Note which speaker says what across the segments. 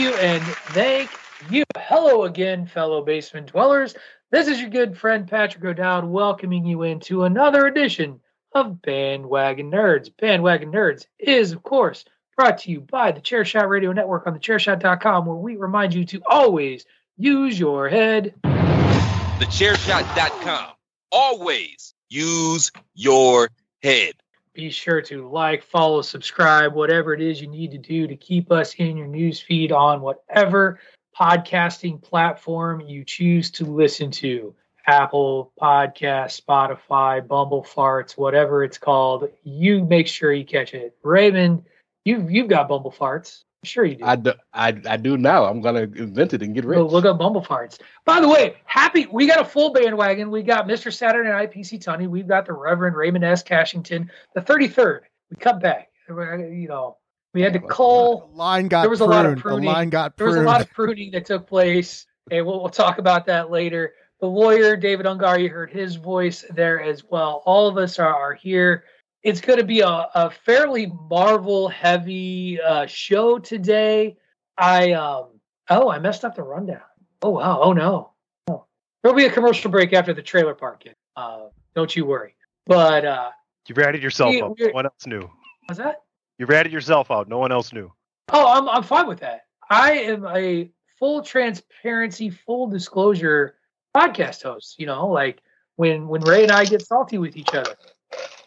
Speaker 1: You, and thank you. Hello again, fellow basement dwellers. This is your good friend Patrick O'Dowd welcoming you into another edition of Bandwagon Nerds. Bandwagon Nerds is, of course, brought to you by the Chairshot Radio Network on thechairshot.com, where we remind you to always use your head.
Speaker 2: Thechairshot.com. Always use your head.
Speaker 1: Be sure to like, follow, subscribe, whatever it is you need to do to keep us in your news feed on whatever podcasting platform you choose to listen to. Apple Podcast, Spotify, Bumble Farts, whatever it's called. You make sure you catch it. Raymond, you you've got Bumble Farts. I'm sure you do.
Speaker 3: I do, I, I do now. I'm gonna invent it and get rich.
Speaker 1: Go look up Bumble Farts. By the way, happy we got a full bandwagon. We got Mr. Saturday Night PC Tunney. We've got the Reverend Raymond S. Cashington. The 33rd. We cut back. Uh, you know, we had to call.
Speaker 4: The line got
Speaker 1: there was
Speaker 4: pruned.
Speaker 1: a lot of pruning.
Speaker 4: The line got
Speaker 1: there was a lot of pruning that took place, and we'll, we'll talk about that later. The lawyer David Ungar, you heard his voice there as well. All of us are, are here. It's going to be a, a fairly Marvel heavy uh, show today. I um oh I messed up the rundown. Oh wow! Oh no! Oh. There'll be a commercial break after the trailer park. Uh, don't you worry. But uh,
Speaker 5: You ratted yourself
Speaker 1: We-
Speaker 5: out. No one else knew.
Speaker 1: what's that?
Speaker 5: You ratted yourself out. No one else knew.
Speaker 1: Oh, I'm I'm fine with that. I am a full transparency, full disclosure podcast host. You know, like when when Ray and I get salty with each other,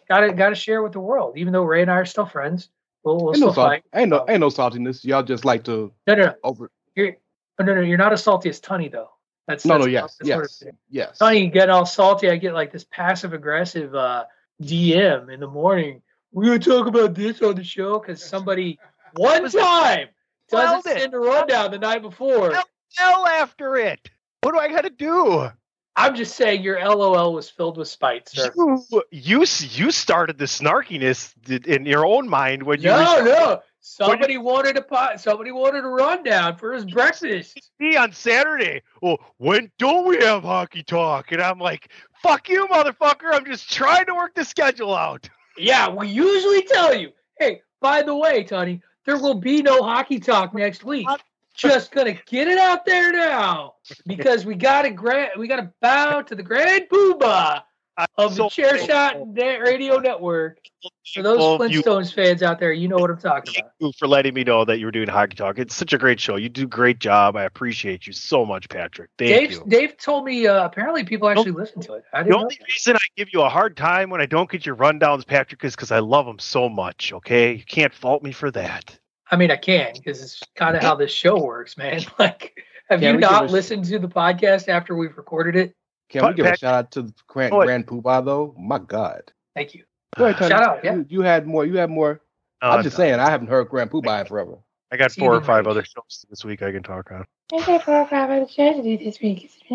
Speaker 1: gotta gotta share with the world. Even though Ray and I are still friends, we'll, we'll
Speaker 3: ain't no
Speaker 1: still
Speaker 3: salt,
Speaker 1: fight.
Speaker 3: ain't no ain't no saltiness. Y'all just like to
Speaker 1: No, no, no.
Speaker 3: over.
Speaker 1: You're, oh, no, no, you're not as salty as Tunney though. That's
Speaker 3: No, no,
Speaker 1: that's-
Speaker 3: yes,
Speaker 1: that's what
Speaker 3: yes,
Speaker 1: it-
Speaker 3: yes.
Speaker 1: Sonny get all salty. I get like this passive aggressive uh, DM in the morning. We're gonna talk about this on the show because somebody one time doesn't send a rundown the night before.
Speaker 5: Well, Hell after it. What do I got to do?
Speaker 1: I'm just saying your LOL was filled with spite, sir.
Speaker 5: You, you you started the snarkiness in your own mind when you
Speaker 1: No,
Speaker 5: reached
Speaker 1: no. Somebody wanted a pot. Somebody wanted a rundown for his breakfast.
Speaker 5: me on Saturday. Well, when don't we have hockey talk? And I'm like, fuck you, motherfucker. I'm just trying to work the schedule out.
Speaker 1: Yeah, we usually tell you, hey, by the way, Tony, there will be no hockey talk next week. Just gonna get it out there now because we got to grant, we got to bow to the grand poobah of the Chairshot Radio Network. For those Flintstones fans out there, you know what I'm talking
Speaker 5: Thank
Speaker 1: about.
Speaker 5: you for letting me know that you were doing hockey talk. It's such a great show. You do a great job. I appreciate you so much, Patrick. Thank
Speaker 1: Dave,
Speaker 5: you.
Speaker 1: Dave told me uh, apparently people actually listen to it. I
Speaker 5: The only reason I give you a hard time when I don't get your rundowns, Patrick, is because I love them so much. Okay, you can't fault me for that.
Speaker 1: I mean, I can because it's kind of how this show works, man. Like, have
Speaker 3: Can
Speaker 1: you
Speaker 3: we give
Speaker 1: not
Speaker 3: a sh-
Speaker 1: listened to the podcast after we've recorded it?
Speaker 3: Can
Speaker 5: Pat-
Speaker 3: we give a shout out to Grand,
Speaker 5: Go ahead.
Speaker 3: Grand Poobah though? My God.
Speaker 1: Thank you.
Speaker 3: Go ahead, Tony.
Speaker 1: Shout out, yeah.
Speaker 3: You, you had more. You had more.
Speaker 5: Uh,
Speaker 3: I'm just saying. I haven't heard Grand Poobah in forever.
Speaker 5: I got four or five other shows this week I can talk on.
Speaker 4: I got four or five other shows to do this week.
Speaker 5: I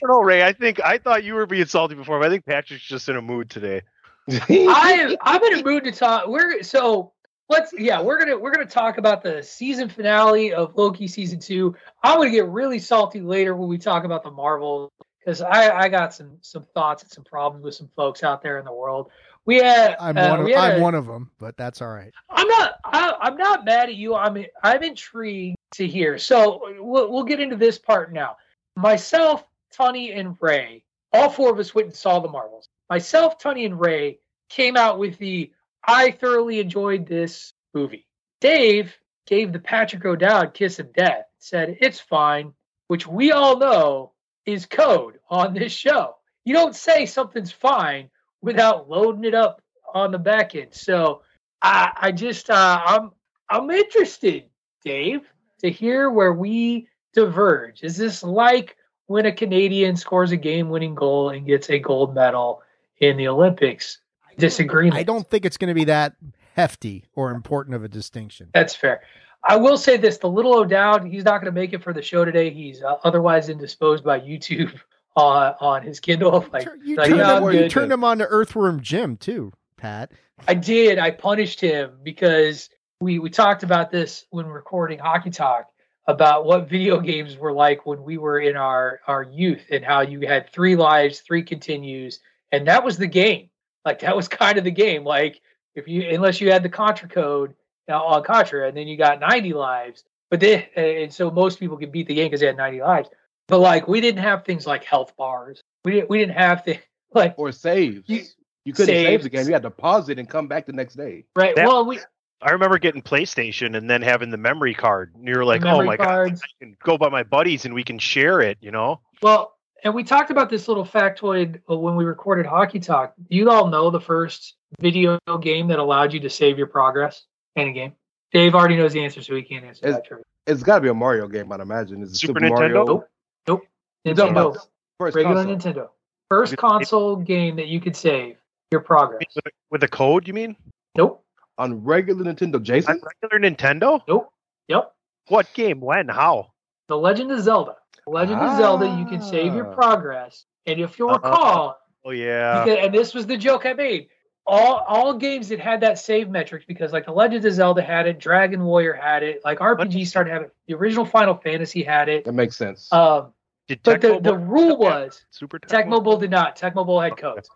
Speaker 5: don't know, Ray. I think I thought you were being salty before, but I think Patrick's just in a mood today.
Speaker 1: I I'm in a mood to talk. We're so let's yeah we're gonna we're gonna talk about the season finale of Loki season two. I'm gonna get really salty later when we talk about the Marvel because I I got some some thoughts and some problems with some folks out there in the world. We had
Speaker 6: I'm
Speaker 1: uh,
Speaker 6: one of I'm
Speaker 1: a-
Speaker 6: one of them, but that's all right.
Speaker 1: I'm not. I, I'm not mad at you. I'm. I'm intrigued to hear. So we'll, we'll get into this part now. Myself, tony and Ray. All four of us went and saw the Marvels. Myself, tony and Ray came out with the. I thoroughly enjoyed this movie. Dave gave the Patrick O'Dowd kiss of death. Said it's fine, which we all know is code on this show. You don't say something's fine without loading it up on the back end. So I, I just uh, I'm I'm interested, Dave, to hear where we diverge. Is this like when a Canadian scores a game-winning goal and gets a gold medal in the Olympics? Disagreement.
Speaker 6: I don't think it's going to be that hefty or important of a distinction.
Speaker 1: That's fair. I will say this: the little O'Dowd, he's not going to make it for the show today. He's uh, otherwise indisposed by YouTube on on his Kindle. Like,
Speaker 6: you
Speaker 1: like,
Speaker 6: turned,
Speaker 1: "No,
Speaker 6: him, you turned him on to Earthworm Jim too, Pat.
Speaker 1: I did. I punished him because we we talked about this when recording Hockey Talk about what video games were like when we were in our our youth and how you had three lives, three continues, and that was the game. Like that was kind of the game. Like if you unless you had the Contra code uh, on Contra, and then you got 90 lives. But then and so most people could beat the game because they had 90 lives. But like we didn't have things like health bars. We didn't we didn't have things like
Speaker 3: or saves.
Speaker 1: You-
Speaker 3: You, couldn't save the game. You had to pause it and come back the next day.
Speaker 1: right.
Speaker 5: That-
Speaker 1: well, we
Speaker 5: I remember getting PlayStation and then having the memory card. And you're like, oh my
Speaker 1: cards.
Speaker 5: god, I can go by my buddies and we can share it. You know?
Speaker 1: Well, and we talked about this little factoid uh, when we recorded Hockey Talk. You all know the first video game that allowed you to save your progress in a game. Dave already knows the answer, so he can't answer
Speaker 3: Is-
Speaker 1: that trivia.
Speaker 3: It's got to be a Mario game, I'd imagine. Is it
Speaker 5: Super
Speaker 3: Super, Mario?
Speaker 5: Nintendo?
Speaker 1: Nope. Nope.
Speaker 3: You're
Speaker 1: Nintendo.
Speaker 3: First
Speaker 1: Regular
Speaker 3: console.
Speaker 1: Nintendo. First console game that you could save your progress.
Speaker 5: With, a, code, you mean?
Speaker 1: Nope.
Speaker 3: on regular Nintendo.
Speaker 5: On
Speaker 3: Jason,
Speaker 5: regular Nintendo?
Speaker 1: Nope. Yep.
Speaker 5: What game? When? How?
Speaker 1: The Legend of Zelda. The Legend of Zelda, you can save your
Speaker 3: Ah.
Speaker 1: progress. And if you'll
Speaker 5: Uh-huh.
Speaker 1: recall,
Speaker 5: Oh yeah.
Speaker 1: Because- and this was the joke I made. All all games that had that save metrics, because like the Legend of Zelda had it, Dragon Warrior had it, like RPG started having it, the original Final Fantasy had it.
Speaker 3: that makes sense.
Speaker 1: Um,
Speaker 5: Did
Speaker 1: but the, the rule was
Speaker 5: Super
Speaker 1: Tecmo Bowl did not. Tecmo Bowl had codes.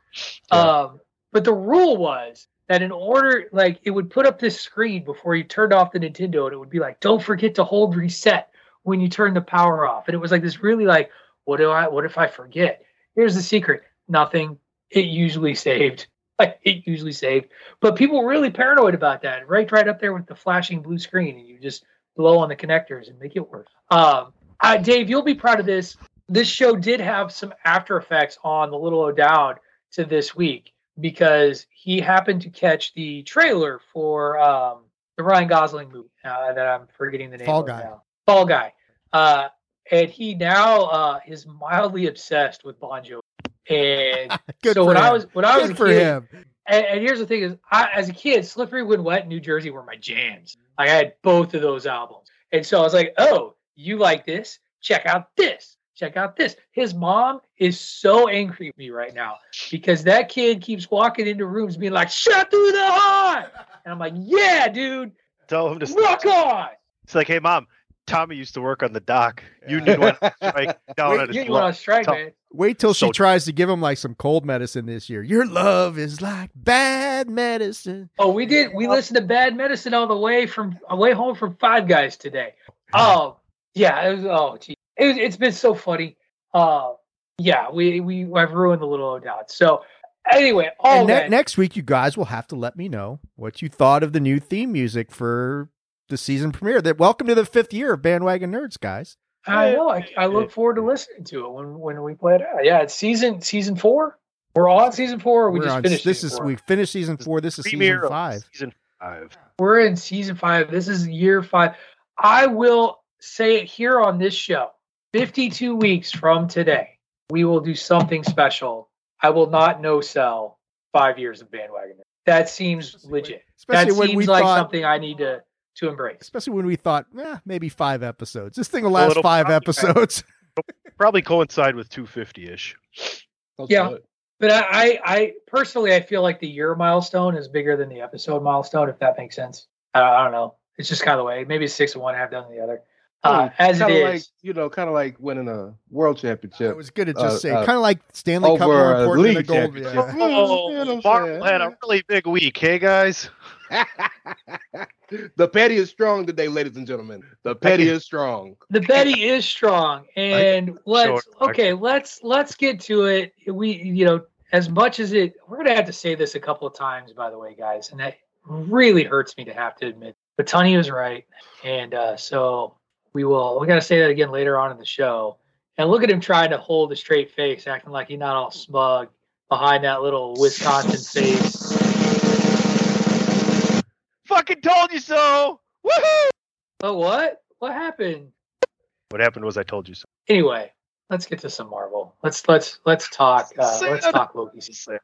Speaker 3: Yeah.
Speaker 1: Um, but the rule was that in order, like, it would put up this screen before you turned off the Nintendo, and it would be like, "Don't forget to hold reset when you turn the power off." And it was like this really like, "What do I? What if I forget?" Here's the secret: nothing. It usually saved. Like it usually saved. But people were really paranoid about that. Right, right up there with the flashing blue screen, and you just blow on the connectors and make it work. Um, uh, Dave, you'll be proud of this. This show did have some after effects on the little O'Dowd to this week because he happened to catch the trailer for um, the Ryan Gosling movie uh, that I'm forgetting the name
Speaker 6: Fall Guy.
Speaker 1: now. Fall Guy. Uh, and he now uh, is mildly obsessed with Bon Jovi. And
Speaker 6: Good
Speaker 1: so when
Speaker 6: him.
Speaker 1: I was when I was a
Speaker 6: for
Speaker 1: kid,
Speaker 6: him.
Speaker 1: and, and here's the thing: is I, as a kid, Slippery When Wet, and New Jersey were my jams. Like I had both of those albums, and so I was like, "Oh, you like this? Check out this. check out this. His mom is so angry at me right now because that kid keeps walking into rooms being like, shut through the heart. And I'm like, yeah, dude,
Speaker 5: Tell him to
Speaker 1: rock on.
Speaker 5: It's like, hey, mom, Tommy used to work on the dock. Union went on strike down
Speaker 6: Wait,
Speaker 5: at his
Speaker 1: You went on strike,
Speaker 5: Tell-
Speaker 1: man.
Speaker 6: Wait till she
Speaker 5: So-
Speaker 6: tries to give him like some cold medicine this year. Your love is like bad medicine.
Speaker 1: Oh, we did. We listened to Bad Medicine all the way from away home from Five Guys today. Oh, yeah. It was. Oh, gee. It, it's been so funny. Uh, yeah. We we I've ruined the little O'Dowd. So anyway, all
Speaker 6: and ne- next week, you guys will have to let me know what you thought of the new theme music for the season premiere. That welcome to the fifth year of Bandwagon Nerds, guys.
Speaker 1: I know. I, I look forward to listening to it when when we play it out. Yeah, it's season season four. We're all on season four. Or we
Speaker 6: We're
Speaker 1: just
Speaker 6: on-
Speaker 1: finished.
Speaker 6: this
Speaker 1: season
Speaker 6: is
Speaker 1: four?
Speaker 6: we finished season four. This is season five.
Speaker 5: Season five.
Speaker 1: We're in season five. This is year five. I will say it here on this show. 52 weeks from today, we will do something special. I will not no sell five years of bandwagon. That seems legit.
Speaker 6: Especially
Speaker 1: that
Speaker 6: when
Speaker 1: seems
Speaker 6: we
Speaker 1: like
Speaker 6: thought,
Speaker 1: something I need to to embrace.
Speaker 6: especially when we thought, eh, maybe five episodes. This thing will last
Speaker 5: it'll
Speaker 6: five
Speaker 5: probably-
Speaker 6: episodes.
Speaker 5: Probably coincide with 250 ish.
Speaker 1: Yeah. But I, I, I personally, I feel like the year milestone is bigger than the episode milestone, if that makes sense. I, I don't know. It's just kind of the way. Maybe it's six and one, half done the other. Uh, as
Speaker 3: kind
Speaker 1: is,
Speaker 3: of like you know, kind of like winning a world championship.
Speaker 6: I
Speaker 3: championship.
Speaker 6: was going to
Speaker 3: Uh,
Speaker 6: just say,
Speaker 3: uh,
Speaker 6: kind of like Stanley Cup
Speaker 3: over
Speaker 6: more
Speaker 3: a
Speaker 6: important than a
Speaker 3: league
Speaker 6: gold.
Speaker 3: championship.
Speaker 6: Yeah.
Speaker 5: Oh,
Speaker 3: You know what I'm
Speaker 5: Marvel
Speaker 3: saying?
Speaker 5: had a really big week, hey guys.
Speaker 3: the petty is strong today, ladies and gentlemen. The petty is strong.
Speaker 1: the petty is strong, and let's
Speaker 5: Sure.
Speaker 1: okay, let's let's get to it. We, you know, as much as it, we're gonna have to say this a couple of times, by the way, guys, and that really hurts me to have to admit. But Tony was right, and uh, so we will. We got to say that again later on in the show. And look at him trying to hold a straight face, acting like he's not all smug behind that little Wisconsin face.
Speaker 5: Fucking told you so. Woohoo!
Speaker 1: But what? What happened?
Speaker 5: What happened was I told you so.
Speaker 1: Anyway, let's get to some Marvel. Let's let's let's talk. Uh, let's talk Loki.
Speaker 5: Sad.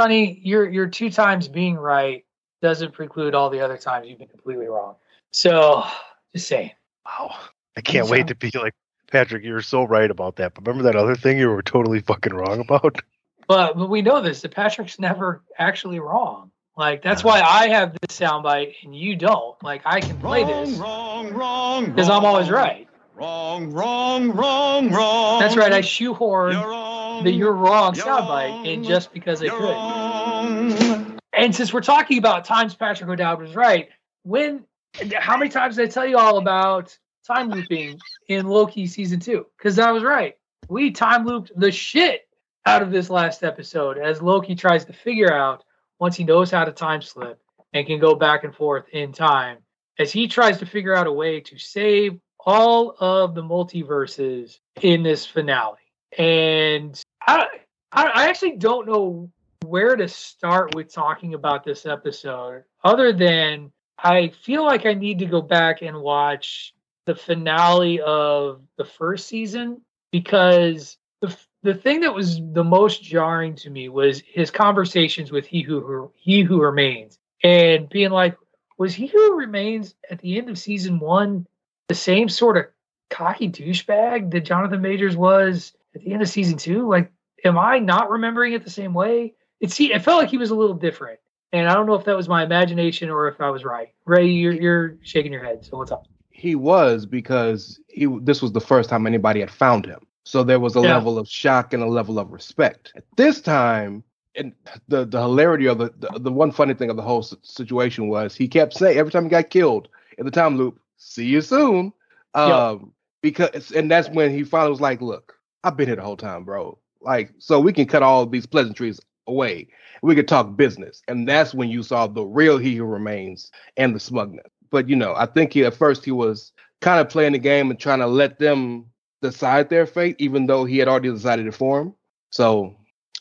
Speaker 1: Sonny, your your two times being right doesn't preclude all the other times you've been completely wrong. So, just saying.
Speaker 5: Wow. I can't wait to be like Patrick. You were so right about that. But remember that other thing you were totally fucking wrong about?
Speaker 1: But but we know this that Patrick's never actually wrong. Like that's why I have this soundbite and you don't. Like I can play this
Speaker 7: Wrong, wrong,
Speaker 1: because I'm always right.
Speaker 7: Wrong, wrong, wrong, wrong.
Speaker 1: That's right. I shoehorn
Speaker 7: You're wrong.
Speaker 1: The you're wrong soundbite
Speaker 7: wrong.
Speaker 1: just because
Speaker 7: You're
Speaker 1: could.
Speaker 7: wrong.
Speaker 1: And since we're talking about times Patrick O'Dowd was right, when how many times did I tell you all about time looping in Loki season two? Because I was right. We time looped the shit out of this last episode as Loki tries to figure out once he knows how to time slip and can go back and forth in time, as he tries to figure out a way to save all of the multiverses in this finale. And I, I actually don't know where to start with talking about this episode other than I feel like I need to go back and watch the finale of the first season because the the thing that was the most jarring to me was his conversations with he who he who remains. And being like was he who remains at the end of season 1 the same sort of cocky douchebag that Jonathan Majors was at the end of season 2 like am I not remembering it the same way it see it felt like he was a little different and I don't know if that was my imagination or if I was right. Ray, you're, you're shaking your head. So what's up?
Speaker 3: He was because he this was the first time anybody had found him. So there was a
Speaker 1: Yeah.
Speaker 3: level of shock and a level of respect. At this time, and the the hilarity of the, the the one funny thing of the whole situation was he kept saying every time he got killed in the time loop, "See you soon," um, because and that's when he finally was like, "Look, I've been here the whole time, bro. Like, so we can cut all these pleasantries away. We could talk business." And that's when you saw the real he who remains and the smugness. But you know, I think he at first he was kind of playing the game and trying to let them decide their fate, even though he had already decided it for him. So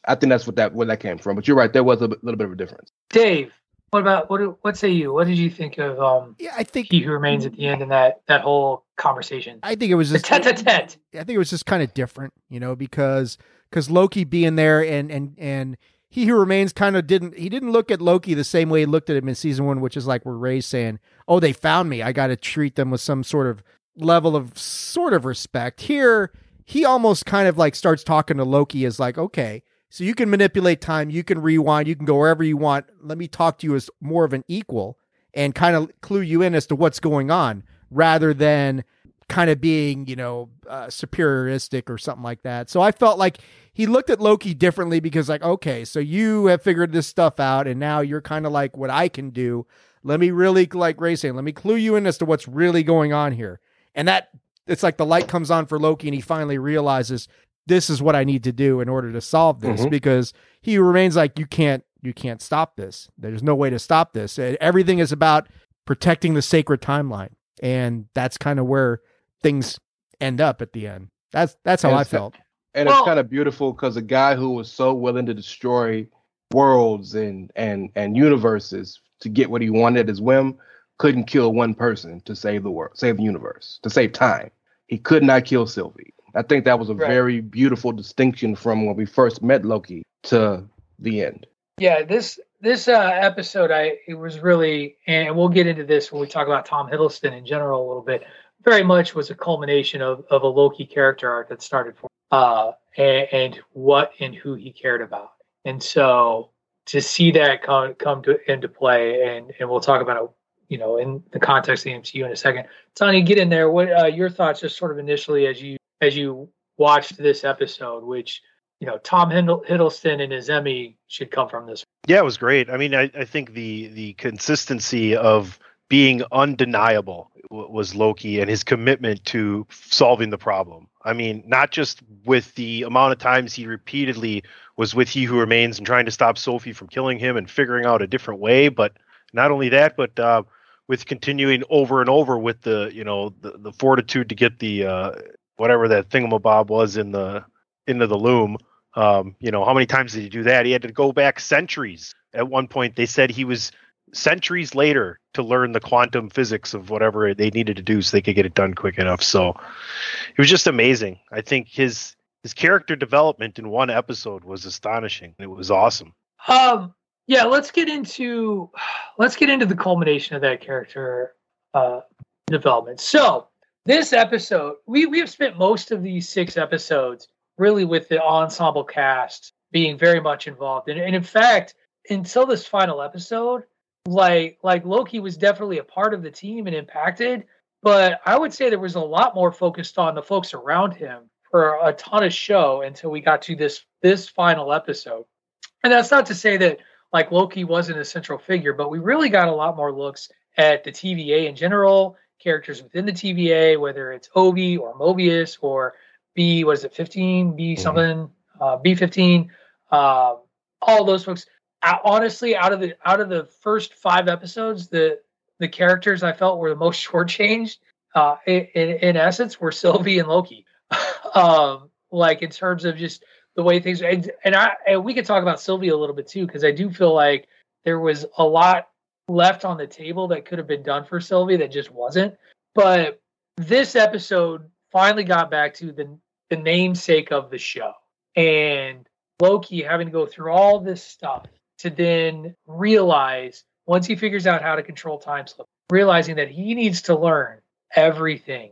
Speaker 3: I think that's what that where that came from. But you're right, there was a little bit of a difference.
Speaker 1: Dave, What about what? What say you? What did you think of um
Speaker 6: Yeah, I think
Speaker 1: he who remains at the end and that that whole conversation?
Speaker 6: I think it was just
Speaker 1: tete-a-tete.
Speaker 6: I think it was just kind of different, you know, because because Loki being there and and and he who remains kind of didn't he didn't look at Loki the same way he looked at him in season one, which is like where Ray's saying, "Oh, they found me. I got to treat them with some sort of level of sort of respect." Here, he almost kind of like starts talking to Loki as like, "Okay, so you can manipulate time, you can rewind, you can go wherever you want. Let me talk to you as more of an equal and kind of clue you in as to what's going on, rather than." kind of being, you know, uh, superioristic or something like that. So I felt like he looked at Loki differently because, like, okay, so you have figured this stuff out, and now you're kind of like what I can do. Let me really, like Ray saying, let me clue you in as to what's really going on here. And that it's like the light comes on for Loki, and he finally realizes this is what I need to do in order to solve this
Speaker 3: Mhm.
Speaker 6: because he remains like you can't you can't stop this. There's no way to stop this. Everything is about protecting the sacred timeline, and that's kind of where things end up at the end. That's that's how
Speaker 3: And
Speaker 6: I felt.
Speaker 3: And
Speaker 1: Well-
Speaker 3: it's kind of beautiful because a guy who was so willing to destroy worlds and and and universes to get what he wanted at his whim couldn't kill one person to save the world, save the universe, to save time. He could not kill Sylvie. I think that was a
Speaker 1: Right.
Speaker 3: very beautiful distinction from when we first met Loki to the end.
Speaker 1: Yeah, this this uh, episode, I it was really, and we'll get into this when we talk about Tom Hiddleston in general a little bit. Very much was a culmination of of a Loki character arc that started for, uh, and, and what and who he cared about, and so to see that come come to into play, and and we'll talk about it, you know, in the context of the MCU in a second. Tony, get in there. What uh, your thoughts, just sort of initially as you as you watched this episode, which you know Tom Hiddleston and his Emmy should come from this.
Speaker 5: Yeah, it was great. I mean, I, I think the the consistency of being undeniable was Loki and his commitment to solving the problem. I mean, not just with the amount of times he repeatedly was with He Who Remains and trying to stop Sylvie from killing him and figuring out a different way, but not only that, but uh, with continuing over and over with the you know the, the fortitude to get the uh, whatever that thingamabob was in the into the loom. Um, you know, how many times did he do that? He had to go back centuries. At one point, they said he was centuries later to learn the quantum physics of whatever they needed to do so they could get it done quick enough. So it was just amazing. I think his his character development in one episode was astonishing. It was awesome.
Speaker 1: Um, yeah, let's get into let's get into the culmination of that character uh, development. So this episode, we we have spent most of these six episodes really with the ensemble cast being very much involved, and, and in fact, until this final episode, like like Loki was definitely a part of the team and impacted, but I would say there was a lot more focused on the folks around him for a ton of show until we got to this this final episode. And that's not to say that like Loki wasn't a central figure, but we really got a lot more looks at the TVA in general, characters within the TVA, whether it's Obi or Mobius or B, what is it, 15, B something, uh, B15, uh, all those folks. Uh, honestly, out of the out of the first five episodes, the the characters I felt were the most shortchanged, uh, in, in, in essence, were Sylvie and Loki. um, like in terms of just the way things and, and I and we could talk about Sylvie a little bit too because I do feel like there was a lot left on the table that could have been done for Sylvie that just wasn't. But this episode finally got back to the the namesake of the show and Loki having to go through all this stuff to then realize once he figures out how to control time slip, realizing that he needs to learn everything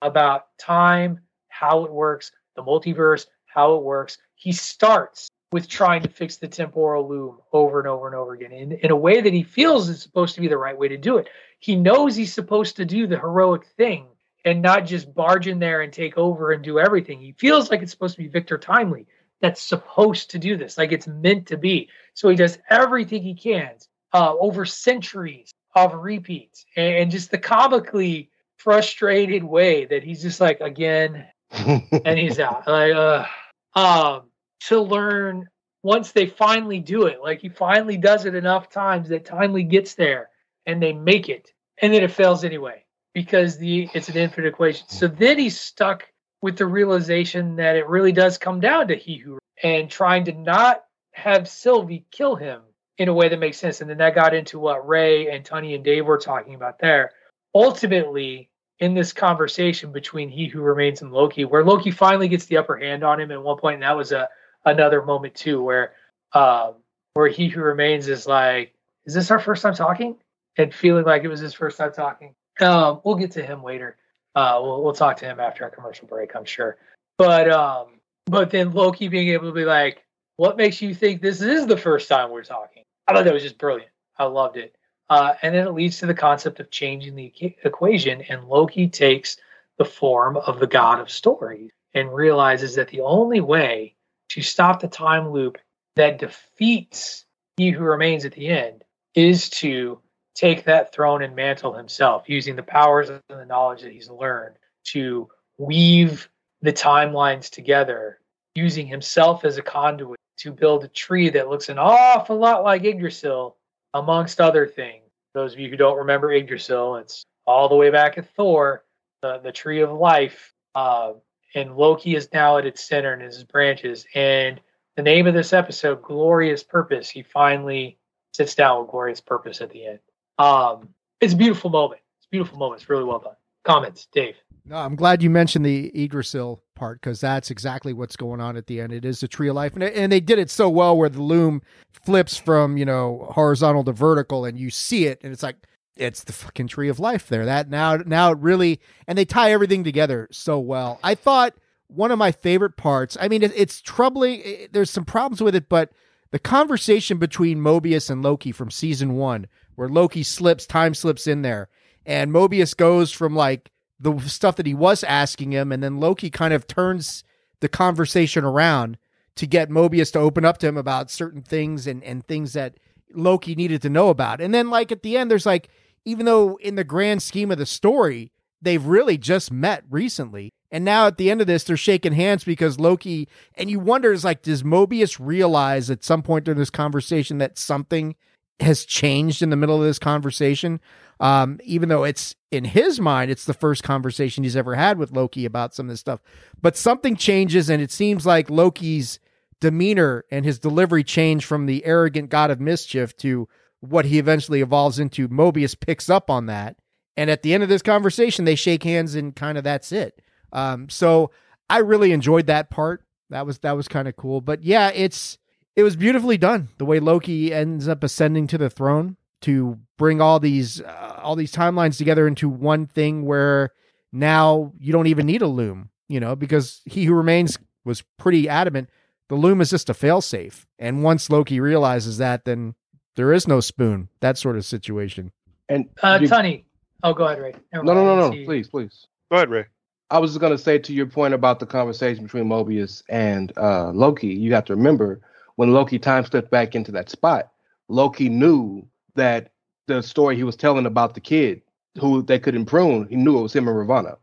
Speaker 1: about time, how it works, the multiverse, how it works. He starts with trying to fix the temporal loom over and over and over again in, in a way that he feels is supposed to be the right way to do it. He knows he's supposed to do the heroic thing and not just barge in there and take over and do everything. He feels like it's supposed to be Victor Timely that's supposed to do this, like it's meant to be. So he does everything he can uh, over centuries of repeats and, and just the comically frustrated way that he's just like again and he's out. Like, uh, um, to learn once they finally do it, like he finally does it enough times that Timely gets there and they make it, and then it fails anyway because the it's an infinite equation. So then he's stuck with the realization that it really does come down to he who and trying to not have Sylvie kill him in a way that makes sense. And then that got into what Ray and Tony and Dave were talking about there. Ultimately, in this conversation between He Who Remains and Loki, where Loki finally gets the upper hand on him at one point, and that was a another moment too, where um, where He Who Remains is like, "Is this our first time talking?" and feeling like it was his first time talking. Um, we'll get to him later. Uh, we'll we'll talk to him after our commercial break, I'm sure. But um, but then Loki being able to be like, "What makes you think this is the first time we're talking?" I thought that was just brilliant. I loved it. Uh, and then it leads to the concept of changing the equation, and Loki takes the form of the god of stories and realizes that the only way to stop the time loop that defeats he who remains at the end is to take that throne and mantle himself, using the powers and the knowledge that he's learned to weave the timelines together, using himself as a conduit to build a tree that looks an awful lot like Yggdrasil, amongst other things. Those of you who don't remember Yggdrasil, it's all the way back at Thor, the, the tree of life. Uh, and Loki is now at its center and his branches. And the name of this episode, Glorious Purpose, he finally sits down with Glorious Purpose at the end. Um, it's a beautiful moment. It's a beautiful moment. It's really well done. Comments, Dave.
Speaker 6: No, I'm glad you mentioned the Yggdrasil part because that's exactly what's going on at the end. It is the tree of life, and, and they did it so well where the loom flips from you know horizontal to vertical, and you see it, and it's like it's the fucking tree of life there. That now now it really and they tie everything together so well. I thought one of my favorite parts. I mean, it, it's troubling. It, there's some problems with it, but the conversation between Mobius and Loki from season one, where Loki slips, time slips in there, and Mobius goes from like the stuff that he was asking him, and then Loki kind of turns the conversation around to get Mobius to open up to him about certain things and and things that Loki needed to know about. And then like at the end, there's like even though in the grand scheme of the story they've really just met recently. And now at the end of this, they're shaking hands because Loki, and you wonder, is like, does Mobius realize at some point during this conversation that something has changed in the middle of this conversation? Um, even though it's in his mind, it's the first conversation he's ever had with Loki about some of this stuff. But something changes, and it seems like Loki's demeanor and his delivery change from the arrogant god of mischief to what he eventually evolves into. Mobius picks up on that. And at the end of this conversation, they shake hands and kind of that's it. Um, so I really enjoyed that part. That was that was kind of cool. But yeah, it's it was beautifully done. The way Loki ends up ascending to the throne to bring all these uh, all these timelines together into one thing where now you don't even need a loom, you know, because he who remains was pretty adamant the loom is just a failsafe. And once Loki realizes that, then there is no spoon. That sort of situation.
Speaker 3: And
Speaker 1: Uh,
Speaker 3: you-
Speaker 1: Tunney. Oh, go ahead, Ray. Never
Speaker 3: no, no,
Speaker 1: mind.
Speaker 3: no,
Speaker 1: I
Speaker 3: no, please, please.
Speaker 5: Go ahead, Ray.
Speaker 3: I was just gonna say to your point about the conversation between Mobius and uh, Loki. You have to remember when Loki time slipped back into that spot. Loki knew that the story he was telling about the kid who they couldn't prune. He knew it was him and Ravonna.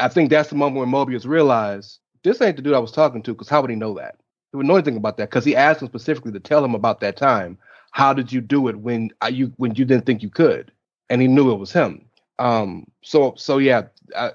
Speaker 3: I think that's the moment when Mobius realized this ain't the dude I was talking to. Because how would he know that? He would know anything about that because he asked him specifically to tell him about that time. How did you do it when uh, you when you didn't think you could? And he knew it was him. Um. So so yeah. Uh,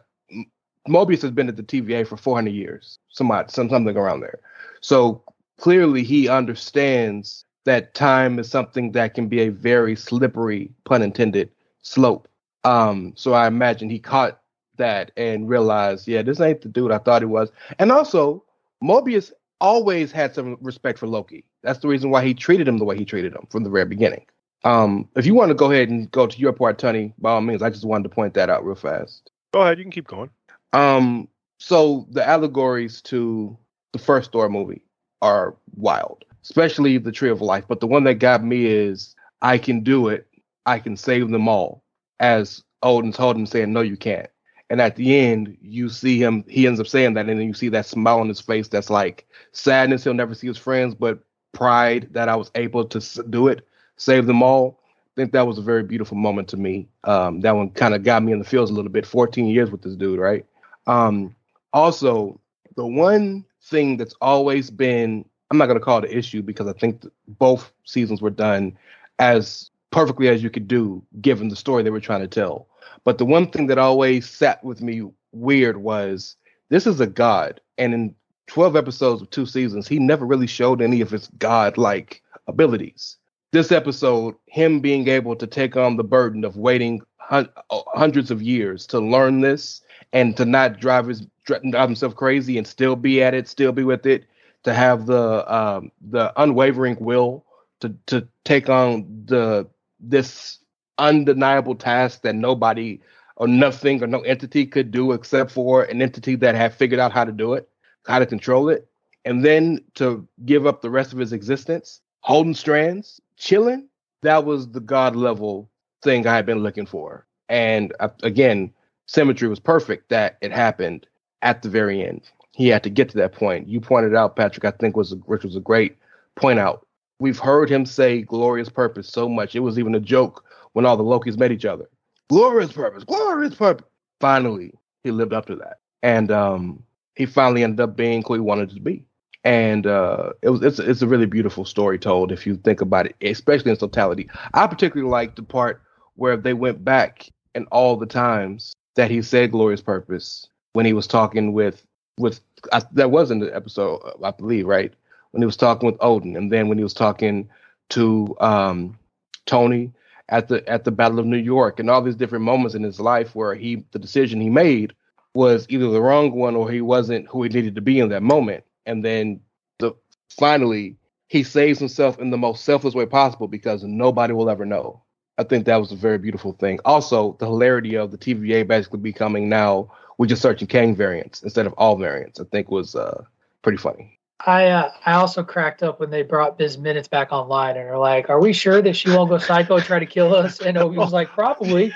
Speaker 3: Mobius has been at the TVA for 400 years, somebody, some, something around there. So clearly he understands that time is something that can be a very slippery, pun intended, slope. Um, so I imagine he caught that and realized, yeah, this ain't the dude I thought he was. And also, Mobius always had some respect for Loki. That's the reason why he treated him the way he treated him from the very beginning. Um, if you want to go ahead and go to your part, Tony, by all means, I just wanted to point that out real fast.
Speaker 5: Go ahead. You can keep going.
Speaker 3: Um, so the allegories to the first Thor movie are wild, especially the Tree of Life. But the one that got me is I can do it. I can save them all. As Odin told him, saying, No, you can't. And at the end, you see him, he ends up saying that, and then you see that smile on his face that's like sadness. He'll never see his friends, but pride that I was able to do it, save them all. I think that was a very beautiful moment to me. Um, that one kind of got me in the feels a little bit. 14 years with this dude, right? Um, also, the one thing that's always been, I'm not going to call it an issue because I think th- both seasons were done as perfectly as you could do given the story they were trying to tell. But the one thing that always sat with me weird was this is a god, and in 12 episodes of two seasons, he never really showed any of his god like abilities. this episode, him being able to take on the burden of waiting hun- hundreds of years to learn this and to not drive his drive himself crazy and still be at it, still be with it, to have the um, the unwavering will to to take on the this undeniable task that nobody or nothing or no entity could do except for an entity that had figured out how to do it, how to control it, and then to give up the rest of his existence, holding strands, chilling. That was the god level thing I had been looking for. And uh, again, symmetry was perfect that it happened at the very end. He had to get to that point. You pointed out, Patrick, I think was which was a great point out. We've heard him say glorious purpose so much. It was even a joke when all the Lokis met each other. Glorious purpose, glorious purpose. Finally, he lived up to that. And um, he finally ended up being who he wanted to be. And uh, it was it's, it's a really beautiful story told if you think about it, especially in totality. I particularly like the part where they went back and all the times that he said glorious purpose when he was talking with with I, that was in the episode I believe right when he was talking with Odin and then when he was talking to um, Tony at the at the Battle of New York and all these different moments in his life where he the decision he made was either the wrong one or he wasn't who he needed to be in that moment and then the finally he saves himself in the most selfless way possible because nobody will ever know. I think that was a very beautiful thing. Also, the hilarity of the TVA basically becoming now we're just searching Kang variants instead of all variants. I think was uh, pretty funny.
Speaker 1: I uh, I also cracked up when they brought Miss Minutes back online and are like, "Are we sure that she won't go psycho and try to kill us?" And Obi was like, "Probably."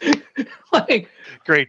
Speaker 1: like,
Speaker 5: Great,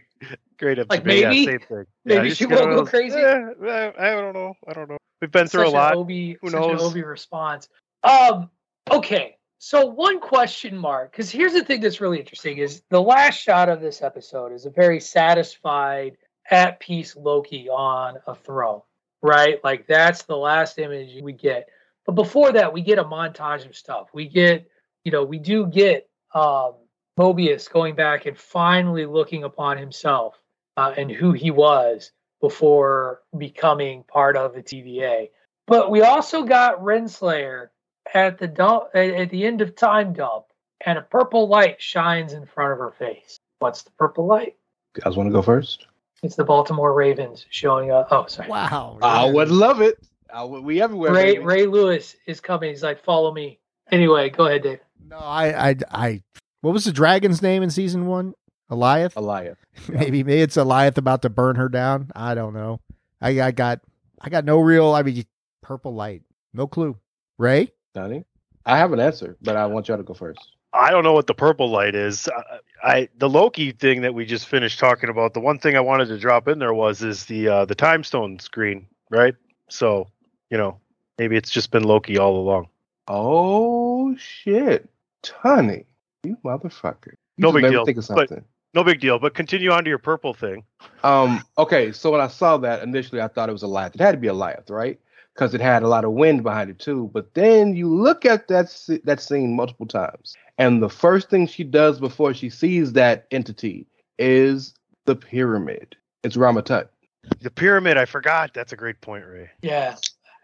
Speaker 5: great.
Speaker 1: Like,
Speaker 5: yeah,
Speaker 1: maybe-
Speaker 5: same thing.
Speaker 1: maybe
Speaker 5: just
Speaker 1: she won't go crazy?
Speaker 5: "Eh, eh, I don't know. I don't know. We've been through
Speaker 1: such
Speaker 5: a lot.
Speaker 1: An Obi,
Speaker 5: Who
Speaker 1: such
Speaker 5: knows?
Speaker 1: An Obi response. Um. Okay. So one question mark, because here's the thing that's really interesting: is the last shot of this episode is a very satisfied, at peace Loki on a throne, right? Like that's the last image we get. But before that, we get a montage of stuff. We get, you know, we do get um, Mobius going back and finally looking upon himself uh, and who he was before becoming part of the TVA. But we also got Renslayer at the dump, at the end of time dump, and a purple light shines in front of her face. What's the purple light?
Speaker 3: You guys want to go first?
Speaker 1: It's the Baltimore Ravens showing up. Oh, sorry.
Speaker 6: Wow.
Speaker 3: I would love it. I would, we everywhere.
Speaker 1: Ray
Speaker 3: baby.
Speaker 1: Ray Lewis is coming. He's like, follow me. Anyway, go ahead, Dave.
Speaker 6: No, I, I, I. What was the dragon's name in season one? Alioth.
Speaker 3: Alioth.
Speaker 6: maybe, maybe it's Alioth about to burn her down. I don't know. I, I got, I got no real. I mean, purple light. No clue. Ray.
Speaker 3: Donnie? I have an answer, but I want y'all to go first.
Speaker 5: I don't know what the purple light is. I, I the Loki thing that we just finished talking about. The one thing I wanted to drop in there was is the uh, the time stone screen, right? So you know maybe it's just been Loki all along.
Speaker 3: Oh shit, Tony, you motherfucker! You
Speaker 5: No big deal,
Speaker 3: Think of
Speaker 5: but-
Speaker 3: something.
Speaker 5: No big deal. But continue on to your purple thing.
Speaker 3: Um. Okay. So when I saw that initially, I thought it was a Goliath. It had to be a Goliath, right? Because it had a lot of wind behind it too. But then you look at that that scene multiple times, and the first thing she does before she sees that entity is the pyramid. It's Rama-Tut.
Speaker 5: The pyramid. I forgot. That's a great point, Ray.
Speaker 1: Yeah.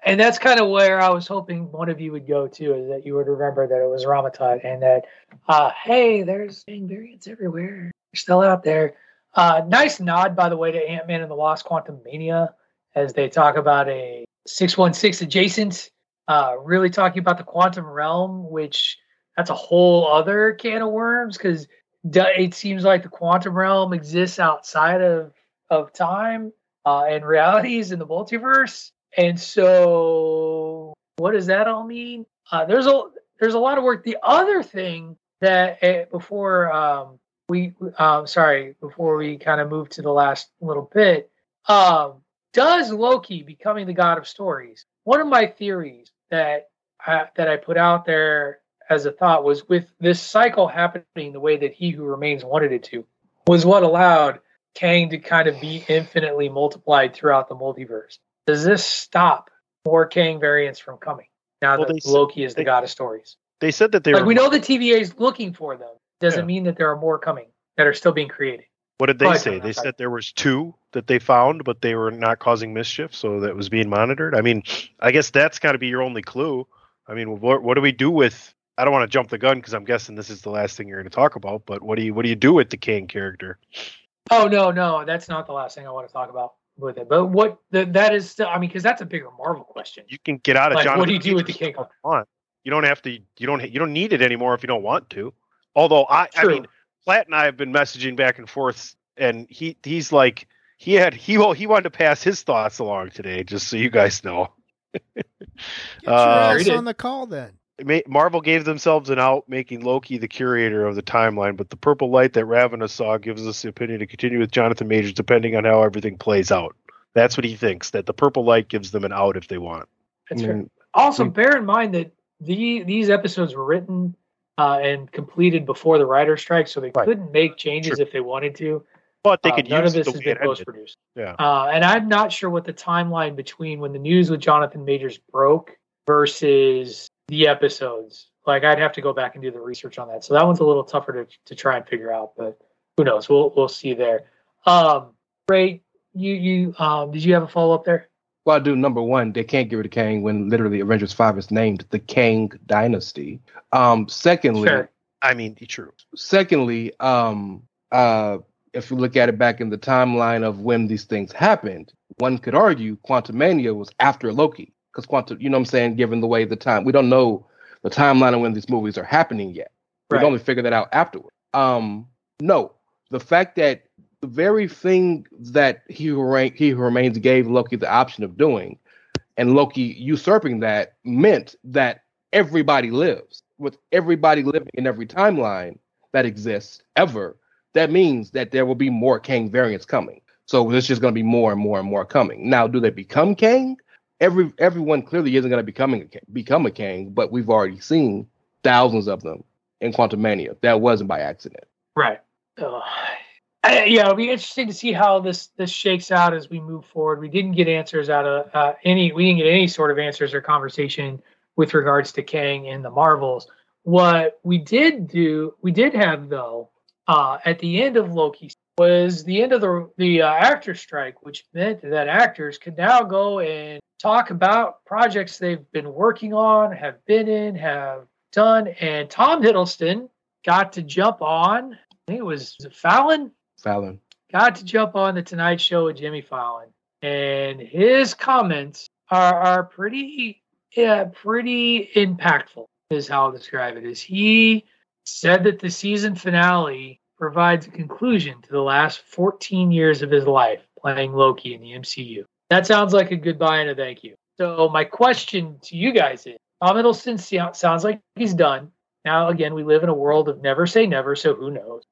Speaker 1: And that's kind of where I was hoping one of you would go to, is that you would remember that it was Rama-Tut and that, uh, hey, there's Kang variants everywhere. They're still out there. Uh, nice nod, by the way, to Ant Man and the Wasp Quantumania as they talk about a 616 adjacent, uh, really talking about the quantum realm, which that's a whole other can of worms because it seems like the quantum realm exists outside of, of time uh, and realities in the multiverse. And so, what does that all mean? Uh, there's a there's a lot of work. The other thing that uh, before um, we um, sorry before we kind of move to the last little bit, um, does Loki becoming the god of stories? One of my theories that I, that I put out there as a thought was with this cycle happening the way that He Who Remains wanted it to, was what allowed Kang to kind of be infinitely multiplied throughout the multiverse. Does this stop more Kang variants from coming now
Speaker 5: Well,
Speaker 1: that Loki is the
Speaker 5: they-
Speaker 1: god of stories?
Speaker 5: They said that they
Speaker 1: like
Speaker 5: were.
Speaker 1: we know the TVA is looking for them. Doesn't
Speaker 5: Yeah.
Speaker 1: mean that there are more coming that are still being created.
Speaker 5: What did they
Speaker 1: oh, Go
Speaker 5: say? They said there was two that they found, but they were not causing mischief, so that was being monitored. I mean, I guess that's got to be your only clue. I mean, what what do we do with I don't want to jump the gun because I'm guessing this is the last thing you're going to talk about. But what do you what do you do with the Kang character?
Speaker 1: Oh no, no, that's not the last thing I want to talk about with it. But what the, that is still, I mean, because that's a bigger Marvel question.
Speaker 5: You can get out of
Speaker 1: Like,
Speaker 5: Jonathan.
Speaker 1: what do you do with the
Speaker 5: Kang? you don't have to. You don't. You don't need it anymore if you don't want to. Although I, I mean, Platt and I have been messaging back and forth, and he he's like he had he well he wanted to pass his thoughts along today, just so you guys know.
Speaker 6: Get your
Speaker 5: Uh,
Speaker 6: ass on the call then.
Speaker 5: Marvel gave themselves an out, making Loki the curator of the timeline, but the purple light that Ravonna saw gives us the opinion to continue with Jonathan Majors depending on how everything plays out. That's what he thinks, that the purple light gives them an out if they want.
Speaker 1: That's
Speaker 3: I
Speaker 1: fair.
Speaker 3: mean,
Speaker 1: Also, bear in mind that the these episodes were written uh, and completed before the writer's strike, so they
Speaker 5: Right.
Speaker 1: couldn't make changes
Speaker 5: True.
Speaker 1: if they wanted to.
Speaker 5: But they
Speaker 1: Uh,
Speaker 5: could
Speaker 1: none of this has been post produced.
Speaker 5: Yeah.
Speaker 1: Uh, and I'm not sure what the timeline between when the news with Jonathan Majors broke versus the episodes. Like I'd have to go back and do the research on that. So that one's a little tougher to, to try and figure out, but who knows? We'll we'll see there. Um, Ray, you you um, did you have a follow up there?
Speaker 3: Well, I do. Number one, they can't get rid of Kang when literally Avengers Five is named the Kang Dynasty. Um, secondly,
Speaker 1: Sure.
Speaker 5: I mean, true.
Speaker 3: secondly, um, uh, if you look at it back in the timeline of when these things happened, one could argue Quantumania was after Loki because Quantum, you know what I'm saying, given the way the time we don't know the timeline of when these movies are happening yet. We've
Speaker 1: Right.
Speaker 3: only figured that out afterward. Um, no, the fact that the very thing that he who, he who remains gave Loki the option of doing, and Loki usurping that meant that everybody lives. With everybody living in every timeline that exists ever, that means that there will be more Kang variants coming. So there's just going to be more and more and more coming. Now, do they become Kang? Every everyone clearly isn't going to becoming a, become a Kang, but we've already seen thousands of them in Quantumania. That wasn't by accident.
Speaker 1: Right. Uh, I- yeah, it'll be interesting to see how this this shakes out as we move forward. We didn't get answers out of uh, any. We didn't get any sort of answers or conversation with regards to Kang and the Marvels. What we did do, we did have though, uh, at the end of Loki was the end of the the uh, actor strike, which meant that actors could now go and talk about projects they've been working on, have been in, have done. And Tom Hiddleston got to jump on. I think it was, was it Fallon
Speaker 3: Fallon.
Speaker 1: got to jump on the Tonight Show with Jimmy Fallon, and his comments are are pretty yeah pretty impactful. Is how I'll describe it. Is he said that the season finale provides a conclusion to the last 14 years of his life playing Loki in the MCU. That sounds like a goodbye and a thank you. So my question to you guys is: Tom Hiddleston sounds like he's done. Now, again, we live in a world of never say never, so who knows?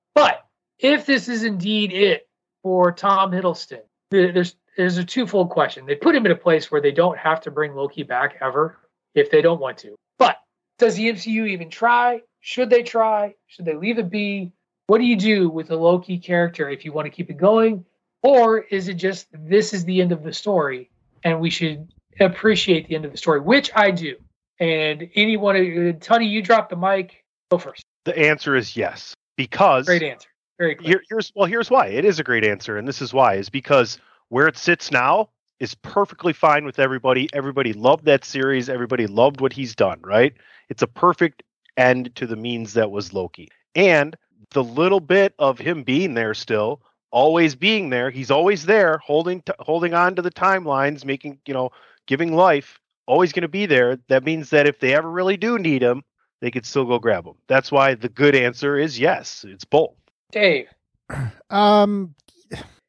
Speaker 1: If this is indeed it for Tom Hiddleston, there's there's a twofold question. They put him in a place where they don't have to bring Loki back ever if they don't want to. But does the MCU even try? Should they try? Should they leave it be? What do you do with the Loki character if you want to keep it going? Or is it just this is the end of the story and we should appreciate the end of the story, which I do. And anyone, uh, Tony, you drop the mic. Go first.
Speaker 5: The answer is yes, because
Speaker 1: Great answer. Very.
Speaker 5: Here, here's well, here's why. It is a great answer, and this is why is because where it sits now is perfectly fine with everybody. Everybody loved that series. Everybody loved what he's done. Right? It's a perfect end to the means that was Loki, and the little bit of him being there still, always being there. He's always there, holding t- holding on to the timelines, making you know, giving life. Always going to be there. That means that if they ever really do need him, they could still go grab him. That's why the good answer is yes. It's both.
Speaker 1: Dave.
Speaker 6: Um,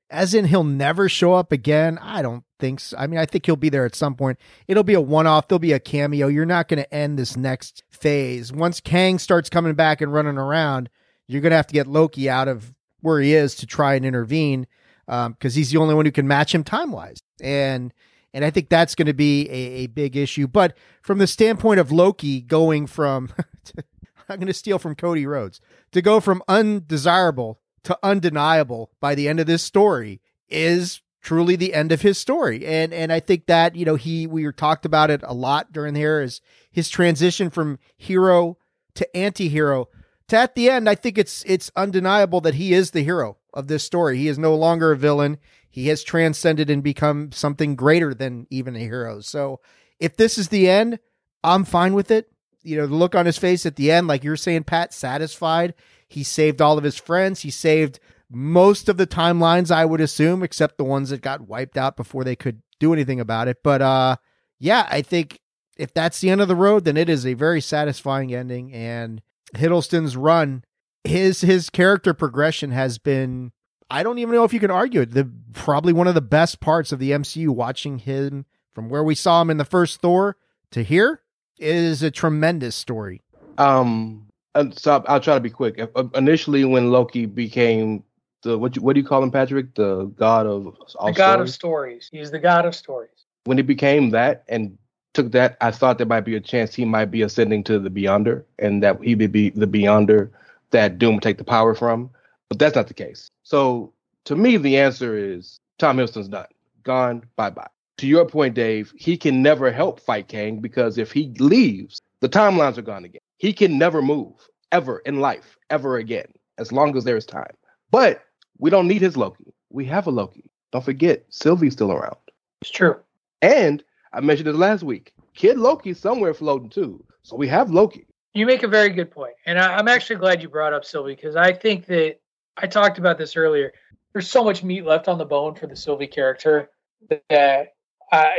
Speaker 6: as in he'll never show up again. I don't think so. I mean, I think he'll be there at some point. It'll be a one-off. There'll be a cameo. You're not going to end this next phase once Kang starts coming back and running around. You're going to have to get Loki out of where he is to try and intervene because he's the only one who can match him time wise. And and I think that's going to be a, a big issue. But from the standpoint of Loki going from, I'm going to steal from Cody Rhodes to go from undesirable to undeniable by the end of this story is truly the end of his story. And and I think that, you know, he we talked about it a lot during here is his transition from hero to anti-hero. To at the end, I think it's it's undeniable that he is the hero of this story. He is no longer a villain. He has transcended and become something greater than even a hero. So if this is the end, I'm fine with it. You know, the look on his face at the end, like you're saying, Pat, satisfied. He saved all of his friends. He saved most of the timelines, I would assume, except the ones that got wiped out before they could do anything about it. But uh, yeah, I think if that's the end of the road, then it is a very satisfying ending. And Hiddleston's run, his his character progression has been. I don't even know if you can argue it. The probably one of the best parts of the MCU. Watching him from where we saw him in the first Thor to here is a tremendous story.
Speaker 3: Um, and so I'll, I'll try to be quick. Uh, Initially, when Loki became the what you, what do you call him, Patrick? The god of all
Speaker 1: the god of
Speaker 3: stories?
Speaker 1: stories. He's the god of stories.
Speaker 3: When he became that and took that, I thought there might be a chance he might be ascending to the Beyonder, and that he would be the Beyonder that Doom would take the power from. But that's not the case. So to me, the answer is Tom Hiddleston's done, gone, bye bye. To your point, Dave, he can never help fight Kang because if he leaves, the timelines are gone again. He can never move ever in life, ever again, as long as there is time. But we don't need his Loki. We have a Loki. Don't forget, Sylvie's still around.
Speaker 1: It's true.
Speaker 3: And I mentioned it last week. Kid Loki's somewhere floating too. So we have Loki.
Speaker 1: You make a very good point, and I, I'm actually glad you brought up Sylvie because I think that I talked about this earlier. There's so much meat left on the bone for the Sylvie character that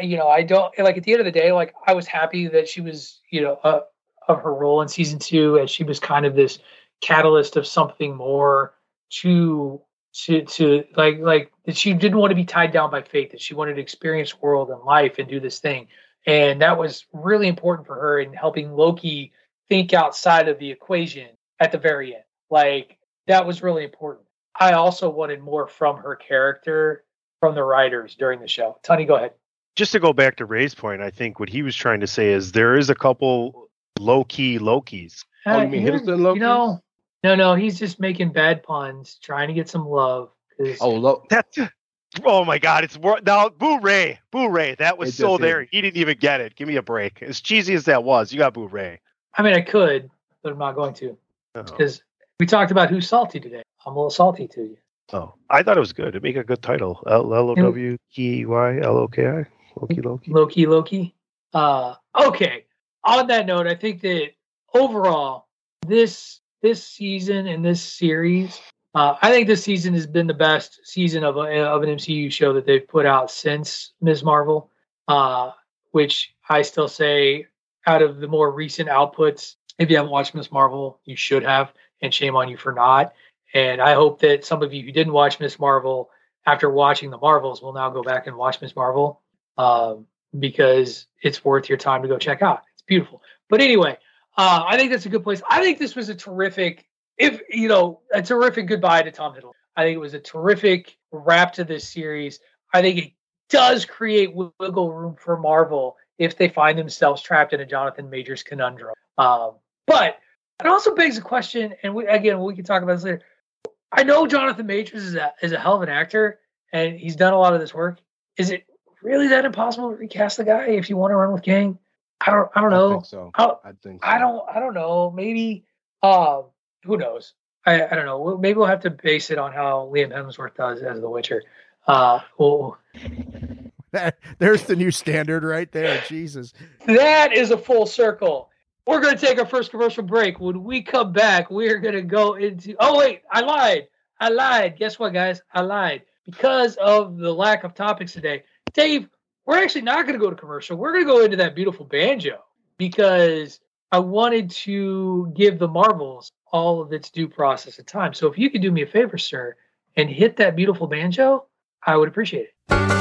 Speaker 1: You know, I don't like. At the end of the day, like I was happy that she was, you know, uh, of her role in season two, and she was kind of this catalyst of something more to to to like like that she didn't want to be tied down by fate that she wanted to experience world and life and do this thing. And that was really important for her in helping loki think outside of the equation at the very end. Like that was really important. I also wanted more from her character from the writers during the show. Tony go ahead
Speaker 5: Just to go back to Ray's point, I think what he was trying to say is there is a couple low key Lokis.
Speaker 3: Uh, oh, you mean
Speaker 1: you're-
Speaker 3: Hiddleston Loki?
Speaker 1: you know no no he's just making bad puns trying to get some love.
Speaker 3: Oh, Lo-
Speaker 5: That's oh my god, it's wor- now Boo Ray, Boo Ray, that was
Speaker 3: It
Speaker 5: so
Speaker 3: just
Speaker 5: there.
Speaker 3: is.
Speaker 5: He didn't even get it. Give me a break. As cheesy as that was, you got Boo Ray.
Speaker 1: i mean i could but i'm not going to
Speaker 5: Oh.
Speaker 1: because we talked about who's salty today i'm a little salty to you
Speaker 5: Oh, I thought it was good. It make a good title. L L O W K E Y L O K I. Loki Loki.
Speaker 1: Loki, Loki. Uh, okay. On that note, I think that overall, this this season and this series, uh, I think this season has been the best season of a, of an MCU show that they've put out since Ms. Marvel. Uh, which I still say, out of the more recent outputs, if you haven't watched Ms. Marvel, you should have, and shame on you for not. And I hope that some of you who didn't watch Ms. Marvel after watching the Marvels will now go back and watch Ms. Marvel um, because it's worth your time to go check out. It's beautiful. But anyway, uh, I think that's a good place. I think this was a terrific, if you know, a terrific goodbye to Tom Hiddleston. I think it was a terrific wrap to this series. I think it does create wiggle room for Marvel if they find themselves trapped in a Jonathan Majors conundrum. Um, but it also begs the question, and we, again, we can talk about this later. I know Jonathan Majors is a, is a hell of an actor, and he's done a lot of this work. Is it really that impossible to recast the guy if you want to run with Kang? I don't. I don't
Speaker 3: I
Speaker 1: know.
Speaker 3: think so.
Speaker 1: I,
Speaker 3: I think so.
Speaker 1: I don't. I don't know. Maybe. Um. Who knows? I. I don't know. We'll- Maybe we'll have to base it on how Liam Hemsworth does as The Witcher. Uh. Well,
Speaker 6: There's the new standard right there. Jesus.
Speaker 1: that is a full circle. We're going to take our first commercial break. When we come back, we're going to go into. Oh wait, I lied. I lied. Guess what, guys? I lied because of the lack of topics today. Dave, we're actually not going to go to commercial. We're going to go into that beautiful banjo because I wanted to give the Marvels all of its due process of time. So if you could do me a favor, sir, and hit that beautiful banjo, I would appreciate it.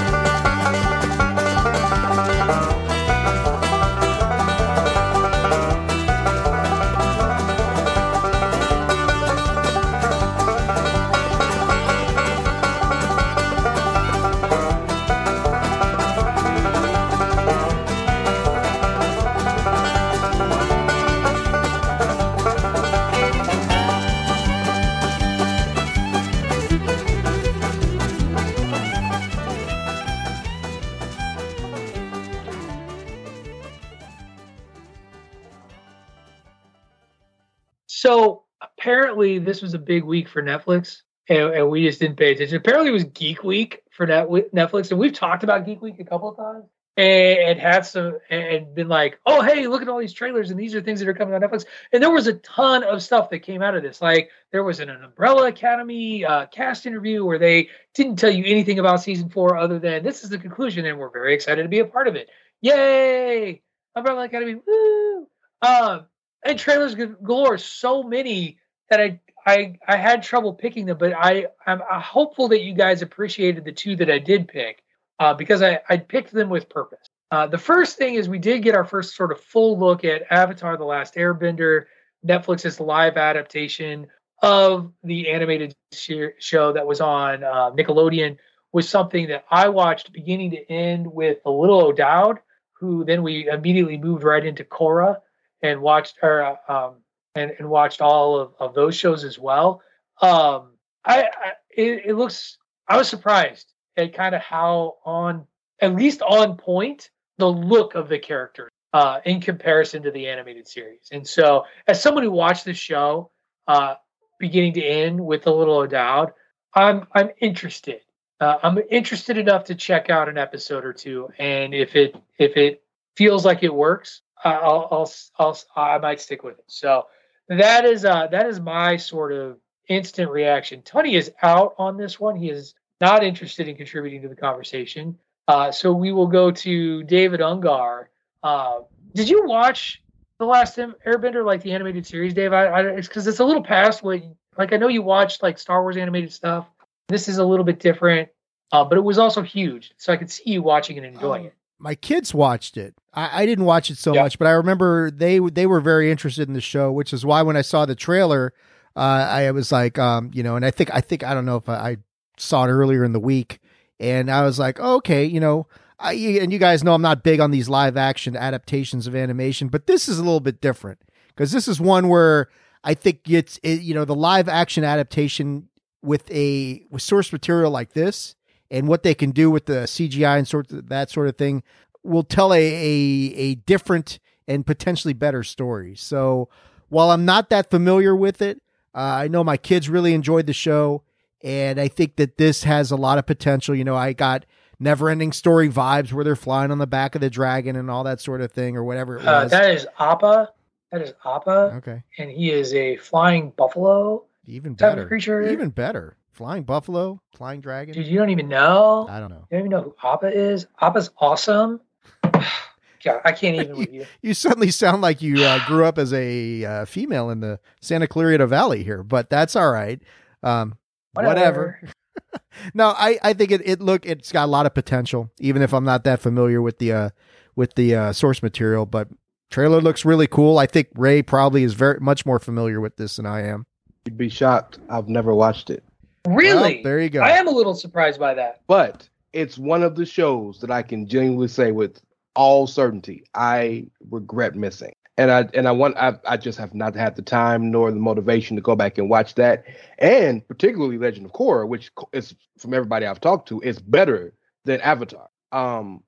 Speaker 1: So apparently, this was a big week for Netflix, and, and we just didn't pay attention. Apparently, it was Geek Week for Net- Netflix, and we've talked about Geek Week a couple of times. and, and had some and been like, oh hey, look at all these trailers and these are things that are coming on Netflix. And there was a ton of stuff that came out of this. Like there was an, an Umbrella Academy uh, cast interview where they didn't tell you anything about season four other than this is the conclusion, and we're very excited to be a part of it. Yay! Umbrella Academy, woo! Um, and trailers galore, so many that I I I had trouble picking them, but I I'm hopeful that you guys appreciated the two that I did pick uh, because I, I picked them with purpose. Uh, the first thing is we did get our first sort of full look at Avatar: The Last Airbender, Netflix's live adaptation of the animated show that was on uh, Nickelodeon. Was something that I watched beginning to end with the Little O'Dowd, who then we immediately moved right into Korra and watched or uh, um, and, and watched all of, of those shows as well. Um, I, I it, it looks I was surprised at kind of how on at least on point the look of the characters uh, in comparison to the animated series. And so, as someone who watched the show uh, beginning to end with a little O'Dowd, I'm I'm interested. Uh, I'm interested enough to check out an episode or two, and if it if it feels like it works, I'll I'll, I'll I might stick with it. So that is uh that is my sort of instant reaction. Tony is out on this one. He is not interested in contributing to the conversation. Uh, so we will go to David Ungar. Uh, did you watch the last Airbender, like the animated series, Dave? I, I it's because it's a little past what, like I know you watched like Star Wars animated stuff. This is a little bit different, uh, but it was also huge, so I could see you watching and enjoying um, it.
Speaker 6: My kids watched it. I, I didn't watch it so much, but I remember they they were very interested in the show, which is why when I saw the trailer, uh, I was like, um, you know, and I think I think I don't know if I, I saw it earlier in the week, and I was like, oh, okay, you know, I, and you guys know I'm not big on these live action adaptations of animation, but this is a little bit different because this is one where I think it's it, you know the live action adaptation with a with source material like this and what they can do with the CGI and sort of that sort of thing will tell a, a a different and potentially better story. So while I'm not that familiar with it, uh, I know my kids really enjoyed the show and I think that this has a lot of potential. You know, I got never ending story vibes where they're flying on the back of the dragon and all that sort of thing or whatever it uh,
Speaker 1: was. Uh, that is Appa. That is Appa.
Speaker 6: Okay.
Speaker 1: And he is a flying buffalo.
Speaker 6: Even better. creature. Even better. Flying buffalo, flying dragon.
Speaker 1: Dude, you don't even know.
Speaker 6: I don't know.
Speaker 1: You don't even know who Appa is. Appa's awesome. God, I can't even with you.
Speaker 6: you suddenly sound like you uh, grew up as a uh, female in the Santa Clarita Valley here, but that's all right. Um, whatever. whatever. no, I, I think it, it look it's got a lot of potential, even if I'm not that familiar with the uh, with the uh, source material. But trailer looks really cool. I think Ray probably is very much more familiar with this than I am.
Speaker 3: You'd be shocked. I've never watched it.
Speaker 1: Really?
Speaker 6: Well, there you go.
Speaker 1: I am a little surprised by that.
Speaker 3: But it's one of the shows that I can genuinely say with all certainty I regret missing and I and I want I, I just have not had the time nor the motivation to go back and watch that, and particularly Legend of Korra, which is from everybody I've talked to, is better than Avatar. Um,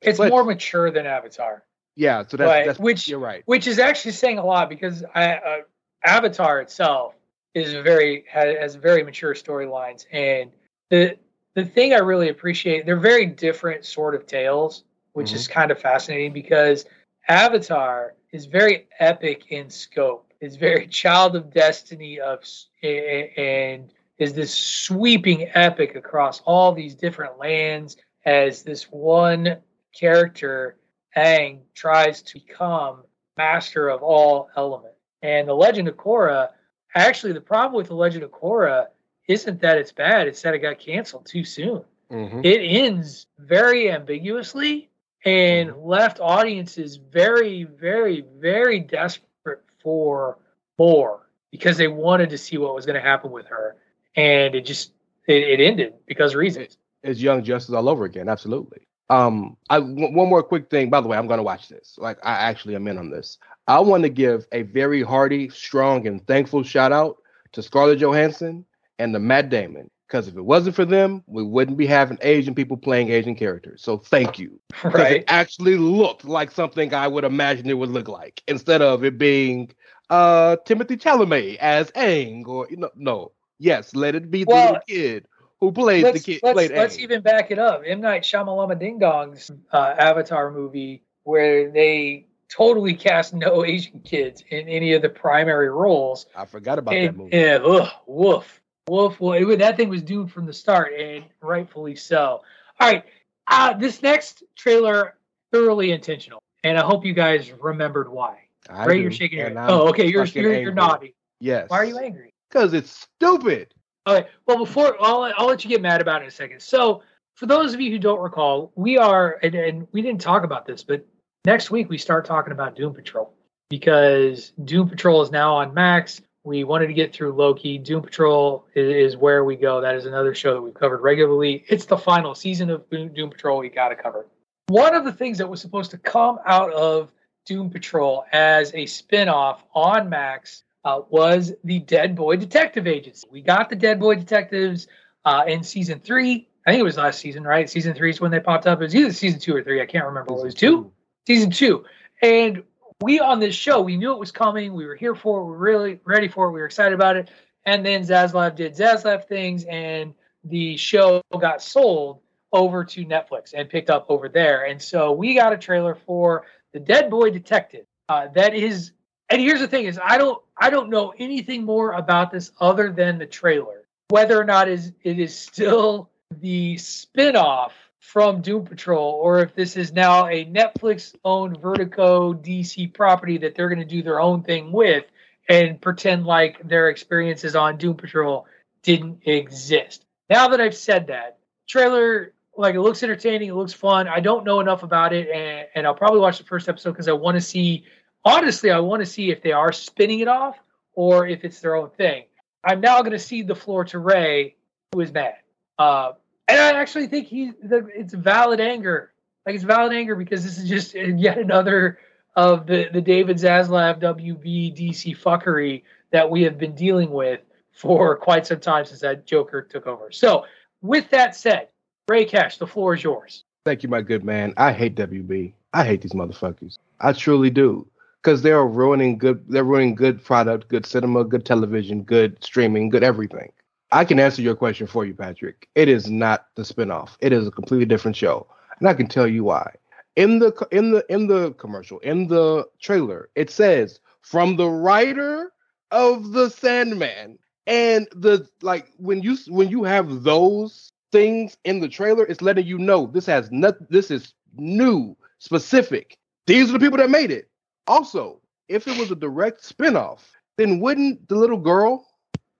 Speaker 1: it's but, more mature than Avatar.
Speaker 3: Yeah, so that's, but, that's which you're right.
Speaker 1: Which is actually saying a lot because I, uh, Avatar itself is very has, very mature storylines, and the the thing I really appreciate they're very different sort of tales, which mm-hmm. is kind of fascinating because Avatar is very epic in scope. It's very child of destiny of and is this sweeping epic across all these different lands as this one character Aang tries to become master of all element. And the Legend of Korra, actually, the problem with the Legend of Korra isn't that it's bad; it's that it got canceled too soon. Mm-hmm. It ends very ambiguously and mm-hmm. left audiences very, very, very desperate for more because they wanted to see what was going to happen with her, and it just it, it ended because of reasons.
Speaker 3: It's Young Justice all over again. Absolutely. Um, I one more quick thing. By the way, I'm going to watch this. Like I actually am in on this. I want to give a very hearty, strong, and thankful shout out to Scarlett Johansson and the Matt Damon because if it wasn't for them, we wouldn't be having Asian people playing Asian characters. So thank you.
Speaker 1: Right.
Speaker 3: It actually looked like something I would imagine it would look like instead of it being uh Timothée Chalamet as Aang or you know no. Yes, let it be the well, little kid who played the kid.
Speaker 1: let's,
Speaker 3: played
Speaker 1: let's
Speaker 3: Aang.
Speaker 1: even back it up. M Night Shyamalama Ding Dong's uh, Avatar movie, where they totally cast no Asian kids in any of the primary roles.
Speaker 3: I forgot about that movie.
Speaker 1: yeah, ugh, woof, woof. Well, it, that thing was doomed from the start, and rightfully so. All right, uh, this next trailer thoroughly intentional, and I hope you guys remembered why.
Speaker 3: I
Speaker 1: Ray,
Speaker 3: do,
Speaker 1: you're shaking your head.
Speaker 3: I'm
Speaker 1: Oh, okay, you're you're, you're nodding.
Speaker 3: Yes.
Speaker 1: Why are you angry?
Speaker 3: Because it's stupid.
Speaker 1: Okay. Well, before I'll, I'll let you get mad about it in a second. So, for those of you who don't recall, we are, and, and we didn't talk about this, but next week we start talking about Doom Patrol because Doom Patrol is now on Max. We wanted to get through Loki. Doom Patrol is, is where we go. That is another show that we've covered regularly. It's the final season of Doom Patrol. We got to cover. One of the things that was supposed to come out of Doom Patrol as a spin-off on Max uh, was the Dead Boy Detective Agency. We got the Dead Boy Detectives uh, in season three. I think it was last season, right? Season three is when they popped up. It was either season two or three. I can't remember. It was two. Season two. And we on this show, we knew it was coming. We were here for it. We were really ready for it. We were excited about it. And then Zaslav did Zaslav things, and the show got sold over to Netflix and picked up over there. And so we got a trailer for the Dead Boy Detective. Uh, that is, and here's the thing: is I don't I don't know anything more about this other than the trailer. Whether or not is it is still the spin-off from Doom Patrol, or if this is now a Netflix-owned Vertigo DC property that they're going to do their own thing with and pretend like their experiences on Doom Patrol didn't exist. Now that I've said that, trailer like it looks entertaining, it looks fun. I don't know enough about it, and, and I'll probably watch the first episode because I want to see. Honestly, I want to see if they are spinning it off or if it's their own thing. I'm now going to cede the floor to Ray, who is mad, uh, and I actually think he the, it's valid anger. Like it's valid anger because this is just yet another of the the David Zaslav WB DC fuckery that we have been dealing with for quite some time since that Joker took over. So, with that said, Ray Cash, the floor is yours.
Speaker 3: Thank you, my good man. I hate WB. I hate these motherfuckers. I truly do. Because they are ruining good they're ruining good product, good cinema, good television, good streaming, good everything. I can answer your question for you, Patrick. It is not the spinoff. It is a completely different show. And I can tell you why. In the in the in the commercial, in the trailer, it says from the writer of the Sandman. And the like when you when you have those things in the trailer, it's letting you know this has not this is new, specific. These are the people that made it. Also, if it was a direct spinoff, then wouldn't the little girl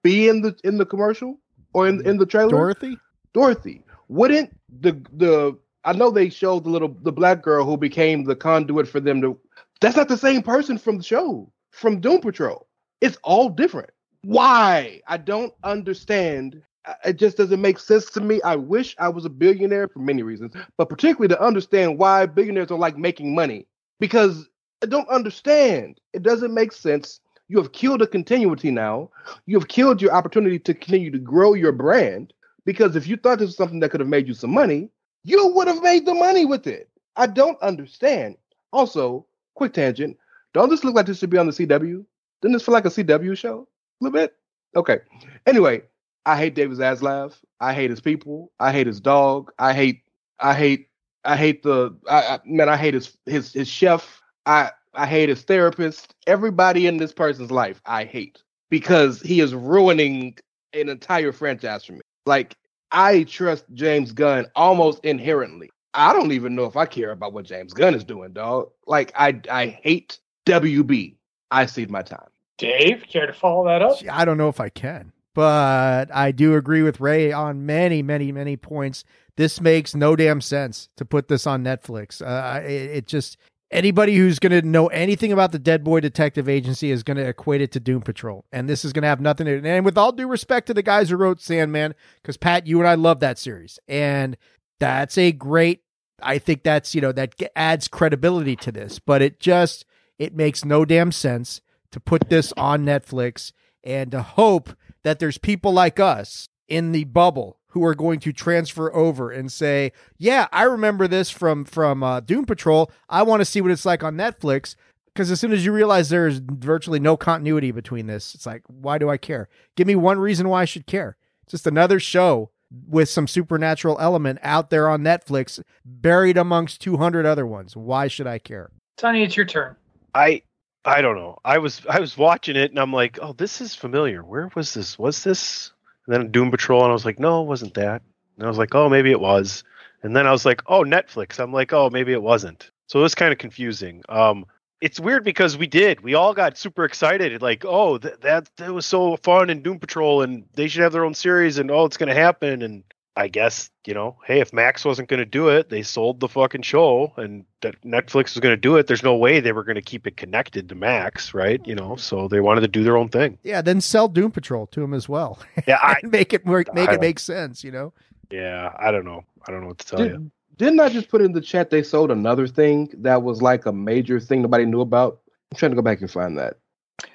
Speaker 3: be in the in the commercial or in in the trailer?
Speaker 6: Dorothy?
Speaker 3: Dorothy. Wouldn't the the I know they showed the little the black girl who became the conduit for them to that's not the same person from the show, from Doom Patrol. It's all different. Why? I don't understand. It just doesn't make sense to me. I wish I was a billionaire for many reasons, but particularly to understand why billionaires don't like making money. Because I don't understand. It doesn't make sense. You have killed a continuity now. You have killed your opportunity to continue to grow your brand. Because if you thought this was something that could have made you some money, you would have made the money with it. I don't understand. Also, quick tangent. Don't this look like this should be on the CW? Doesn't this feel like a CW show? A little bit? Okay. Anyway, I hate David Zaslav. I hate his people. I hate his dog. I hate I hate I hate the I, I man, I hate his his his chef. I I hate his therapist. Everybody in this person's life I hate because he is ruining an entire franchise for me. Like I trust James Gunn almost inherently. I don't even know if I care about what James Gunn is doing, dog. Like I I hate WB. I cede my time.
Speaker 1: Dave, care to follow that up?
Speaker 6: I don't know if I can, but I do agree with Ray on many, many, many points. This makes no damn sense to put this on Netflix. Uh, it, it just anybody who's going to know anything about the Dead Boy Detective Agency is going to equate it to Doom Patrol, and this is going to have nothing to. Do. And with all due respect to the guys who wrote Sandman, because Pat, you and I love that series, and that's a great. I think that's you know that adds credibility to this, but it just it makes no damn sense to put this on Netflix and to hope that there's people like us in the bubble who are going to transfer over and say, "Yeah, I remember this from from uh, Doom Patrol. I want to see what it's like on Netflix." Because as soon as you realize there's virtually no continuity between this, it's like, why do I care? Give me one reason why I should care. It's just another show with some supernatural element out there on Netflix, buried amongst 200 other ones. Why should I care?
Speaker 1: Tony, it's your turn.
Speaker 5: I I don't know. I was I was watching it and I'm like, oh, this is familiar. Where was this? Was this? And then Doom Patrol, and I was like, no, it wasn't that. And I was like, oh, maybe it was. And then I was like, oh, Netflix. I'm like, oh, maybe it wasn't. So it was kind of confusing. Um, it's weird because we did. We all got super excited, like, oh, th- that that was so fun in Doom Patrol, and they should have their own series, and oh, it's going to happen. And I guess you know, hey, if Max wasn't going to do it, they sold the fucking show, and that Netflix was going to do it. There's no way they were going to keep it connected to Max, right? You know, so they wanted to do their own thing.
Speaker 6: Yeah, then sell Doom Patrol to him as well.
Speaker 5: Yeah, I,
Speaker 6: make it work, make
Speaker 5: I
Speaker 6: it make sense. You know.
Speaker 5: yeah, I don't know. I don't know what to tell you.
Speaker 3: Didn't I just put in the chat they sold another thing that was like a major thing nobody knew about? I'm trying to go back and find that.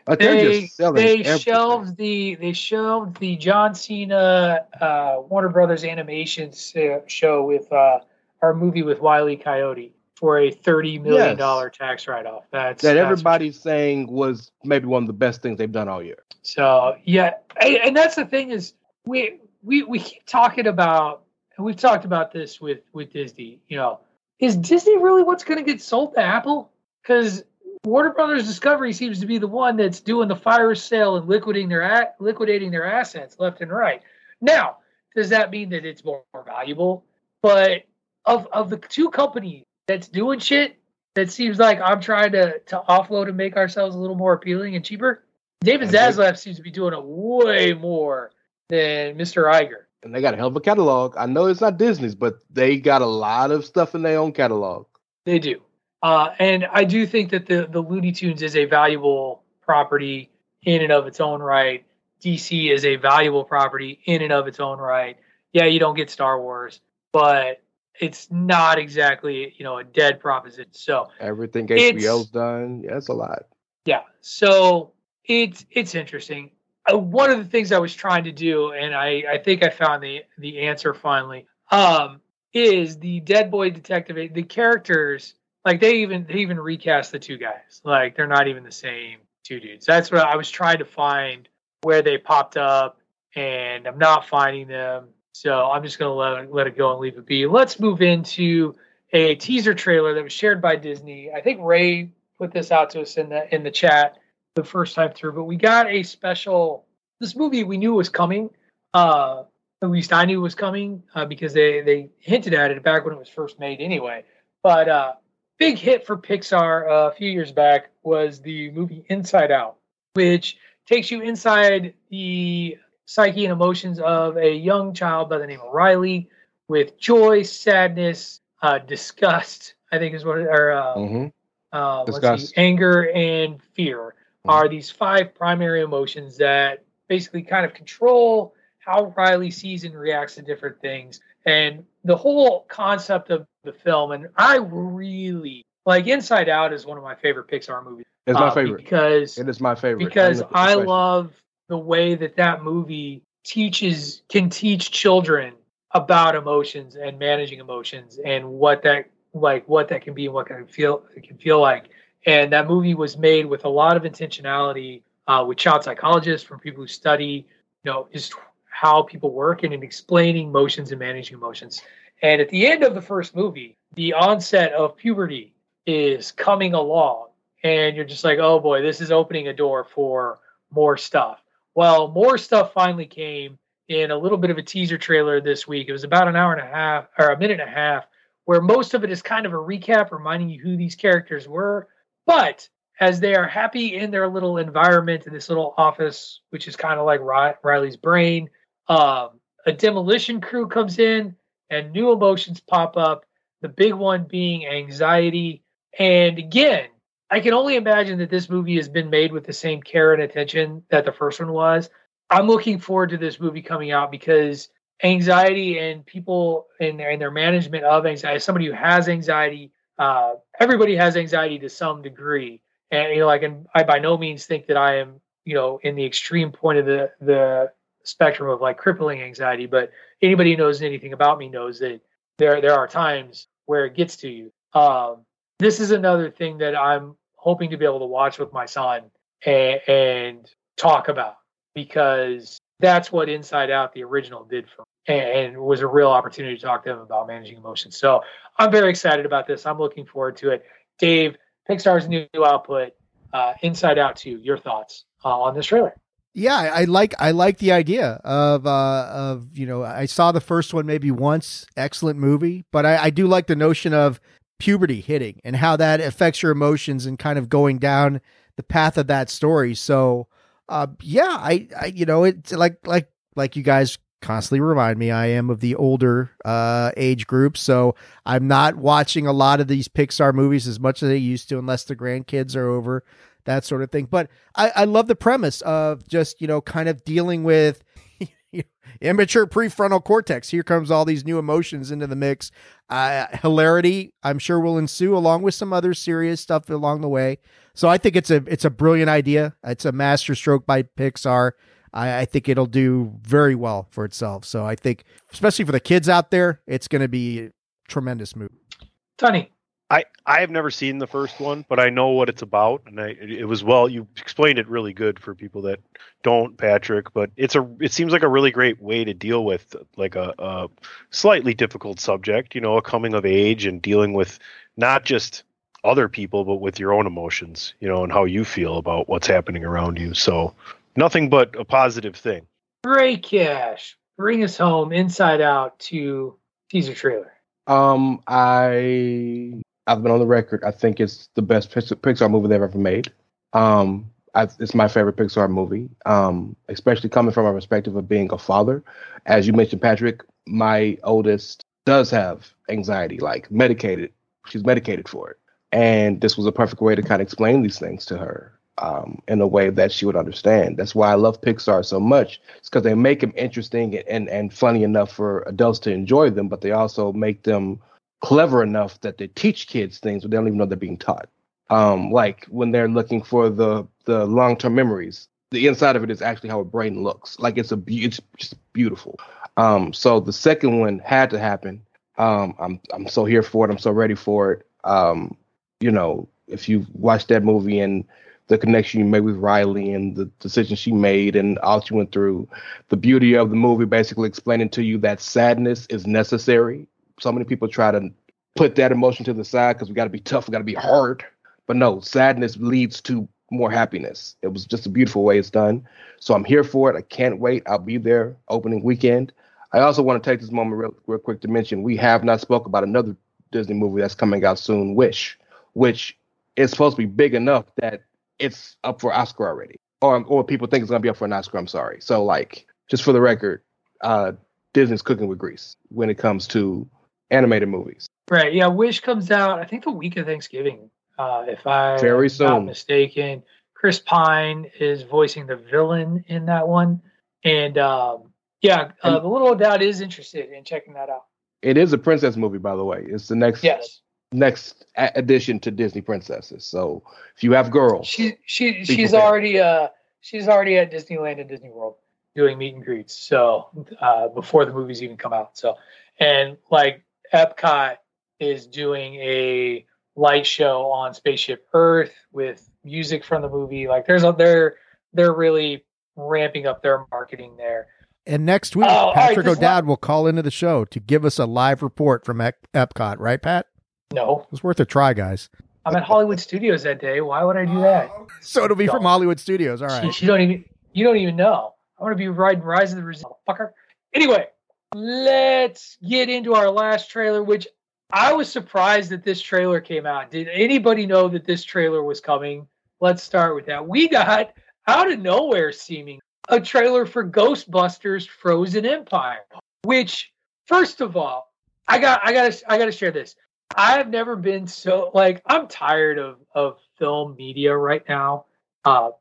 Speaker 3: They're
Speaker 1: They they
Speaker 3: everything.
Speaker 1: shelved the they shelved the John Cena uh, Warner Brothers animations uh, show with uh, our movie with Wiley Coyote for a thirty million dollar tax write off. That's
Speaker 3: that
Speaker 1: that's-
Speaker 3: everybody's saying was maybe one of the best things they've done all year.
Speaker 1: So yeah, and, and that's the thing is we we we keep talking about and we've talked about this with with Disney. You know, is Disney really what's going to get sold to Apple? Because Warner Brothers Discovery seems to be the one that's doing the fire sale and liquidating their liquidating their assets left and right. Now, does that mean that it's more valuable? But of of the two companies that's doing shit, that seems like I'm trying to to offload and make ourselves a little more appealing and cheaper. David Zaslav seems to be doing it way more than Mr. Iger.
Speaker 3: And they got a hell of a catalog. I know it's not Disney's, but they got a lot of stuff in their own catalog.
Speaker 1: They do. Uh, and I do think that the, the Looney Tunes is a valuable property in and of its own right. DC is a valuable property in and of its own right. Yeah, you don't get Star Wars, but it's not exactly, you know, a dead proposition. So
Speaker 3: Everything HBO's done. Yeah, it's a lot.
Speaker 1: yeah so it's it's interesting uh, one of the things i was trying to do and i i think i found the the answer finally um is the dead boy detective the characters like they even they even recast the two guys like they're not even the same two dudes that's what i was trying to find where they popped up and i'm not finding them so i'm just going to let, let it go and leave it be let's move into a teaser trailer that was shared by disney i think ray put this out to us in the in the chat the first time through, but we got a special. This movie we knew was coming. Uh, at least I knew was coming uh, because they they hinted at it back when it was first made anyway. But uh, big hit for Pixar uh, a few years back was the movie Inside Out, which takes you inside the psyche and emotions of a young child by the name of Riley with joy, sadness, uh, disgust. I think is what or uh,
Speaker 3: hmm
Speaker 1: uh, let's
Speaker 3: Disgust.
Speaker 1: see, anger and fear are these five primary emotions that basically kind of control how Riley sees and reacts to different things. And the whole concept of the film, and I really like Inside Out is one of my favorite Pixar movies.
Speaker 3: It's my
Speaker 1: uh,
Speaker 3: favorite.
Speaker 1: because
Speaker 3: It is my favorite.
Speaker 1: because I love the way that that movie teaches can teach children about emotions and managing emotions and what that like what that can be and what can feel it can feel like. And that movie was made with a lot of intentionality uh, with child psychologists from people who study, you know, just how people work and in explaining emotions and managing emotions. And at the end of the first movie, the onset of puberty is coming along and you're just like, oh boy, this is opening a door for more stuff. Well, more stuff finally came in a little bit of a teaser trailer this week. It was about an hour and a half or a minute and a half, where most of it is kind of a recap reminding you who these characters were. But as they are happy in their little environment in this little office, which is kind of like Riley's brain, um, a demolition crew comes in and new emotions pop up. The big one being anxiety. And again, I can only imagine that this movie has been made with the same care and attention that the first one was. I'm looking forward to this movie coming out because anxiety and people and their, their management of anxiety, somebody who has anxiety, uh, everybody has anxiety to some degree. And, you know, I can, I by no means think that I am, you know, in the extreme point of the, the spectrum of like crippling anxiety, but anybody who knows anything about me knows that there, there are times where it gets to you. Um, this is another thing that I'm hoping to be able to watch with my son and, and talk about because that's what Inside Out, the original, did for me. and, and was a real opportunity to talk to them about managing emotions. So I'm very excited about this. I'm looking forward to it. Dave, Pixar's new output, uh, Inside Out 2, your thoughts uh, on this trailer?
Speaker 6: Yeah, I like I like the idea of uh of you know I saw the first one maybe once, excellent movie, but I, I do like the notion of puberty hitting and how that affects your emotions and kind of going down the path of that story. So, uh, yeah, I, I you know it's like like like you guys constantly remind me I am of the older uh, age group, so I'm not watching a lot of these Pixar movies as much as I used to, unless the grandkids are over that sort of thing. But I, I love the premise of just, you know, kind of dealing with immature prefrontal cortex. Here comes all these new emotions into the mix. Uh, hilarity, I'm sure, will ensue along with some other serious stuff along the way. So I think it's a it's a brilliant idea. It's a masterstroke by Pixar. I, I think it'll do very well for itself. So I think, especially for the kids out there, it's going to be a tremendous movie.
Speaker 1: Tony,
Speaker 5: I I have never seen the first one, but I know what it's about, and I it was well. You explained it really good for people that don't, Patrick. But it's a it seems like a really great way to deal with like a, a slightly difficult subject. You know, a coming of age and dealing with not just other people, but with your own emotions. You know, and how you feel about what's happening around you. So nothing but a positive thing.
Speaker 1: Great cash. Bring us home, inside out to teaser trailer.
Speaker 3: Um, I I've been on the record. I think it's the best Pixar movie they've ever made. Um, I, it's my favorite Pixar movie. Um, especially coming from a perspective of being a father. As you mentioned, Patrick, my oldest does have anxiety, like medicated. She's medicated for it, and this was a perfect way to kind of explain these things to her um, in a way that she would understand. That's why I love Pixar so much. It's because they make them interesting and, and funny enough for adults to enjoy them, but they also make them clever enough that they teach kids things, but they don't even know they're being taught. Um, like when they're looking for the the long term memories, the inside of it is actually how a brain looks. Like it's a it's just beautiful. Um, so the second one had to happen. Um, I'm I'm so here for it. I'm so ready for it. Um, you know, if you watch that movie and the connection you made with Riley and the decision she made and all she went through, the beauty of the movie basically explaining to you that sadness is necessary so many people try to put that emotion to the side because we got to be tough, we got to be hard. But no, sadness leads to more happiness. It was just a beautiful way it's done. So I'm here for it. I can't wait. I'll be there opening weekend. I also want to take this moment real, real quick to mention we have not spoke about another Disney movie that's coming out soon, Wish, which is supposed to be big enough that it's up for Oscar already, or or people think it's gonna be up for an Oscar. I'm sorry. So like, just for the record, uh, Disney's cooking with grease when it comes to animated movies.
Speaker 1: Right. Yeah. Wish comes out, I think, the week of Thanksgiving, uh, if I'm
Speaker 3: Very soon.
Speaker 1: not mistaken. Chris Pine is voicing the villain in that one. And um, yeah, uh,
Speaker 3: And-
Speaker 1: the little dad is interested in checking that out.
Speaker 3: It is a princess movie, by the way. It's the next
Speaker 1: Yes.
Speaker 3: next addition to Disney princesses. So if you have girls,
Speaker 1: She she she's already uh she's already at Disneyland and Disney World doing meet and greets. So uh before the movies even come out. So and like Epcot is doing a light show on Spaceship Earth with music from the movie. Like there's a they're they're really ramping up their marketing there.
Speaker 6: And next week,
Speaker 1: Oh,
Speaker 6: Patrick
Speaker 1: this
Speaker 6: O'Dowd will call into the show to give us a live report from Ep- Epcot, right, Pat?
Speaker 1: No,
Speaker 6: It was worth a try, guys.
Speaker 1: I'm at Hollywood Studios that day. Why would I do that?
Speaker 6: Oh, so it'll be from
Speaker 1: Don't.
Speaker 6: Hollywood Studios. All right.
Speaker 1: You, you don't even you don't even know. I want to be riding Rise of the Resistance, fucker. Anyway, let's get into our last trailer, which I was surprised that this trailer came out. Did anybody know that this trailer was coming? Let's start with that. We got out of nowhere seeming a trailer for Ghostbusters Frozen Empire, which first of all, I got I got to I got to share this. I have never been so like I'm tired of of film media right now. Uh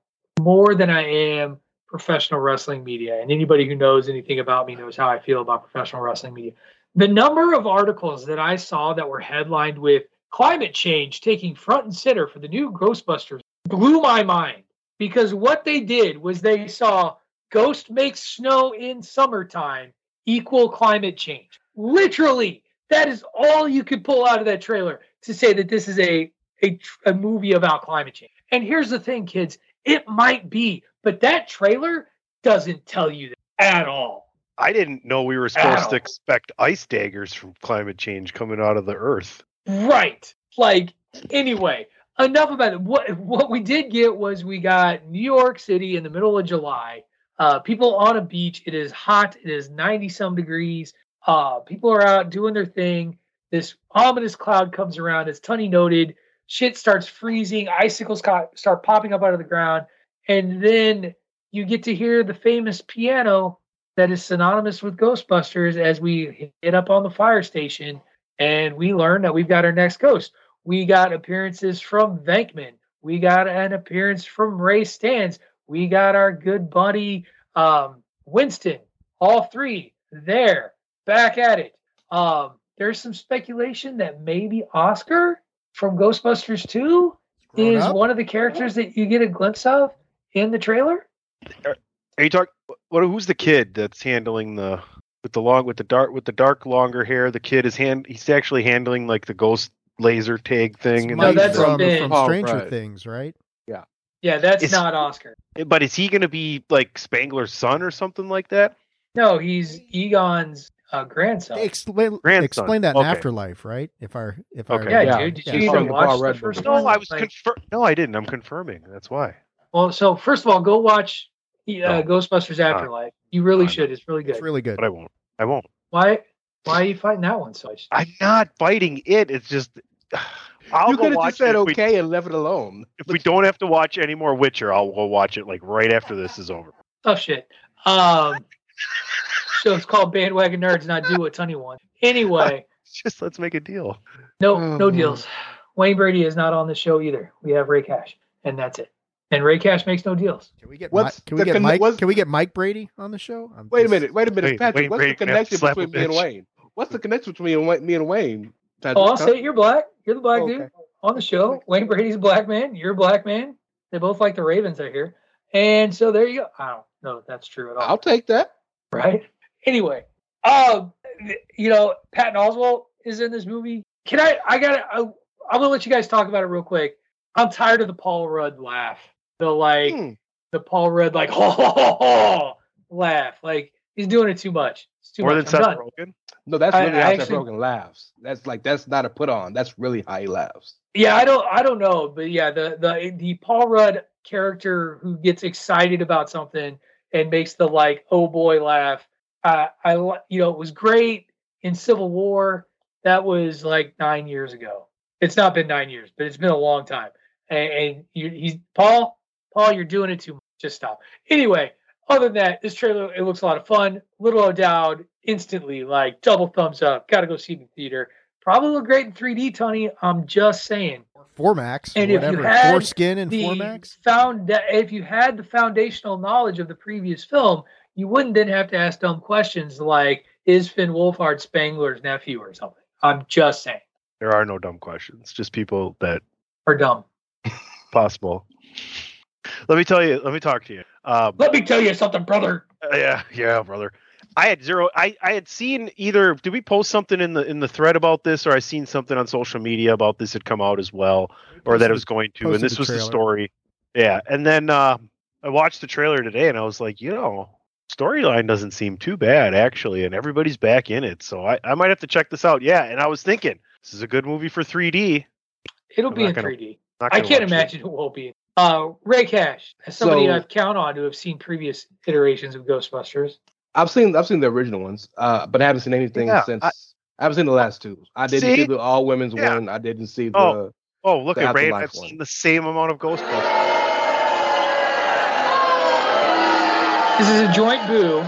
Speaker 1: more than I am professional wrestling media. And anybody who knows anything about me knows how I feel about professional wrestling media. The number of articles that I saw that were headlined with climate change taking front and center for the new Ghostbusters blew my mind because what they did was they saw Ghost makes snow in summertime equal climate change. Literally, that is all you could pull out of that trailer to say that this is a a, a movie about climate change. And here's the thing, kids, it might be, but that trailer doesn't tell you that at all.
Speaker 5: I didn't know we were supposed
Speaker 1: Ow.
Speaker 5: to expect ice daggers from climate change coming out of the earth.
Speaker 1: Right. Like anyway, enough about it. What what we did get was we got New York City in the middle of July. Uh, people on a beach. It is hot. It is ninety some degrees. Uh, people are out doing their thing. This ominous cloud comes around. As Tunney noted, shit starts freezing. Icicles start popping up out of the ground, and then you get to hear the famous piano that is synonymous with Ghostbusters as we hit up on the fire station and we learn that we've got our next ghost. We got appearances from Venkman. We got an appearance from Ray Stantz. We got our good buddy um, Winston. All three there, back at it. Um, there's some speculation that maybe Oscar from Ghostbusters 2
Speaker 6: Grown
Speaker 1: is
Speaker 6: up?
Speaker 1: one of the characters that you get a glimpse of in the trailer.
Speaker 5: Are you talking? What? Who's the kid that's handling the with the long with the dark with the dark longer hair? The kid is hand. He's actually handling like the ghost laser tag thing.
Speaker 1: No, that's
Speaker 6: from,
Speaker 1: been-
Speaker 6: from
Speaker 3: Oh,
Speaker 6: Stranger
Speaker 3: right.
Speaker 6: Things, right?
Speaker 1: Yeah, Yeah, that's
Speaker 5: It's-
Speaker 1: not Oscar.
Speaker 5: but is he going to be like Spengler's son or something like that?
Speaker 1: No, he's Egon's uh, grandson.
Speaker 6: Explain,
Speaker 5: Grandson.
Speaker 6: explain that in Afterlife, right? If I if
Speaker 5: Okay.
Speaker 6: I
Speaker 1: Yeah,
Speaker 3: Yeah,
Speaker 1: dude. Did
Speaker 6: yeah.
Speaker 1: you
Speaker 3: From
Speaker 1: even watch the first
Speaker 3: movie.
Speaker 5: No. I was
Speaker 1: Like-
Speaker 5: confir- No, I didn't. I'm confirming. That's why.
Speaker 1: Well, so first of all, go watch uh,
Speaker 5: No.
Speaker 1: Ghostbusters Afterlife. You really
Speaker 5: Fine.
Speaker 1: should. It's really good.
Speaker 6: it's really good.
Speaker 5: But I won't. I won't.
Speaker 1: Why? Why are you fighting that one so much?
Speaker 5: I'm not fighting it. It's just. I'll
Speaker 3: you
Speaker 5: go
Speaker 3: could have
Speaker 5: watch
Speaker 3: just said
Speaker 5: it if we-
Speaker 3: okay and left it alone.
Speaker 5: if we don't have to watch any more Witcher, I'll go watch it like right after this is over.
Speaker 1: Tough shit. Um, so it's called Bandwagon Nerds, not do what Tunney wants. Anyway,
Speaker 5: Just let's make a deal.
Speaker 1: no, no
Speaker 3: Oh.
Speaker 1: deals. Wayne Brady is not on the show either. We have Ray Cash, and that's it. And Ray Cash makes no deals.
Speaker 6: Can we get
Speaker 3: What's
Speaker 6: Mike, can we get
Speaker 3: conne-
Speaker 6: Mike
Speaker 3: what's-
Speaker 6: can we get Mike Brady on the show? I'm
Speaker 3: Wait a minute, wait a minute,
Speaker 5: Wait,
Speaker 3: Patrick.
Speaker 5: Wayne
Speaker 3: what's
Speaker 5: Brady
Speaker 3: the
Speaker 5: gonna have to
Speaker 3: connection
Speaker 5: slap
Speaker 3: between me and. Wayne? What's the connection between me and Wayne, me? Patrick?
Speaker 1: Oh, I'll say it. You're black. You're the black
Speaker 3: Okay.
Speaker 1: dude on the show. Wayne Brady's a black man. You're a black man. They both like the Ravens, I hear. And so there you go. I don't know if that's true at all.
Speaker 3: I'll take that.
Speaker 1: right? Anyway, um, you know, Patton Oswalt is in this movie. Can I? I got. I, I'm gonna let you guys talk about it real quick. I'm tired of the Paul Rudd laugh. The like
Speaker 3: Hmm.
Speaker 1: the Paul Rudd like ho ho ho, ho laugh. Like he's doing it too much. It's too
Speaker 5: More than
Speaker 1: much.
Speaker 5: Seth Rogen.
Speaker 3: No, that's
Speaker 1: I-
Speaker 3: really
Speaker 1: I
Speaker 3: how Seth
Speaker 1: actually-
Speaker 3: Rogen laughs. That's like that's not a put on. That's really how he laughs.
Speaker 1: Yeah, I don't I don't know, but yeah, the the the Paul Rudd character who gets excited about something and makes the like oh boy laugh. Uh, I you know it was great in Civil War. That was like nine years ago. It's not been nine years, but it's been a long time. And, and you, he's Paul. Paul, you're doing it too much. Just stop. Anyway, other than that, this trailer it looks a lot of fun. Little O'Dowd instantly like double thumbs up. Got to go see it in the theater. Probably look great in 3D, Tony. I'm just saying.
Speaker 6: Formax,
Speaker 1: And if you
Speaker 6: whatever.
Speaker 1: had
Speaker 6: Foreskin and
Speaker 1: the
Speaker 6: Formax.
Speaker 1: found if you had the foundational knowledge of the previous film, you wouldn't then have to ask dumb questions like, "Is Finn Wolfhard Spengler's nephew or something?" I'm just saying,
Speaker 5: There are no dumb questions. Just people that
Speaker 1: are dumb.
Speaker 5: possible. Let me tell you. Let me talk to you. Um,
Speaker 1: Let me tell you something, brother.
Speaker 5: Uh, yeah, yeah, brother. I had zero. I, I had seen either. Did we post something in the in the thread about this, or I seen something on social media about this had come out as well, or that it was going to, and this
Speaker 6: the
Speaker 5: was the story. Yeah, and then uh, I watched the trailer today, and I was like, you know, storyline doesn't seem too bad actually, and everybody's back in it, so I, I might have to check this out. Yeah, and I was thinking this is a good movie for 3D.
Speaker 1: It'll
Speaker 5: I'm
Speaker 1: be
Speaker 5: not
Speaker 1: in
Speaker 5: gonna-
Speaker 1: 3D.
Speaker 5: Not
Speaker 1: I
Speaker 5: gonna
Speaker 1: can't
Speaker 5: watch it.
Speaker 1: imagine it won't be. Uh, Ray Cash, as somebody
Speaker 3: So-
Speaker 1: I've count on to have seen previous iterations of Ghostbusters.
Speaker 3: I've seen I've seen the original ones, uh, but I haven't seen anything
Speaker 5: Yeah,
Speaker 3: since.
Speaker 5: I-
Speaker 3: I, haven't seen the last two. I didn't see,
Speaker 5: See?
Speaker 3: the all women's
Speaker 5: Yeah.
Speaker 3: one. I didn't see the.
Speaker 5: Oh. Oh, look
Speaker 3: The
Speaker 5: at Ray! I've
Speaker 3: one.
Speaker 5: seen the same amount of Ghostbusters.
Speaker 1: This is a joint boo,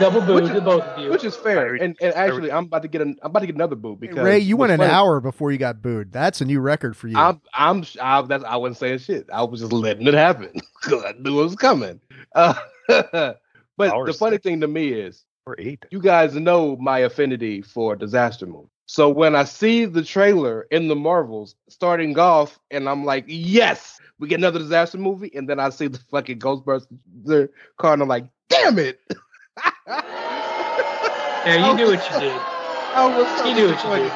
Speaker 1: double boo
Speaker 3: Which
Speaker 1: to
Speaker 3: is-
Speaker 1: both of you.
Speaker 3: which is fair. And and actually, I'm about to get an I'm about to get another boo because
Speaker 6: Ray, you went an
Speaker 3: funny-
Speaker 6: hour before you got booed. That's a new record for you.
Speaker 3: I'm I'm I, that's I wasn't saying shit. I was just letting it happen because I knew it was coming. Uh, but
Speaker 5: Hour
Speaker 3: the funny
Speaker 5: six.
Speaker 3: thing to me is,
Speaker 5: Or eight.
Speaker 3: you guys know my affinity for disaster movies. So when I see the trailer in the Marvels starting off, and I'm like, yes, we get another disaster movie, and then I see the fucking Ghostbusters car, and I'm like, damn it.
Speaker 1: yeah, you knew what you did.
Speaker 3: I was so
Speaker 1: You knew what you did.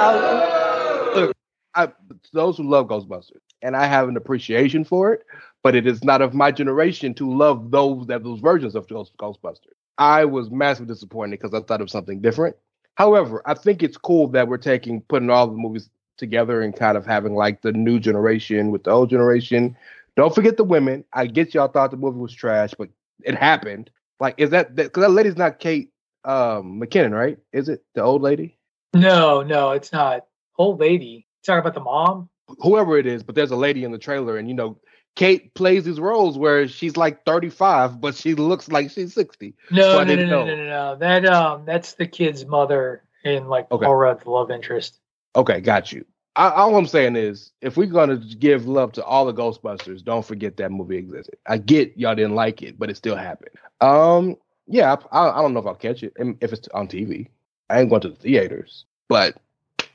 Speaker 3: I, look, I those who love Ghostbusters, and I have an appreciation for it, but it is not of my generation to love those that those versions of Ghostbusters. I was massively disappointed because I thought of something different. However, I think it's cool that we're taking putting all the movies together and kind of having like the new generation with the old generation. Don't forget the women. I get y'all thought the movie was trash, but it happened. Like, is that because that, lady's not Kate um, McKinnon, right? Is it the old lady?
Speaker 1: No, no, it's not. Old lady. Talking about the mom?
Speaker 3: Whoever it is, but there's a lady in the trailer, and you know, Kate plays these roles where she's like 35, but she looks like she's 60.
Speaker 1: No,
Speaker 3: So
Speaker 1: no, no, no, no, no, no. That um, that's the kid's mother in like
Speaker 3: Okay.
Speaker 1: Love interest.
Speaker 3: Okay, got you. I, all I'm saying is, if we're gonna give love to all the Ghostbusters, don't forget that movie existed. I get y'all didn't like it, but it still happened. Um, yeah, I, I don't know if I'll catch it if it's on TV. I ain't going to the theaters, but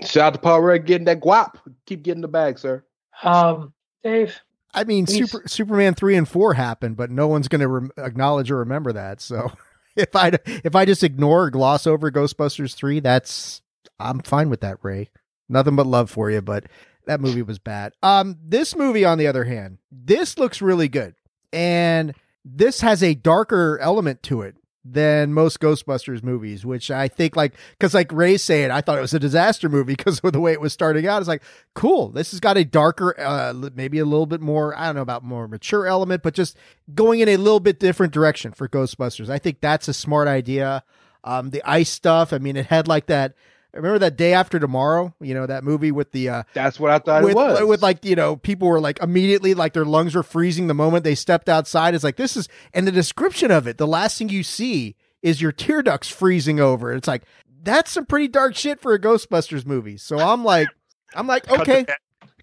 Speaker 3: shout out to Paul Rudd getting that guap. Keep getting the bag, sir.
Speaker 1: Um, Dave,
Speaker 6: I mean,
Speaker 1: Please.
Speaker 6: Super Superman three and four happened, but no one's going to rem- acknowledge or remember that. So if I if I just ignore or gloss over Ghostbusters three, that's I'm fine with that. Ray, nothing but love for you, but that movie was bad. Um, this movie, on the other hand, this looks really good, and this has a darker element to it than most Ghostbusters movies, which I think like because like Ray saying, I thought it was a disaster movie because of the way it was starting out. It's like cool. This has got a darker, uh, maybe a little bit more. I don't know about more mature element, but just going in a little bit different direction for Ghostbusters. I think that's a smart idea. Um, the ice stuff. I mean, it had like that. Remember that day after tomorrow? You know that movie with the uh,
Speaker 3: That's what I thought
Speaker 6: with,
Speaker 3: it was.
Speaker 6: with like you know people were like immediately like their lungs were freezing the moment they stepped outside it's like this is and the description of it the last thing you see is your tear ducts freezing over it's like that's some pretty dark shit for a ghostbusters movie so i'm like i'm like
Speaker 5: Cut to
Speaker 6: okay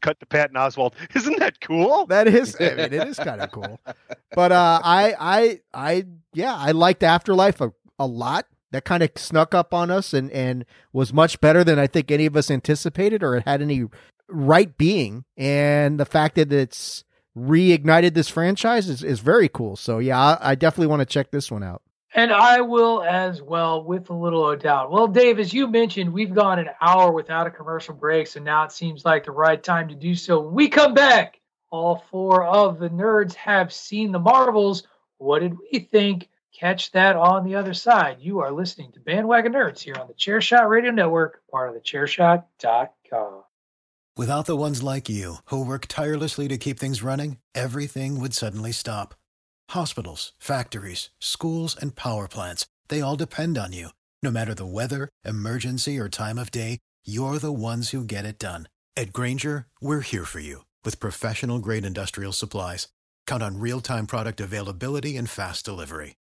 Speaker 5: cut to Patton Oswalt. Isn't that cool?
Speaker 6: that is i mean it is kind of cool but uh i i i yeah i liked afterlife a, a lot that kind of snuck up on us and and was much better than i think any of us anticipated or it had any right being and the fact that it's reignited this franchise is, is very cool so yeah i, I definitely want to check this one out
Speaker 1: and I will as well, with a little doubt. Well, Dave, as you mentioned, we've gone an hour without a commercial break, so now it seems like the right time to do so. We come back, all four of the nerds have seen the Marvels. What did we think? Catch that on the other side. You are listening to Bandwagon Nerds here on the Chairshot Radio Network, part of the Chairshot.com.
Speaker 8: Without the ones like you, who work tirelessly to keep things running, everything would suddenly stop. Hospitals, factories, schools, and power plants, they all depend on you. No matter the weather, emergency, or time of day, you're the ones who get it done. At Grainger, we're here for you with professional grade industrial supplies. Count on real time product availability and fast delivery.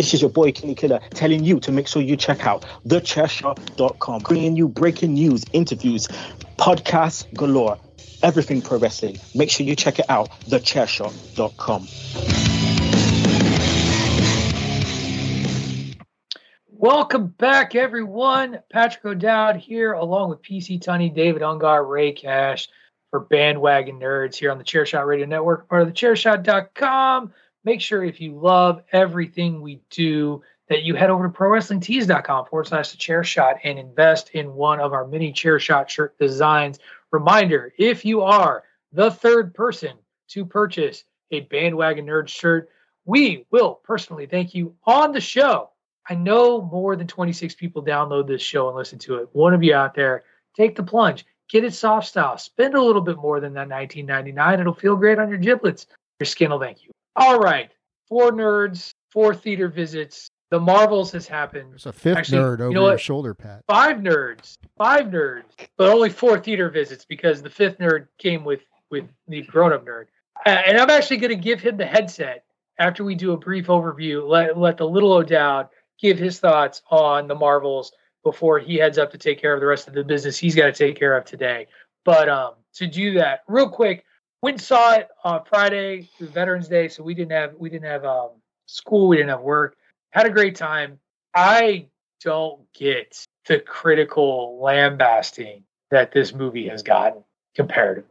Speaker 9: This is your boy Kenny Killer telling you to make sure you check out thechairshot.com, bringing you breaking news, interviews, podcasts galore, everything pro wrestling. Make sure you check it out, thechairshot.com.
Speaker 1: Welcome back, everyone. Patrick O'Dowd here, along with PC Tunney, David Ungar, Ray Cash for Bandwagon Nerds here on the Chairshot Radio Network, part of the Chairshot.com. Make sure if you love everything we do, that you head over to ProWrestlingTees.com forward slash the chair shot and invest in one of our mini chair shot shirt designs. Reminder if you are the third person to purchase a Bandwagon Nerd shirt, we will personally thank you on the show. I know more than 26 people download this show and listen to it. One of you out there, take the plunge, get it soft style, spend a little bit more than that 19.99. It'll feel great on your giblets. Your skin will thank you. All right, four nerds, four theater visits. the Marvels has happened.
Speaker 6: There's a fifth
Speaker 1: Actually,
Speaker 6: nerd
Speaker 1: you
Speaker 6: over
Speaker 1: know
Speaker 6: your shoulder pad.
Speaker 1: Five nerds, five nerds, but only four theater visits because the fifth nerd came with with the grown up nerd. Uh, and I'm actually going to give him the headset after we do a brief overview. Let let the little O'Dowd give his thoughts on the Marvels before he heads up to take care of the rest of the business he's got to take care of today. But um, to do that, real quick, went and saw it on Friday, Veterans Day, so we didn't have we didn't have um, school, we didn't have work. Had a great time. I don't get the critical lambasting that this movie has gotten comparatively.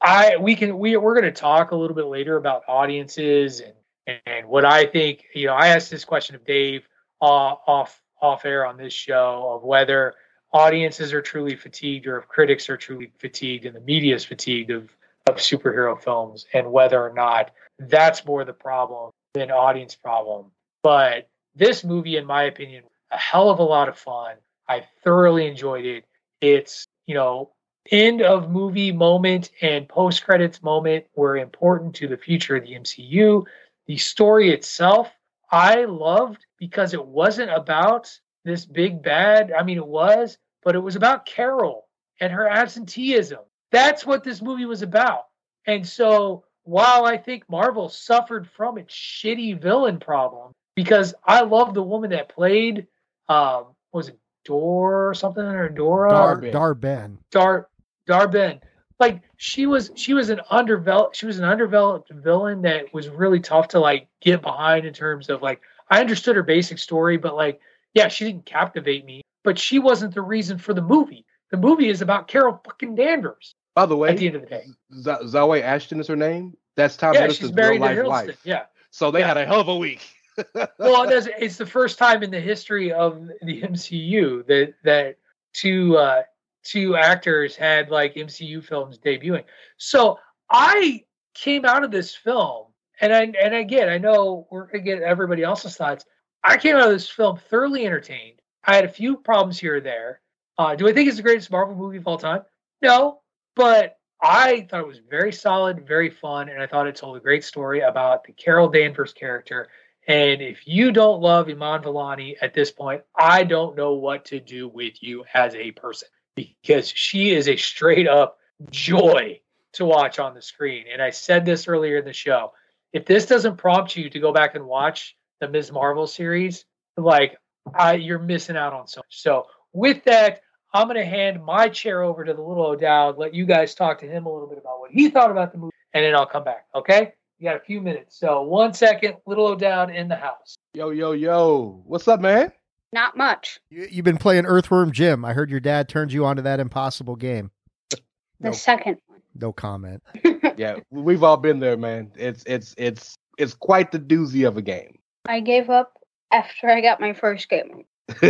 Speaker 1: I we can we we're going to talk a little bit later about audiences and and what I think. You know, I asked this question of Dave uh, off off air on this show of whether audiences are truly fatigued or if critics are truly fatigued and the media is fatigued of of superhero films and whether or not that's more the problem than audience problem. But this movie, in my opinion, a hell of a lot of fun. I thoroughly enjoyed it. It's you know end of movie moment and post credits moment were important to the future of the MCU. The story itself, I loved because it wasn't about this big bad. I mean, it was, but it was about Carol and her absenteeism. That's what this movie was about. And so while I think Marvel suffered from its shitty villain problem, because I love the woman that played, um, was it Dor or something or Dora?
Speaker 6: Dar,
Speaker 3: Dar-Benn.
Speaker 6: Dar-Benn.
Speaker 1: Dar Dar-Benn. Like she was she was an underdeveloped she was an underdeveloped villain that was really tough to like get behind in terms of like I understood her basic story, but like yeah, she didn't captivate me, but she wasn't the reason for the movie. The movie is about Carol fucking Danvers
Speaker 3: By the way,
Speaker 1: at the end of the day.
Speaker 3: Z- Zoe Ashton is her name. That's Tom
Speaker 1: Yeah,
Speaker 3: Hiddleston's real life wife.
Speaker 1: Yeah.
Speaker 3: So they
Speaker 1: Yeah.
Speaker 3: had a hell of a week.
Speaker 1: well, it it's the first time in the history of the MCU that that two uh, two actors had like MCU films debuting. So I came out of this film, and I and again, I know we're gonna get everybody else's thoughts. I came out of this film thoroughly entertained. I had a few problems here or there. Uh, do I think it's the greatest Marvel movie of all time? No, but I thought it was very solid, very fun, and I thought it told a great story about the Carol Danvers character and if you don't love Iman Vellani at this point, I don't know what to do with you as a person because she is a straight up joy to watch on the screen. And I said this earlier in the show. If this doesn't prompt you to go back and watch the Ms. Marvel series, like I, you're missing out on so much. So with that, I'm going to hand my chair over to the little O'Dowd, let you guys talk to him a little bit about what he thought about the movie, and then I'll come back. Okay? You got a few minutes. So one second, little O'Dowd in the house.
Speaker 3: Yo, yo, yo. What's up, man?
Speaker 10: Not much.
Speaker 6: You, you've been playing Earthworm Jim. I heard your dad turned you onto that impossible game.
Speaker 10: The
Speaker 6: No.
Speaker 10: second one.
Speaker 6: No comment.
Speaker 3: Yeah, we've all been there, man. It's it's it's it's quite the doozy of a game.
Speaker 10: I gave up after I got my first game.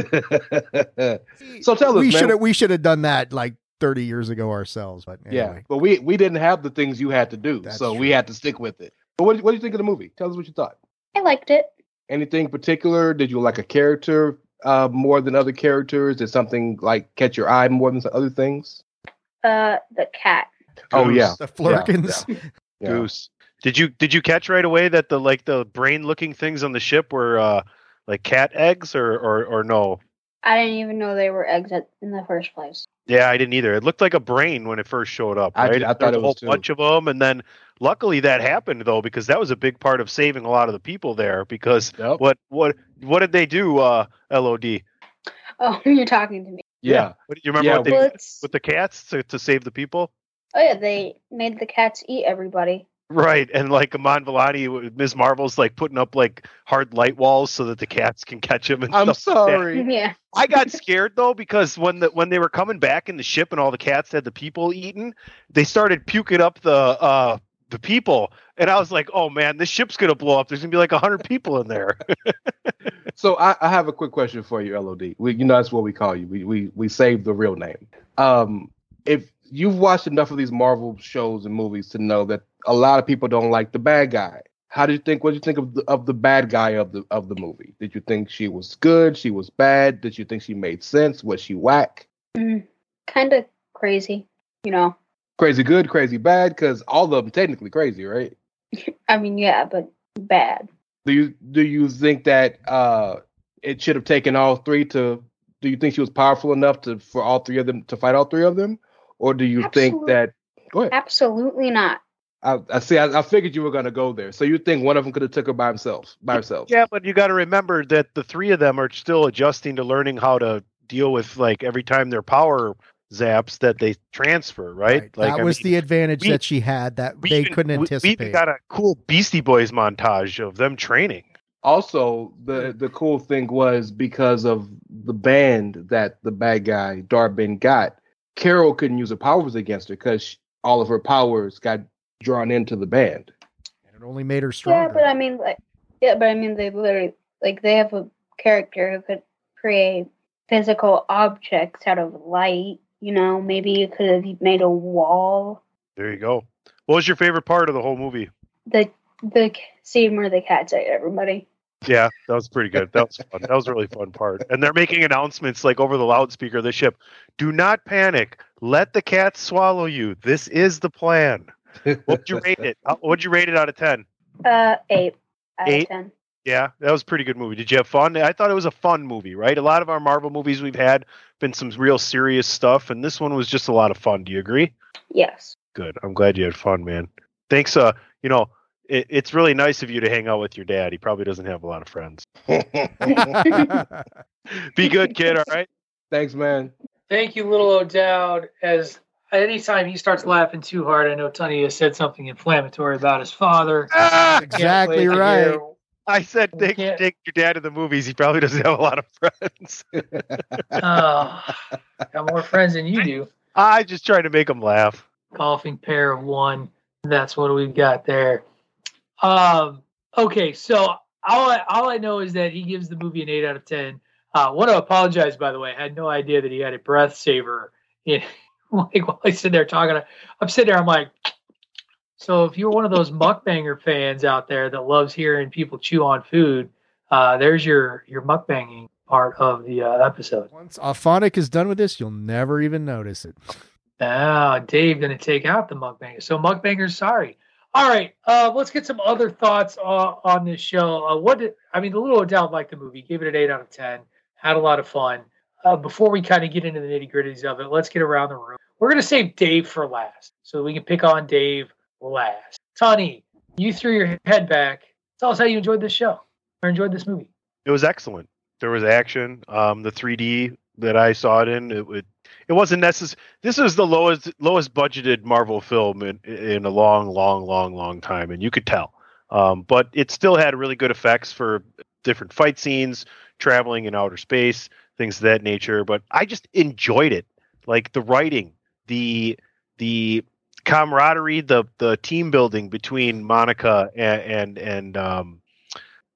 Speaker 3: so tell us,
Speaker 6: we should have we should have done that like 30 years ago ourselves. But
Speaker 3: Yeah, but we we didn't have the things you had to do,
Speaker 6: That's
Speaker 3: so
Speaker 6: true.
Speaker 3: we had to stick with it. But what what do you think of the movie? Tell us what you thought.
Speaker 10: I liked it.
Speaker 3: Anything particular? Did you like a character uh, more than other characters? Did something like catch your eye more than some other things?
Speaker 10: Uh, the cat.
Speaker 3: Oh
Speaker 5: Goose.
Speaker 3: yeah,
Speaker 6: the Flerkens.
Speaker 3: yeah.
Speaker 5: Goose. Did you did you catch right away that the like the brain looking things on the ship were uh like cat eggs or or or no?
Speaker 10: I didn't even know they were eggs at, in the first place.
Speaker 5: Yeah, I didn't either. It looked like a brain when it first showed up.
Speaker 3: I
Speaker 5: Right?
Speaker 3: did- I thought
Speaker 5: a
Speaker 3: it was
Speaker 5: whole
Speaker 3: too.
Speaker 5: bunch of them, and then luckily that happened though because that was a big part of saving a lot of the people there. Because
Speaker 3: Yep.
Speaker 5: what what what did they do? Uh, Lod.
Speaker 10: Oh, you're talking to me.
Speaker 3: yeah.
Speaker 5: What, you remember
Speaker 3: Yeah,
Speaker 5: what they
Speaker 10: Well,
Speaker 5: did with the cats to, to save the people?
Speaker 10: Oh yeah, they made the cats eat everybody.
Speaker 5: Right, and like Iman Vellani, Ms. Marvel's like putting up like hard light walls so that the cats can catch him. And
Speaker 3: I'm
Speaker 5: stuff like
Speaker 3: sorry.
Speaker 10: Yeah.
Speaker 5: I got scared though because when the when they were coming back in the ship and all the cats had the people eaten, they started puking up the uh the people, and I was like, "Oh man, this ship's gonna blow up. There's gonna be like hundred people in there."
Speaker 3: So I, I have a quick question for you, LOD. We, you know that's what we call you. We we we save the real name. Um, if you've watched enough of these Marvel shows and movies to know that a lot of people don't like the bad guy. How do you think? What do you think of the, of the bad guy of the of the movie? Did you think she was good? She was bad? Did you think she made sense? Was she whack?
Speaker 10: Mm, kind of crazy, you know.
Speaker 3: Crazy good? Crazy bad? Because all of them technically crazy, right?
Speaker 10: I mean, yeah, but bad.
Speaker 3: Do you do you think that uh it should have taken all three to? Do you think she was powerful enough to for all three of them to fight all three of them, or do you think that? Go ahead.
Speaker 10: Absolutely not.
Speaker 3: I, I see. I, I figured you were going to go there. So you think one of them could have took her by himself, by herself?
Speaker 5: Yeah, but you got to remember that the three of them are still adjusting to learning how to deal with like every time their power zaps that they transfer, right? Like
Speaker 6: that
Speaker 5: I
Speaker 6: was
Speaker 5: mean,
Speaker 6: the advantage
Speaker 5: we-
Speaker 6: that she had that
Speaker 5: we
Speaker 6: they
Speaker 5: even-
Speaker 6: couldn't
Speaker 5: we- We
Speaker 6: anticipate.
Speaker 5: even got a cool Beastie Boys montage of them training.
Speaker 3: Also, the the cool thing was because of the band that the bad guy Dar-Benn got, Carol couldn't use her powers against her because all of her powers got drawn into the band.
Speaker 6: And it only made her stronger.
Speaker 10: Yeah, but I mean, like, yeah, but I mean, they literally like they have a character who could create physical objects out of light. You know, maybe you could have made a wall.
Speaker 5: There you go. What was your favorite part of the whole movie?
Speaker 10: The the scene where the cats ate everybody.
Speaker 5: Yeah, that was pretty good. That was fun. That was a really fun part. And they're making announcements like over the loudspeaker of the ship. Do not panic. Let the cats swallow you. This is the plan. What'd you rate it? What'd you rate it out of ten?
Speaker 10: Uh, eight out
Speaker 5: Eight?
Speaker 10: of ten.
Speaker 5: Yeah, that was a pretty good movie. Did you have fun? I thought it was a fun movie, right? A lot of our Marvel movies we've had been some real serious stuff, and this one was just a lot of fun. Do you agree?
Speaker 10: Yes.
Speaker 5: Good. I'm glad you had fun, man. Thanks. Uh, you know, it, it's really nice of you to hang out with your dad. He probably doesn't have a lot of friends. Be good, kid. All right.
Speaker 3: Thanks, man.
Speaker 1: Thank you, little O'Dowd. As anytime he starts laughing too hard, I know Tony has said something inflammatory about his father.
Speaker 5: Ah,
Speaker 1: I can't wait
Speaker 6: exactly right.
Speaker 1: hear-
Speaker 5: I said take, take your dad to the movies. He probably doesn't have a lot of friends.
Speaker 1: Oh, got more friends than you do.
Speaker 5: I just trying to make him laugh.
Speaker 1: golfing pair of one. That's what we've got there. Um, okay, so all I, all I know is that he gives the movie an eight out of ten. Uh, want to apologize, by the way. I had no idea that he had a breath saver. In, like while I sit there talking, I'm sitting there. I'm like, so if you're one of those mukbanger fans out there that loves hearing people chew on food, uh, there's your your mukbanging part of the uh, episode.
Speaker 6: Once Auphonic is done with this, you'll never even notice it.
Speaker 1: Ah, Dave gonna take out the mukbanger. So mukbangers, sorry. All right, uh, let's get some other thoughts on, on this show. Uh, what did I mean? The little O'Dowd liked the movie, gave it an eight out of ten, had a lot of fun. Uh, before we kind of get into the nitty gritties of it, let's get around the room. We're gonna save Dave for last, so we can pick on Dave last. Tony, you threw your head back. Tell us how you enjoyed this show or enjoyed this movie.
Speaker 5: It was excellent. There was action. Um, the 3D that I saw it in, it would. It wasn't necessary. This is the lowest lowest budgeted Marvel film in in a long, long, long, long time, and you could tell. Um, but it still had really good effects for different fight scenes, traveling in outer space, things of that nature. But I just enjoyed it, like the writing, the the camaraderie, the the team building between Monica and and, and um,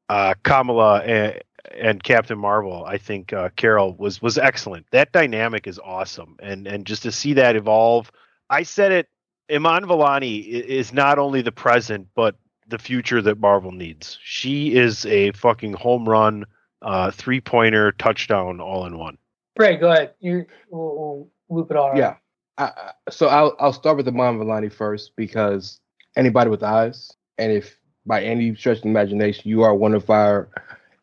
Speaker 5: uh, Kamala and, and Captain Marvel. I think uh, Carol was was excellent. That dynamic is awesome, and and just to see that evolve. I said it. Iman Vellani is not only the present, but the future that Marvel needs. She is a fucking home run, uh, three pointer touchdown all in one.
Speaker 1: Ray, go ahead. You we'll, we'll loop it all around.
Speaker 3: Yeah. I, I- so I'll I'll start with the Iman Vellani first because anybody with eyes, and if by any stretch of the imagination you are one of our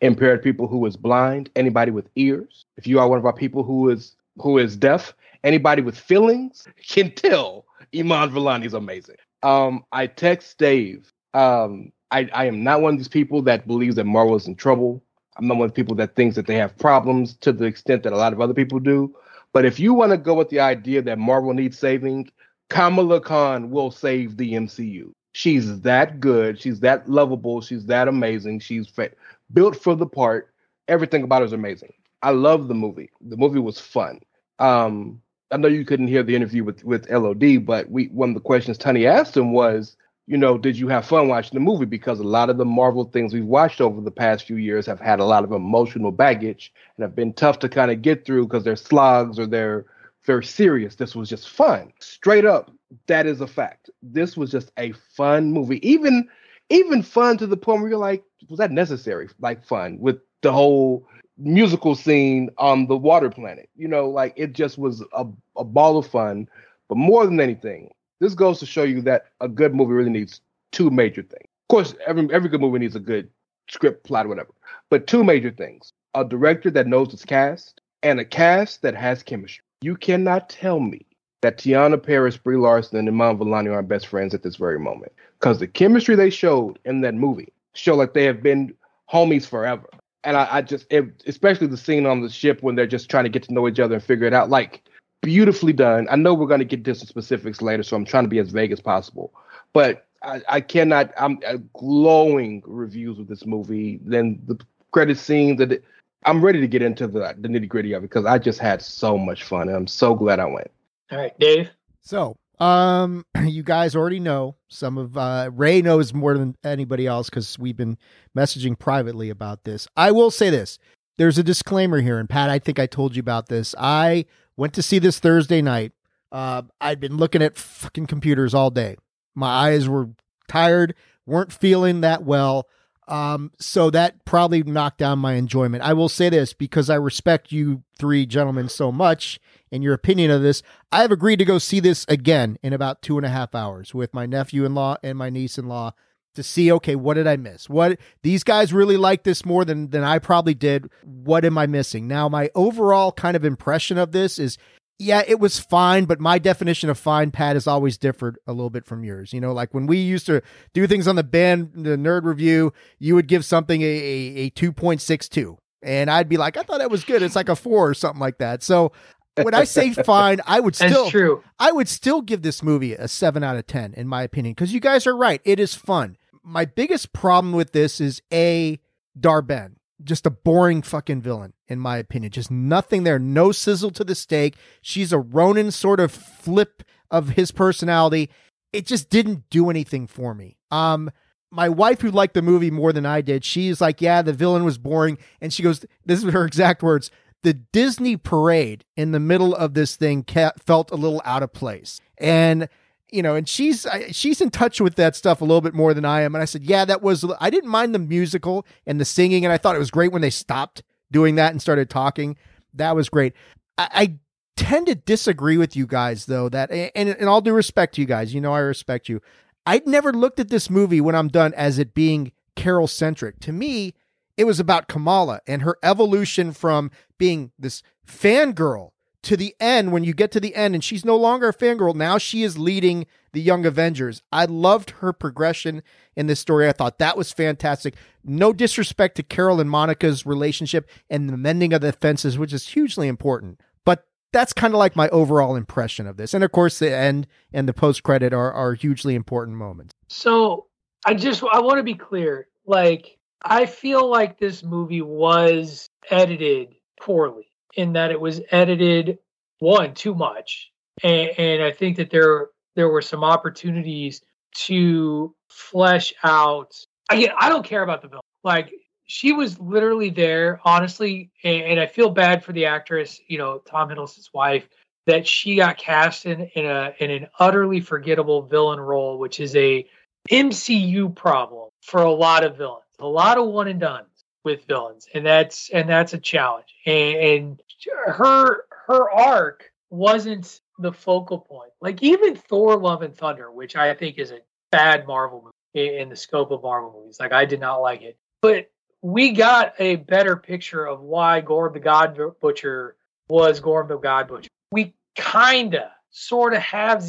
Speaker 3: impaired people who is blind, anybody with ears, if you are one of our people who is who is deaf, anybody with feelings can tell Iman Vellani is amazing. Um, I text Dave. Um, I, I am not one of these people that believes that Marvel is in trouble. I'm not one of the people that thinks that they have problems to the extent that a lot of other people do. But if you want to go with the idea that Marvel needs saving, Kamala Khan will save the MCU. She's that good. She's that lovable. She's that amazing. She's fa- built for the part. Everything about her is amazing. I love the movie. The movie was fun. Um, I know you couldn't hear the interview with with LOD, but we one of the questions Tony asked him was, you know, did you have fun watching the movie? Because a lot of the Marvel things we've watched over the past few years have had a lot of emotional baggage and have been tough to kind of get through because they're slogs or they're very serious. This was just fun. Straight up, that is a fact. This was just a fun movie. Even even fun to the point where you're like, was that necessary? Like fun with the whole musical scene on the water planet. You know, like it just was a, a ball of fun. But more than anything, this goes to show you that a good movie really needs two major things. Of course, every every good movie needs a good script, plot, whatever. But two major things: a director that knows his cast, and a cast that has chemistry. You cannot tell me that Teyonah Parris, Brie Larson, and Iman Vellani aren't best friends at this very moment. Because the chemistry they showed in that movie show like they have been homies forever. And I, I just, it, especially the scene on the ship when they're just trying to get to know each other and figure it out, like beautifully done. I know we're going to get into some specifics later, so I'm trying to be as vague as possible. But I, I cannot, I'm uh, glowing reviews of this movie. Then the credit scenes that it, I'm ready to get into the, the nitty gritty of it because I just had so much fun. And I'm so glad I went.
Speaker 1: All right, Dave.
Speaker 6: So, um, you guys already know some of uh, Ray knows more than anybody else because we've been messaging privately about this. I will say this: there's a disclaimer here, and Pat, I think I told you about this. I went to see this Thursday night. Uh, I'd been looking at fucking computers all day. My eyes were tired, weren't feeling that well. Um, so that probably knocked down my enjoyment. I will say this because I respect you three gentlemen so much and your opinion of this. I have agreed to go see this again in about two and a half hours with my nephew in law and my niece in law to see okay what did i miss? What these guys really like this more than than i probably did. What am i missing? Now my overall kind of impression of this is yeah it was fine but my definition of fine pat is always differed a little bit from yours. You know like when we used to do things on the band the nerd review you would give something a, a, a 2.62 and i'd be like i thought that was good. It's like a four or something like that. So when I say fine, I would
Speaker 1: That's
Speaker 6: still
Speaker 1: true.
Speaker 6: I would still give this movie a 7 out of 10 in my opinion because you guys are right. It is fun. My biggest problem with this is a Dar-Benn, just a boring fucking villain in my opinion. Just nothing there, no sizzle to the steak. She's a Ronan sort of flip of his personality. It just didn't do anything for me. Um my wife who liked the movie more than I did, she's like, "Yeah, the villain was boring." And she goes, this is her exact words the Disney parade in the middle of this thing felt a little out of place. And you know, and she's she's in touch with that stuff a little bit more than I am. And I said, yeah, that was I didn't mind the musical and the singing, and I thought it was great when they stopped doing that and started talking. That was great. I, I tend to disagree with you guys though. That and in all due respect to you guys, you know I respect you. I'd never looked at this movie when I'm done as it being Carol centric. To me, it was about Kamala and her evolution from being this fangirl to the end when you get to the end and she's no longer a fangirl. Now she is leading the Young Avengers. I loved her progression in this story. I thought that was fantastic. No disrespect to Carol and Monica's relationship and the mending of the fences, which is hugely important. But that's kind of like my overall impression of this. And of course, the end and the post credit are, are hugely important moments.
Speaker 1: So I just I want to be clear. Like I feel like this movie was edited poorly in that it was edited one too much, and, and I think that there there were some opportunities to flesh out. Again, I don't care about the villain. Like she was literally there, honestly, and, and I feel bad for the actress, you know, Tom Hiddleston's wife, that she got cast in in a in an utterly forgettable villain role, which is a MCU problem for a lot of villains, a lot of one and done with villains, and that's and that's a challenge. And, and her her arc wasn't the focal point. Like even Thor: Love and Thunder, which I think is a bad Marvel movie in, the scope of Marvel movies. Like I did not like it, but we got a better picture of why Gorr the God Butcher was Gorr the God Butcher. We kinda, sort of have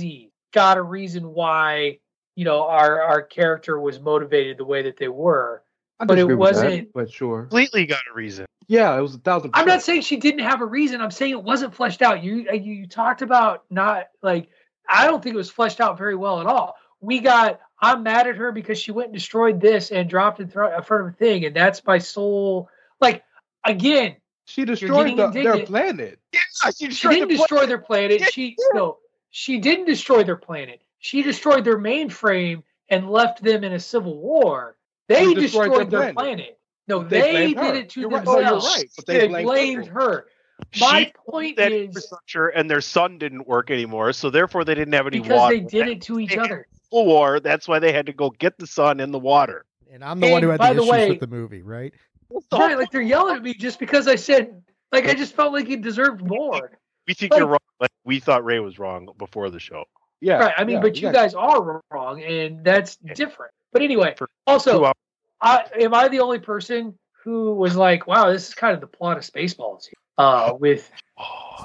Speaker 1: got a reason why you know our our character was motivated the way that they were but it
Speaker 3: disagree with that,
Speaker 1: wasn't
Speaker 3: but sure.
Speaker 5: Completely got a reason.
Speaker 3: Yeah, it was a thousand.
Speaker 1: I'm not saying she didn't have a reason. I'm saying it wasn't fleshed out. You uh, you, you talked about not like I don't think it was fleshed out very well at all. We got I'm mad at her because she went and destroyed this and dropped it thro- in front of a thing, and that's my soul. Like again,
Speaker 3: She destroyed the, their planet.
Speaker 5: Yeah, she,
Speaker 1: she didn't destroy their planet. She no, she didn't destroy their planet. She destroyed their mainframe and left them in a civil war. They destroyed,
Speaker 3: destroyed
Speaker 1: their,
Speaker 3: their
Speaker 1: planet.
Speaker 3: planet.
Speaker 1: No,
Speaker 3: They
Speaker 1: they, did
Speaker 3: her.
Speaker 1: it to
Speaker 3: You're right. Oh, no,
Speaker 1: themselves.
Speaker 3: you're right, but
Speaker 1: they,
Speaker 3: they blamed
Speaker 1: blamed
Speaker 3: her.
Speaker 1: her. My
Speaker 5: She
Speaker 1: point
Speaker 5: that
Speaker 1: is
Speaker 5: infrastructure and their sun didn't work anymore, so therefore they didn't have any
Speaker 1: because
Speaker 5: water.
Speaker 1: they did it to each other.
Speaker 5: a War. That's why they had to go get the sun and the water.
Speaker 6: And I'm the one who had
Speaker 1: by
Speaker 6: the
Speaker 1: the
Speaker 6: issues
Speaker 1: way-
Speaker 6: with the movie, right?
Speaker 1: Right, like they're yelling at me just because I said like I just felt like he deserved more.
Speaker 5: We think
Speaker 1: Like-
Speaker 5: you're wrong, but we thought Ray was wrong before the show.
Speaker 3: Yeah,
Speaker 1: right. I mean,
Speaker 3: yeah,
Speaker 1: but you
Speaker 3: exactly.
Speaker 1: guys are wrong, and that's different. But anyway, also. I, am I the only person who was like, "Wow, this is kind of the plot of Spaceballs"? Here. Uh, with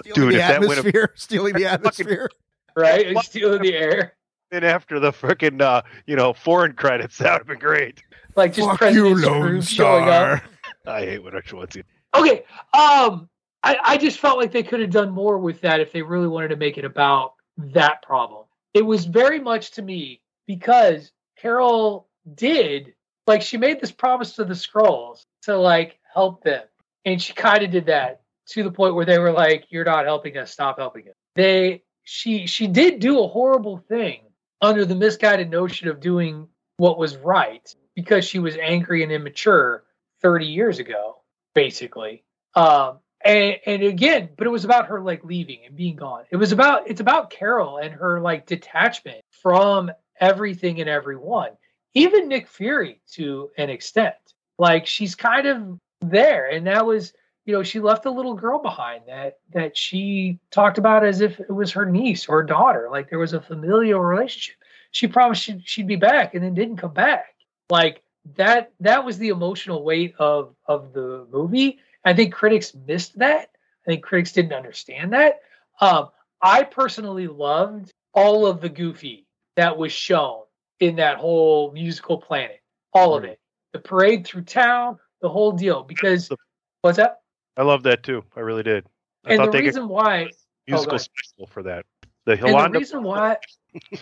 Speaker 5: Dude,
Speaker 6: the
Speaker 5: if that have
Speaker 6: atmosphere, stealing the atmosphere.
Speaker 1: right, and stealing the air,
Speaker 5: been after the freaking uh, you know foreign credits, that would have been great.
Speaker 1: like just
Speaker 6: Fuck you,
Speaker 1: President
Speaker 6: Lone
Speaker 1: Skroob showing up.
Speaker 6: Star.
Speaker 5: I hate when I should see.
Speaker 1: Okay. Um, I, I just felt like they could have done more with that if they really wanted to make it about that problem. It was very much to me because Carol did like she made this promise to the Skrulls to like help them, and she kind of did that to the point where they were like, "You're not helping us. Stop helping us." They she she did do a horrible thing under the misguided notion of doing what was right because she was angry and immature 30 years ago, basically. Um, and and again, but it was about her like leaving and being gone. It was about it's about Carol and her like detachment from everything and everyone, even Nick Fury to an extent. Like she's kind of there, and that was you know she left a little girl behind that that she talked about as if it was her niece or daughter. Like there was a familial relationship. She promised she'd, she'd be back and then didn't come back. Like that that was the emotional weight of of the movie. I think critics missed that. I think critics didn't understand that. Um, I personally loved all of the goofy that was shown in that whole musical planet, all of it. The parade through town, the whole deal. Because what's that?
Speaker 5: I love that too. I really did. I
Speaker 1: And the
Speaker 5: they
Speaker 1: reason why oh,
Speaker 5: musical special for that. The
Speaker 1: and the reason why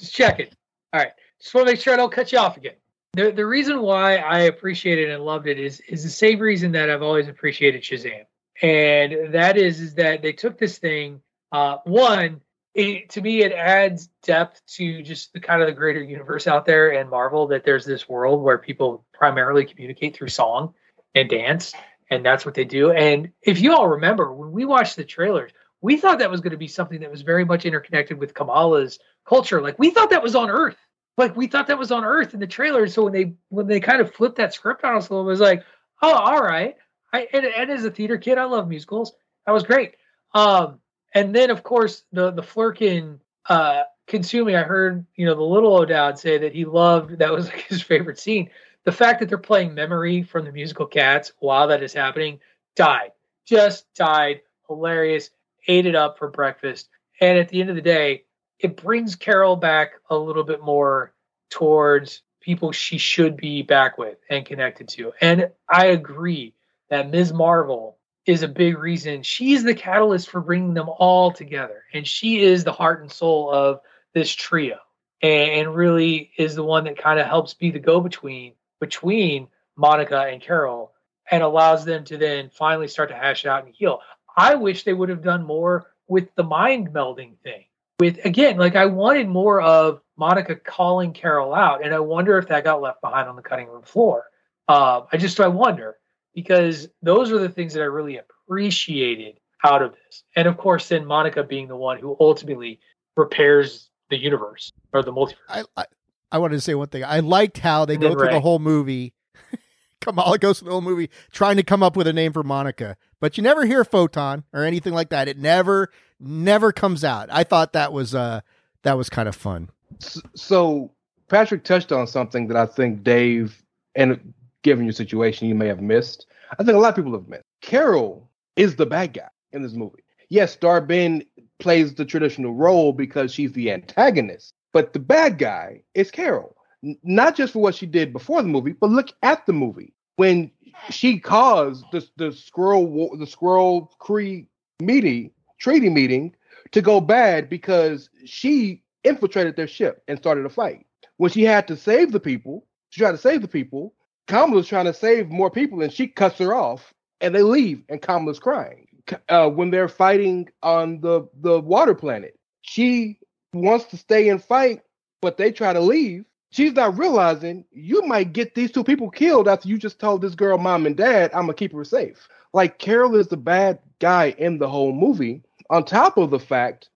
Speaker 1: just check it. All right. Just want to make sure I don't cut you off again. The the reason why I appreciate it and loved it is is the same reason that I've always appreciated Shazam. And that is is that they took this thing, uh, one, it, to me it adds depth to just the kind of the greater universe out there and Marvel that there's this world where people primarily communicate through song and dance and that's what they do. And if you all remember when we watched the trailers, we thought that was going to be something that was very much interconnected with Kamala's culture. Like we thought that was on Earth. Like we thought that was on Earth in the trailer. So when they when they kind of flipped that script on us a little, it was like, oh, all right. I and, and as a theater kid, I love musicals. That was great. Um, and then of course the the Flerken uh consuming. I heard you know the little O'Dowd say that he loved that was like his favorite scene. The fact that they're playing memory from the musical Cats while that is happening died, just died. Hilarious. Ate it up for breakfast. And at the end of the day, it brings Carol back a little bit more towards people she should be back with and connected to. And I agree that Ms. Marvel is a big reason. She's the catalyst for bringing them all together. And she is the heart and soul of this trio and really is the one that kind of helps be the go between between Monica and Carol and allows them to then finally start to hash it out and heal. I wish they would have done more with the mind melding thing. With again, like I wanted more of Monica calling Carol out, and I wonder if that got left behind on the cutting room floor. Um, I just I wonder because those are the things that I really appreciated out of this, and of course, then Monica being the one who ultimately repairs the universe or the multiverse.
Speaker 6: I, I I wanted to say one thing. I liked how they
Speaker 1: And
Speaker 6: go
Speaker 1: then
Speaker 6: through the whole movie. Kamala goes through the whole movie trying to come up with a name for Monica, but you never hear photon or anything like that. It never, never comes out. I thought that was uh that was kind of fun.
Speaker 3: S- So Patrick touched on something that I think Dave, and given your situation, you may have missed. I think a lot of people have missed. Carol is the bad guy in this movie. Yes, Dar-Benn plays the traditional role because she's the antagonist, but the bad guy is Carol. N- Not just for what she did before the movie, but look at the movie when she caused the the Skrull the Skrull Kree meeting treaty meeting to go bad because she infiltrated their ship and started a fight. When she had to save the people, she tried to save the people. Kamala's trying to save more people, and she cuts her off, and they leave, and Kamala's crying. Uh, when they're fighting on the the water planet, she wants to stay and fight, but they try to leave. She's not realizing you might get these two people killed after you just told this girl, mom and dad, I'm gonna keep her safe. Like Carol is the bad guy in the whole movie. On top of the fact,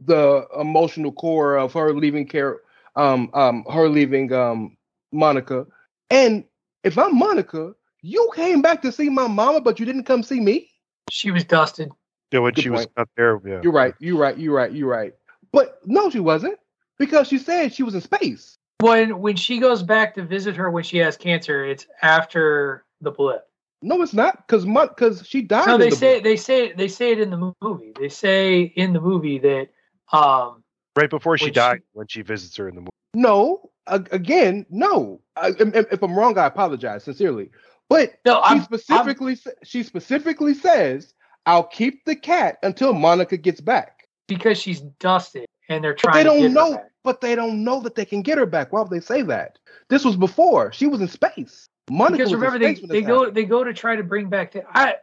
Speaker 3: the emotional core of her leaving Carol, um, um, her leaving um, Monica. And if I'm Monica, you came back to see my mama, but you didn't come see me.
Speaker 1: She was dusted.
Speaker 5: Yeah, when
Speaker 3: Good
Speaker 5: she was
Speaker 3: point.
Speaker 5: not there. Yeah.
Speaker 3: You're right. You're right. You're right. You're right. But no, she wasn't because she said she was in space.
Speaker 1: When when she goes back to visit her when she has cancer, it's after the blip.
Speaker 3: No, it's not because because she died.
Speaker 1: No, they
Speaker 3: the
Speaker 1: say
Speaker 3: book.
Speaker 1: they say they say it in the movie. They say in the movie that um
Speaker 5: Right before she
Speaker 1: When she-
Speaker 5: died, when she visits her in the movie.
Speaker 3: no. Again, no. I, if I'm wrong, I apologize sincerely. But
Speaker 1: No,
Speaker 3: she
Speaker 1: I'm-
Speaker 3: specifically sa- she specifically says, "I'll keep the cat until Monica gets back."
Speaker 1: because she's dusted and they're
Speaker 3: But
Speaker 1: trying
Speaker 3: they don't
Speaker 1: get her
Speaker 3: know.
Speaker 1: back.
Speaker 3: But they don't know that they can get her back. Why would they say that? This was before she was in space. Monica
Speaker 1: because
Speaker 3: was
Speaker 1: remember
Speaker 3: in
Speaker 1: they, they go they go to try to bring back the I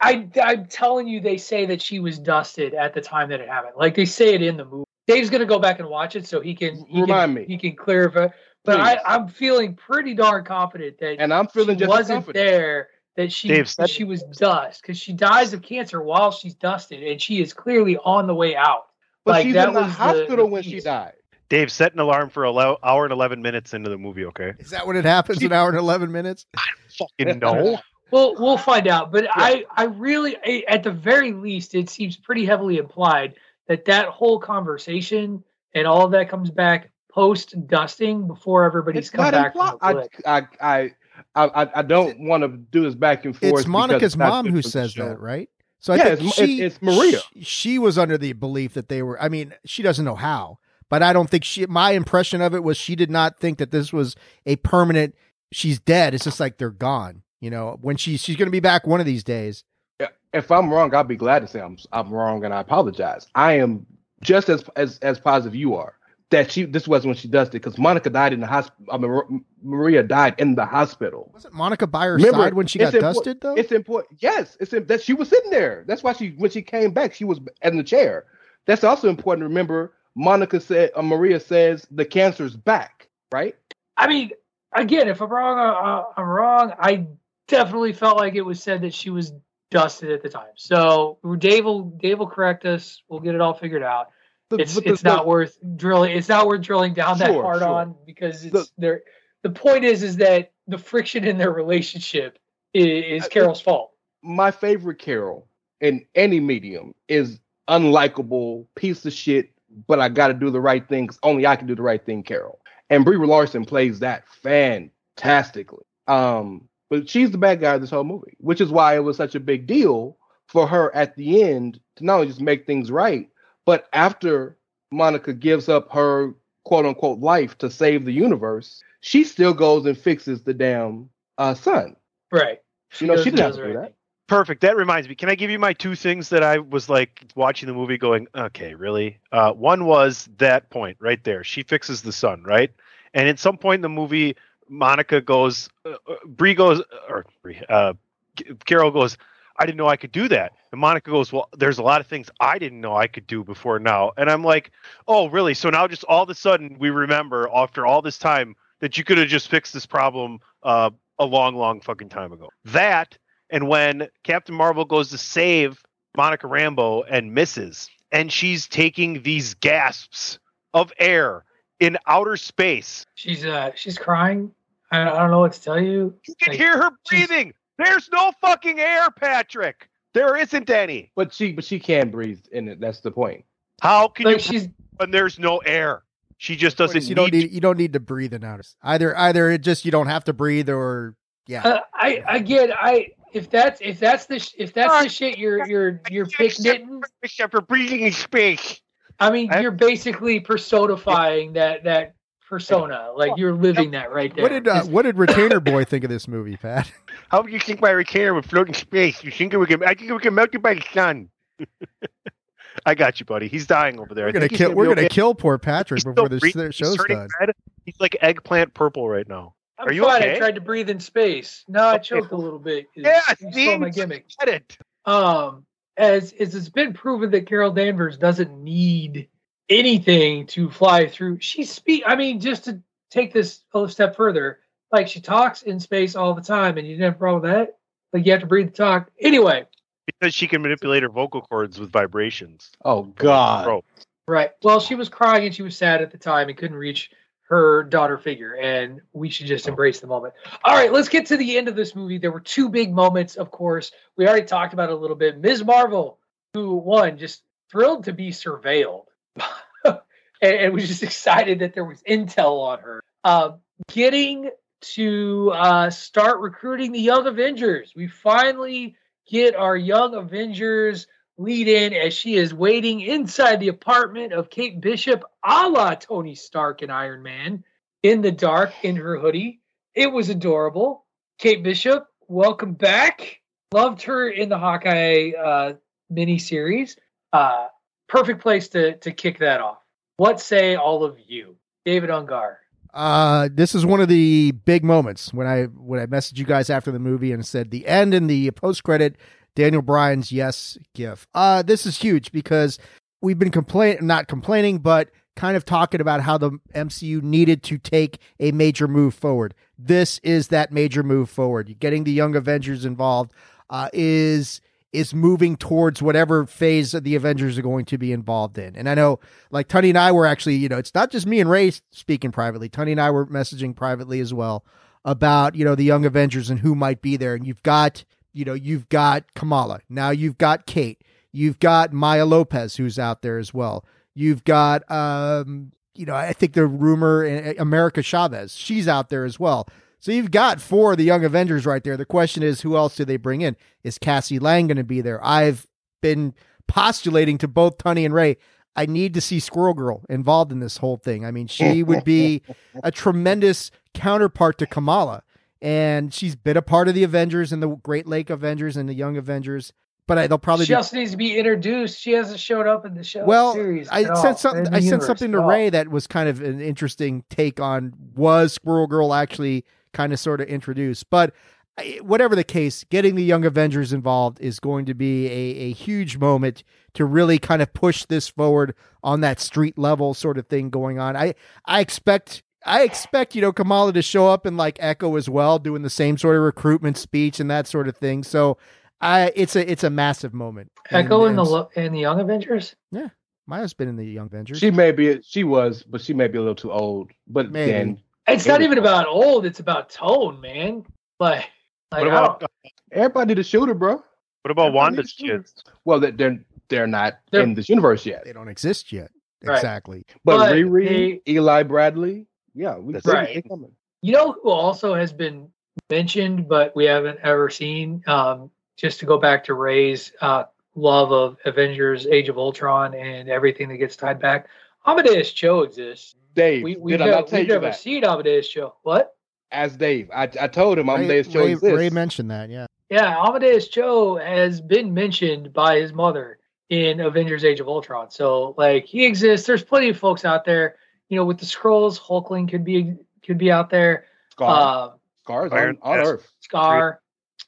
Speaker 1: I I'm telling you they say that she was dusted at the time that it happened. Like they say it in the movie. Dave's gonna go back and watch it so he can he
Speaker 3: Remind
Speaker 1: can,
Speaker 3: me.
Speaker 1: he can clarify. But I,
Speaker 3: Please.
Speaker 1: I'm feeling pretty darn confident that
Speaker 3: and I'm feeling
Speaker 1: she
Speaker 3: just as
Speaker 1: wasn't
Speaker 3: confident.
Speaker 1: there that she
Speaker 5: Dave
Speaker 1: that she was dust because she dies of cancer while she's dusted and she is clearly on the way out.
Speaker 3: But
Speaker 1: like,
Speaker 3: she's
Speaker 1: that
Speaker 3: in the
Speaker 1: was
Speaker 3: hospital
Speaker 1: the
Speaker 3: when she died.
Speaker 5: Dave, set an alarm for an hour and 11 minutes into the movie, okay?
Speaker 6: Is that when it happens? An hour and eleven minutes.
Speaker 5: I fucking no.
Speaker 1: Well, we'll find out. But I, I really, I- at the very least, it seems pretty heavily implied that that whole conversation and all of that comes back post dusting before everybody's
Speaker 3: It's
Speaker 1: come back
Speaker 3: impli-
Speaker 1: from the
Speaker 3: I. I, I, I, I, I don't want to do this back and forth.
Speaker 6: It's Monica's
Speaker 3: not
Speaker 6: mom who says
Speaker 3: show.
Speaker 6: that, right? So I
Speaker 3: Yeah,
Speaker 6: think
Speaker 3: it's-
Speaker 6: she,
Speaker 3: it's- it's Maria.
Speaker 6: She, she was under the belief that they were. I mean, she doesn't know how, but I don't think she. My impression of it was she did not think that this was a permanent. She's dead. It's just like they're gone. You know, when she she's going to be back one of these days.
Speaker 3: If I'm wrong, I'll be glad to say I'm I'm wrong and I apologize. I am just as as as positive you are that she this was when she does it because Monica died in the hospital. I mean, Maria died in the hospital.
Speaker 6: Wasn't Monica by her
Speaker 3: Remember,
Speaker 6: side when she got
Speaker 3: it's impor-
Speaker 6: dusted though?
Speaker 3: It's important. Yes, it's im- that she was sitting there. That's why she when she came back, she was in the chair. That's also important to remember. Monica said, uh, Maria says the cancer's back, right?
Speaker 1: I mean, again, if I'm wrong, uh, I'm wrong. I definitely felt like it was said that she was dusted at the time. So Dave will Dave will correct us. We'll get it all figured out.
Speaker 3: The-
Speaker 1: it's
Speaker 3: the-
Speaker 1: it's not worth drilling. It's not worth drilling down that
Speaker 3: Sure,
Speaker 1: hard
Speaker 3: sure.
Speaker 1: on because it's there. The point is, is that the friction in their relationship is, is Carol's fault.
Speaker 3: my favorite Carol in any medium is unlikable piece of shit, but I got to do the right thing because only I can do the right thing, Carol. And Brie Larson plays that fantastically. Um, but she's the bad guy of this whole movie, which is why it was such a big deal for her at the end to not only just make things right, but after Monica gives up her quote unquote life to save the universe, she still goes and fixes the damn uh, sun.
Speaker 1: Right.
Speaker 3: You know, she didn't
Speaker 1: does
Speaker 3: to do that.
Speaker 5: Perfect. That reminds me. Can I give you my two things that I was like watching the movie going, okay, really? Uh, one was that point right there. She fixes the sun, right? And at some point in the movie, Monica goes, uh, uh, Brie goes, or uh, Carol goes, I didn't know I could do that. And Monica goes, Well, there's a lot of things I didn't know I could do before now. And I'm like, Oh, really? So now just all of a sudden we remember after all this time that you could have just fixed this problem uh, a long, long fucking time ago. That and when Captain Marvel goes to save Monica Rambeau and misses, and she's taking these gasps of air in outer space.
Speaker 1: She's uh she's crying. I don't, I don't know what to tell you.
Speaker 5: You can
Speaker 1: Like,
Speaker 5: hear her breathing. There's no fucking air, Patrick. There isn't any.
Speaker 3: But she but she can breathe in it. That's the point.
Speaker 5: How can
Speaker 1: Like
Speaker 5: you
Speaker 1: she's
Speaker 5: when there's no air? She just doesn't
Speaker 6: is you don't
Speaker 5: need
Speaker 6: need you don't need to breathe in outer. Either either it just you don't have to breathe or yeah.
Speaker 1: Uh, I again, I if that's if that's the sh- if that's the shit you're you're you're picnicking.
Speaker 5: except for breathing in space.
Speaker 1: I mean,
Speaker 5: I-
Speaker 1: you're basically personifying that that persona. Like you're living that right there.
Speaker 6: what did uh, what did Retainer Boy think of this movie, Pat?
Speaker 5: How would you think my retainer would float in space? You think we can? I think we can melt it by the sun. I got you, buddy. He's dying over there.
Speaker 6: We're gonna
Speaker 5: think he's
Speaker 6: kill we're gonna
Speaker 5: okay.
Speaker 6: kill poor Patrick
Speaker 5: He's
Speaker 6: before this the
Speaker 5: He's
Speaker 6: show's
Speaker 5: turning
Speaker 6: done.
Speaker 5: red. He's like eggplant purple right now.
Speaker 1: I'm
Speaker 5: Are you
Speaker 1: fine.
Speaker 5: okay?
Speaker 1: I tried to breathe in space. No, I
Speaker 5: Okay.
Speaker 1: choked a little bit.
Speaker 5: Yeah,
Speaker 1: You
Speaker 5: see,
Speaker 1: stole my gimmick.
Speaker 5: Get it.
Speaker 1: um as, as it's been proven that Carol Danvers doesn't need anything to fly through. She speak I mean, just to take this a step further, like she talks in space all the time and you didn't have a problem with that. Like you have to breathe to talk. Anyway,
Speaker 5: Because she can manipulate her vocal cords with vibrations.
Speaker 3: Oh God.
Speaker 5: Bro,
Speaker 1: right. Well, she was crying and she was sad at the time and couldn't reach her daughter figure, and we should just oh. embrace the moment. All right, let's get to the end of this movie. There were two big moments, of course. We already talked about it a little bit. Ms. Marvel, who one just thrilled to be surveilled, and, and was just excited that there was intel on her. uh, getting to uh, start recruiting the Young Avengers. We finally get our Young Avengers lead in as she is waiting inside the apartment of Kate Bishop, a la Tony Stark and Iron Man, in the dark in her hoodie. It was adorable. Kate Bishop, welcome back. Loved her in the Hawkeye uh, miniseries. Uh, perfect place to to kick that off. What say all of you, David Ungar?
Speaker 6: Uh, this is one of the big moments when I when I messaged you guys after the movie and said the end and the post credit Daniel Bryan's yes gif. Uh, this is huge because we've been complaining, not complaining, but kind of talking about how the MCU needed to take a major move forward. This is that major move forward. Getting the Young Avengers involved uh, is is moving towards whatever phase the Avengers are going to be involved in. And I know, like Tony and I were actually, you know, it's not just me and Ray speaking privately. Tony and I were messaging privately as well about you know the Young Avengers and who might be there. And you've got, you know, you've got Kamala. Now you've got Kate. You've got Maya Lopez, who's out there as well. You've got, um, you know, I think the rumor uh, America Chavez, she's out there as well. So you've got four of the Young Avengers right there. The question is, who else do they bring in? Is Cassie Lang going to be there? I've been postulating to both Tony and Ray. I need to see Squirrel Girl involved in this whole thing. I mean, she would be a tremendous counterpart to Kamala. And she's been a part of the Avengers and the Great Lake Avengers and the Young Avengers. But I, they'll probably
Speaker 1: she also needs to be introduced. She hasn't showed up in the show
Speaker 6: well,
Speaker 1: series.
Speaker 6: I sent something. I sent something to. Ray that was kind of an interesting take on was Squirrel Girl actually kind of sort of introduced. But eh, whatever the case, getting the Young Avengers involved is going to be a, a huge moment to really kind of push this forward on that street level sort of thing going on. I I expect I expect you know Kamala to show up and like Echo as well, doing the same sort of recruitment speech and that sort of thing. So I it's a it's a massive moment.
Speaker 1: Echo in the lo- in the Young Avengers.
Speaker 6: Yeah, Maya's been in the Young Avengers.
Speaker 3: She may be she was, but she may be a little too old. But
Speaker 6: Maybe.
Speaker 3: then
Speaker 1: It's not even about old. It's about tone, man. Like, like
Speaker 5: What about
Speaker 3: everybody need a shooter, bro.
Speaker 5: what about
Speaker 3: Everybody
Speaker 5: Wanda's kids?
Speaker 3: Well, they're they're, they're not
Speaker 1: They're-
Speaker 3: in this universe yet.
Speaker 6: they don't exist yet.
Speaker 1: Right.
Speaker 6: Exactly.
Speaker 3: But,
Speaker 1: But
Speaker 3: Riri, Eli Bradley, yeah, we
Speaker 5: That's
Speaker 3: they,
Speaker 1: right.
Speaker 3: coming.
Speaker 1: You know who also has been mentioned, but we haven't ever seen? Um, just to go back to Ray's uh, love of Avengers: Age of Ultron and everything that gets tied back. Amadeus Cho exists.
Speaker 3: Dave,
Speaker 1: We, we've
Speaker 3: did I
Speaker 1: never,
Speaker 3: not tell
Speaker 1: we've
Speaker 3: you
Speaker 1: never
Speaker 3: that?
Speaker 1: seen Amadeus Cho. What?
Speaker 3: As Dave, I, I told him
Speaker 6: Ray,
Speaker 3: Amadeus Cho
Speaker 6: Ray,
Speaker 3: exists.
Speaker 6: Ray mentioned that. Yeah.
Speaker 1: Yeah, Amadeus Cho has been mentioned by his mother in Avengers: Age of Ultron. So, like, he exists. There's plenty of folks out there. You know, with the Skrulls, Hulkling could be could be out there.
Speaker 3: Skaar,
Speaker 1: Uh,
Speaker 3: Skaar's
Speaker 5: Iron
Speaker 3: on, on Earth.
Speaker 1: Skaar.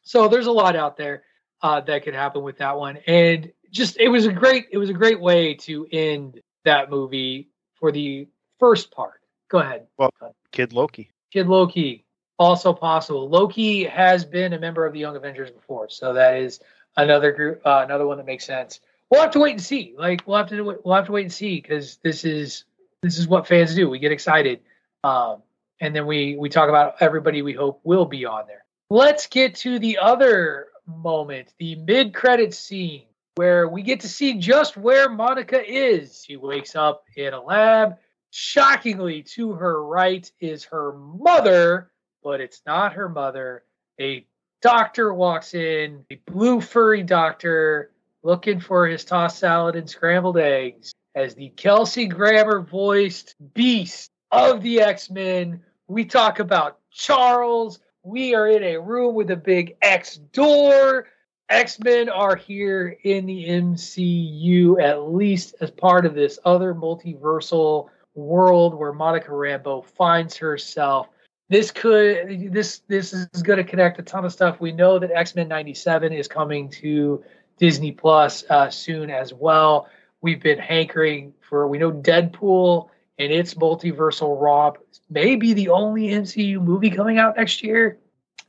Speaker 1: So there's a lot out there uh, that could happen with that one, and just it was a great it was a great way to end that movie for the first part. Go ahead,
Speaker 5: Well, Kid Loki.
Speaker 1: Kid Loki. Also possible. Loki has been a member of the Young Avengers before, so that is another group, uh, another one that makes sense. We'll have to wait and see. Like we'll have to we'll have to wait and see because this is this is what fans do. We get excited, um, and then we we talk about everybody we hope will be on there. Let's get to the other moment, the mid credit scene, where we get to see just where Monica is. She wakes up in a lab. Shockingly, to her right is her mother, but it's not her mother. A doctor walks in, a blue furry doctor looking for his tossed salad and scrambled eggs as the Kelsey Grammer voiced beast of the X Men. We talk about Charles. We are in a room with a big X door. X Men are here in the MCU, at least as part of this other multiversal world where Monica Rambeau finds herself. This could this this is going to connect a ton of stuff. We know that X Men '97 is coming to Disney Plus uh, soon as well. We've been hankering for we know Deadpool and its multiversal romp may be the only MCU movie coming out next year,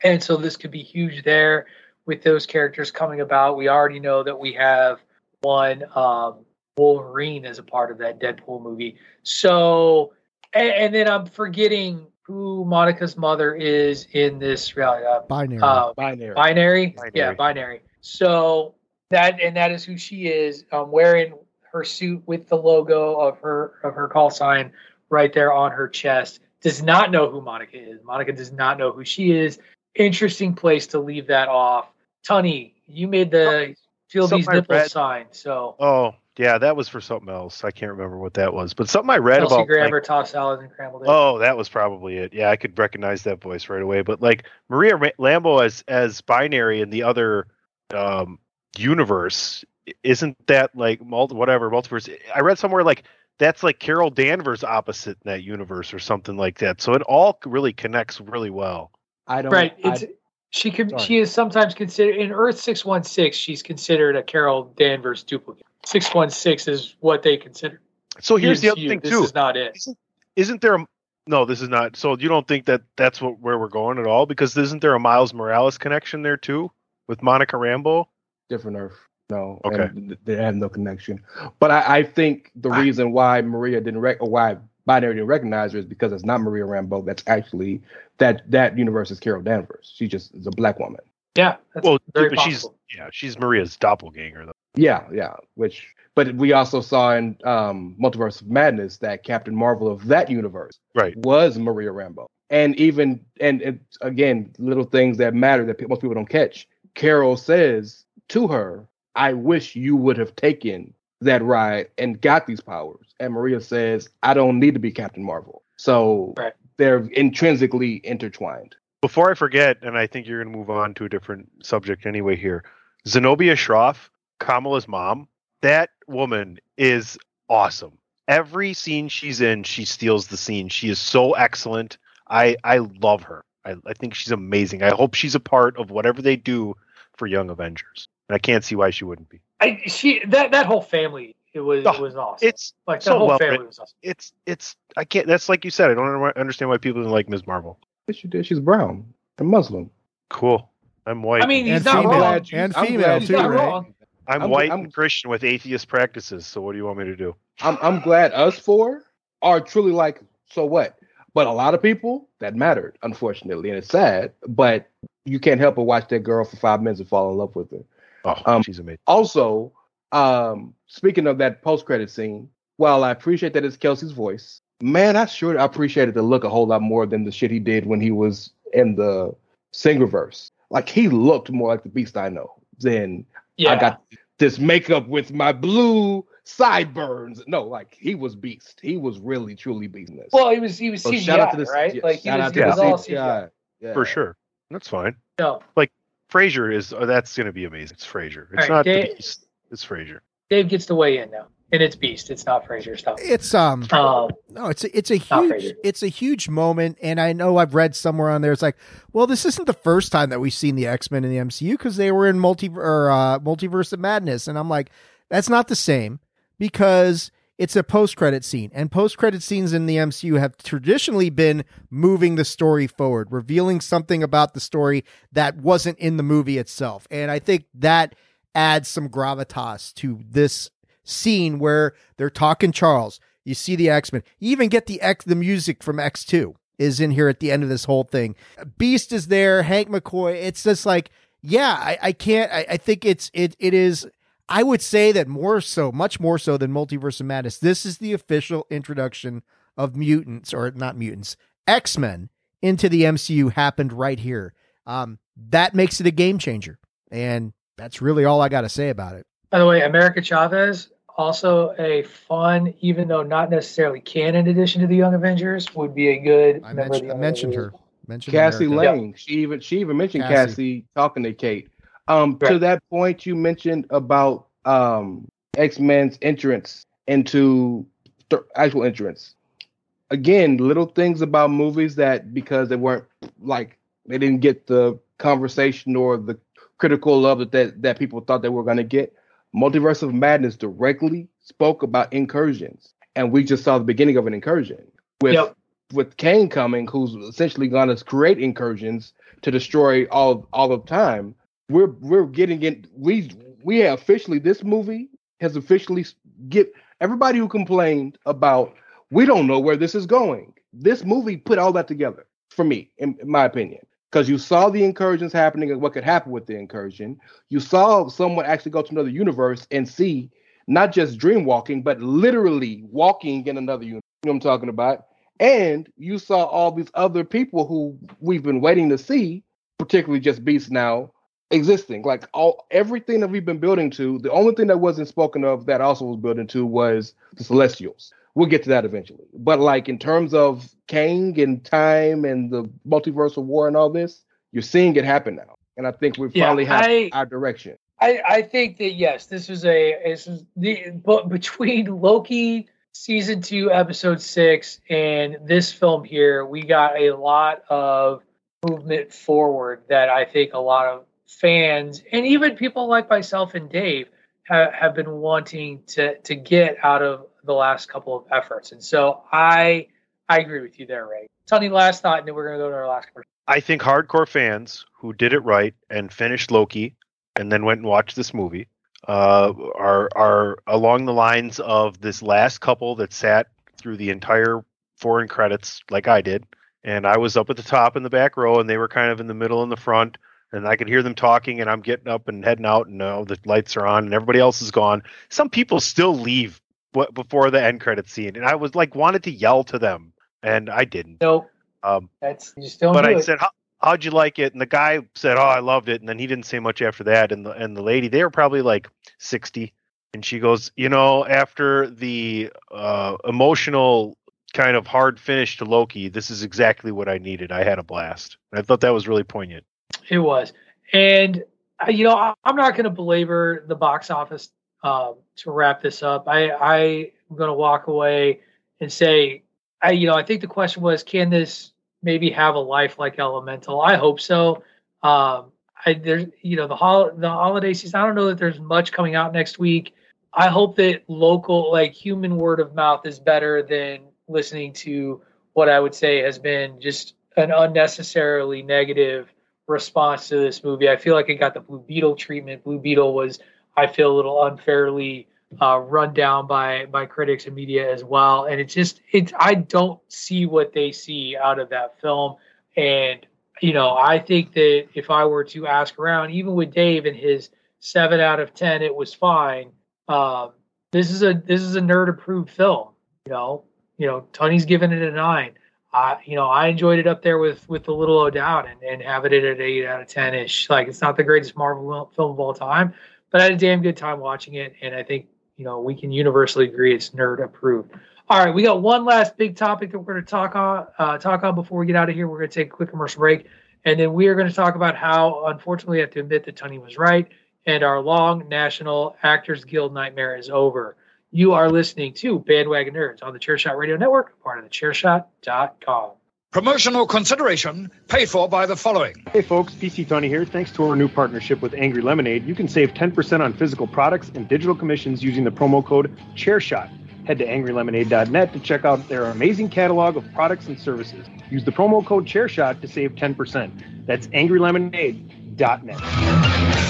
Speaker 1: and so this could be huge there with those characters coming about. We already know that we have one um, Wolverine as a part of that Deadpool movie. So, and, and then I'm forgetting who Monica's mother is in this reality. Uh,
Speaker 6: Binary.
Speaker 1: uh,
Speaker 3: Binary.
Speaker 1: binary?
Speaker 5: Binary.
Speaker 1: Yeah, binary. So that and that is who she is. Um, wearing her suit with the logo of her of her call sign right there on her chest. does not know who Monica is. Monica does not know who she is. Interesting place to leave that off. Tunney, you made the feel
Speaker 5: Something
Speaker 1: these
Speaker 5: I
Speaker 1: nipples
Speaker 5: read-
Speaker 1: sign. So
Speaker 5: Oh, yeah, that was for something else. I can't remember what that was, but something I read
Speaker 1: Kelsey
Speaker 5: about.
Speaker 1: Grammer,
Speaker 5: like-
Speaker 1: tossed salads and scrambled eggs.
Speaker 5: oh, that was probably it. Yeah, I could recognize that voice right away. But like Maria Rambeau as as binary in the other um, universe, isn't that like multi whatever multiverse? I read somewhere like that's like Carol Danvers opposite in that universe or something like that. So it all really connects really well.
Speaker 3: I don't.
Speaker 1: right.
Speaker 3: I-
Speaker 1: It's she can
Speaker 3: Sorry.
Speaker 1: she is sometimes considered in Earth six one six. She's considered a Carol Danvers duplicate. Six one six is what they consider.
Speaker 5: So here's the other
Speaker 1: DCU.
Speaker 5: thing
Speaker 1: This
Speaker 5: too.
Speaker 1: This is not it.
Speaker 5: Isn't, isn't there a no? This is not. So you don't think that that's what where we're going at all? Because isn't there a Miles Morales connection there too with Monica Rambeau?
Speaker 3: different Earth. No,
Speaker 5: Okay.
Speaker 3: and th- they have no connection. But I, I think the
Speaker 5: I-
Speaker 3: reason why Maria didn't rec- or why Binary didn't recognize her is because it's not Maria Rambeau. That's actually that that universe is Carol Danvers. She just is a black woman.
Speaker 1: Yeah, that's
Speaker 5: well,
Speaker 1: very
Speaker 5: but she's yeah, she's Maria's doppelganger though.
Speaker 3: Yeah, yeah. Which, but we also saw in um, Multiverse of Madness that Captain Marvel of that universe
Speaker 5: Right.
Speaker 3: was Maria Rambeau. And even and it, again, little things that matter that most people don't catch. Carol says to her, "I wish you would have taken that ride and got these powers." And Maria says, "I don't need to be Captain Marvel." So
Speaker 1: Right.
Speaker 3: they're intrinsically intertwined.
Speaker 5: Before I forget, and I think you're going to move on to a different subject anyway here. Zenobia Shroff, Kamala's mom, that woman is awesome. Every scene she's in, she steals the scene. She is so excellent. I I love her. I, I think she's amazing. I hope she's a part of whatever they do for Young Avengers. And I can't see why she wouldn't be.
Speaker 1: I, she that that whole family it was
Speaker 5: Oh,
Speaker 1: it was awesome.
Speaker 5: It's
Speaker 1: like the
Speaker 5: so
Speaker 1: whole
Speaker 5: well
Speaker 1: family was awesome.
Speaker 5: It's it's I can't. That's like you said. I don't understand why people didn't like Ms. Marvel.
Speaker 3: Yes, she did. She's brown and Muslim.
Speaker 5: Cool. I'm white.
Speaker 1: I mean, he's
Speaker 6: And
Speaker 1: not
Speaker 6: female.
Speaker 1: wrong.
Speaker 3: glad you-
Speaker 6: and
Speaker 3: I'm
Speaker 6: female
Speaker 1: He's
Speaker 6: too,
Speaker 1: not
Speaker 6: right?
Speaker 1: wrong.
Speaker 5: I'm,
Speaker 3: I'm-
Speaker 5: white
Speaker 3: I'm-
Speaker 5: and Christian with atheist practices. So what do you want me to do?
Speaker 3: I'm I'm glad us four are truly like so what. But a lot of people that mattered, unfortunately, and it's sad. But you can't help but watch that girl for five minutes and fall in love with her.
Speaker 5: Oh,
Speaker 3: Um,
Speaker 5: she's amazing.
Speaker 3: Also, um, speaking of that post credit scene, while I appreciate that it's Kelsey's voice, man, I sure appreciated the look a whole lot more than the shit he did when he was in the singer verse. Like he looked more like the Beast I know than
Speaker 1: Yeah,
Speaker 3: I got this makeup with my blue sideburns. No, like he was beast. He was really truly beast.
Speaker 1: Well, he was he was
Speaker 3: So
Speaker 1: CGI,
Speaker 3: shout out to the
Speaker 1: right?
Speaker 3: yeah,
Speaker 1: Like he was, he was all
Speaker 3: CGI.
Speaker 1: CGI.
Speaker 3: Yeah.
Speaker 5: For sure. That's fine.
Speaker 1: No,
Speaker 5: Frasier is oh, that's going to be amazing. It's Frasier. It's
Speaker 1: All right,
Speaker 5: not
Speaker 1: Dave-
Speaker 5: the Beast. It's Frasier.
Speaker 1: Dave gets to weigh in now, and it's Beast. It's not Frasier stuff.
Speaker 6: It's um
Speaker 1: Um,
Speaker 6: no, it's a, it's a huge it's a huge moment, and I know I've read somewhere on there. It's like, well, this isn't the first time that we've seen the X Men in the MCU because they were in multi or uh, multiverse of madness, and I'm like, that's not the same because it's a post credit scene, and post credit scenes in the MCU have traditionally been moving the story forward, revealing something about the story that wasn't in the movie itself, and I think that adds some gravitas to this scene where they're talking Charles. You see the X Men. You even get the X the music from X Two is in here at the end of this whole thing. Beast is there. Hank McCoy. It's just like, yeah, I, I can't. I, I think it's it it is. I would say that more so, much more so than Multiverse of Madness. This is the official introduction of mutants, or not mutants, X Men into the MCU happened right here. Um, that makes it a game changer, and that's really all I got to say about it.
Speaker 1: by the way, America Chavez also a fun, even though not necessarily canon addition to the Young Avengers, would be a good.
Speaker 6: I
Speaker 1: member
Speaker 6: mentioned,
Speaker 1: the
Speaker 6: I mentioned
Speaker 1: Avengers.
Speaker 6: her. Mentioned
Speaker 3: Cassie
Speaker 6: America.
Speaker 3: Lang. She even she even mentioned
Speaker 6: Cassie.
Speaker 3: Cassie, talking to Kate. Um, to that point you mentioned about um X Men's entrance into th- actual entrance. Again, little things about movies that because they weren't like they didn't get the conversation or the critical love that that, that people thought they were going to get. Multiverse of Madness directly spoke about incursions, and we just saw the beginning of an incursion with
Speaker 1: Yep.
Speaker 3: with Kang coming, who's essentially going to create incursions to destroy all all of time. We're we're getting in. We we have officially this movie has officially get everybody who complained about we don't know where this is going. This movie put all that together for me, in, in my opinion, because you saw the incursions happening and what could happen with the incursion. You saw someone actually go to another universe and see not just dream walking, but literally walking in another universe. You know what I'm talking about? And you saw all these other people who we've been waiting to see, particularly just Beast now, existing. Like all everything that we've been building to, the only thing that wasn't spoken of that also was building to was the Celestials. We'll get to that eventually. But like in terms of Kang and time and the multiversal war and all this, you're seeing it happen now. And I think we
Speaker 1: Yeah,
Speaker 3: finally have
Speaker 1: I-
Speaker 3: our direction.
Speaker 1: I, I think that yes, this is a this is the but between Loki season two episode six and this film here, we got a lot of movement forward that I think a lot of fans and even people like myself and Dave have, have been wanting to to get out of the last couple of efforts. And so I I agree with you there, Ray. Tony, last thought, and then we're gonna go to our last commercial.
Speaker 5: I think hardcore fans who did it right and finished Loki and then went and watched this movie uh, are are along the lines of this last couple that sat through the entire foreign credits like I did, and I was up at the top in the back row, and they were kind of in the middle and the front, and I could hear them talking, and I'm getting up and heading out, and uh, the lights are on, and everybody else is gone. Some people still leave before the end credit scene, and I was like wanted to yell to them, and I didn't.
Speaker 1: Nope.
Speaker 5: Um,
Speaker 1: That's you don't
Speaker 5: but I
Speaker 1: it.
Speaker 5: said, How, "How'd you like it?" And the guy said, "Oh, I loved it." And then he didn't say much after that. And the and the lady, they were probably like sixty, and she goes, "You know, after the uh, emotional kind of hard finish to Loki, this is exactly what I needed. I had a blast." And I thought that was really poignant.
Speaker 1: It was, and uh, you know, I'm not going to belabor the box office um, to wrap this up. I I am going to walk away and say, I you know, I think the question was, can this maybe have a life like Elemental? I hope so. Um, I there's you know the hol- the holiday season. I don't know that there's much coming out next week. I hope that local, like human word of mouth, is better than listening to what I would say has been just an unnecessarily negative response to this movie. I feel like it got the Blue Beetle treatment. Blue Beetle was, I feel, a little unfairly uh, run down by by critics and media as well. And it's just, it's I don't see what they see out of that film. And you know, I think that if I were to ask around, even with Dave and his seven out of ten, it was fine. Um, this is a this is a nerd approved film. You know, you know, Tony's giving it a nine. I, you know, I enjoyed it up there with with the little O'Dowd and, and have it at eight out of ten ish. Like it's not the greatest Marvel film of all time, but I had a damn good time watching it, and I think you know we can universally agree it's nerd approved. All right, we got one last big topic that we're going to talk on uh, talk on before we get out of here. We're going to take a quick commercial break, and then we are going to talk about how, unfortunately, I have to admit that Tony was right, and our long National Actors Guild nightmare is over. You are listening to Bandwagon Nerds on the Chairshot Radio Network, part of the Chairshot.com.
Speaker 11: Promotional consideration paid for by the following.
Speaker 12: Hey folks, PC Tunney here. Thanks to our new partnership with Angry Lemonade, you can save 10% on physical products and digital commissions using the promo code ChairShot. Head to angrylemonade.net to check out their amazing catalog of products and services. Use the promo code ChairShot to save 10%. That's angrylemonade.net.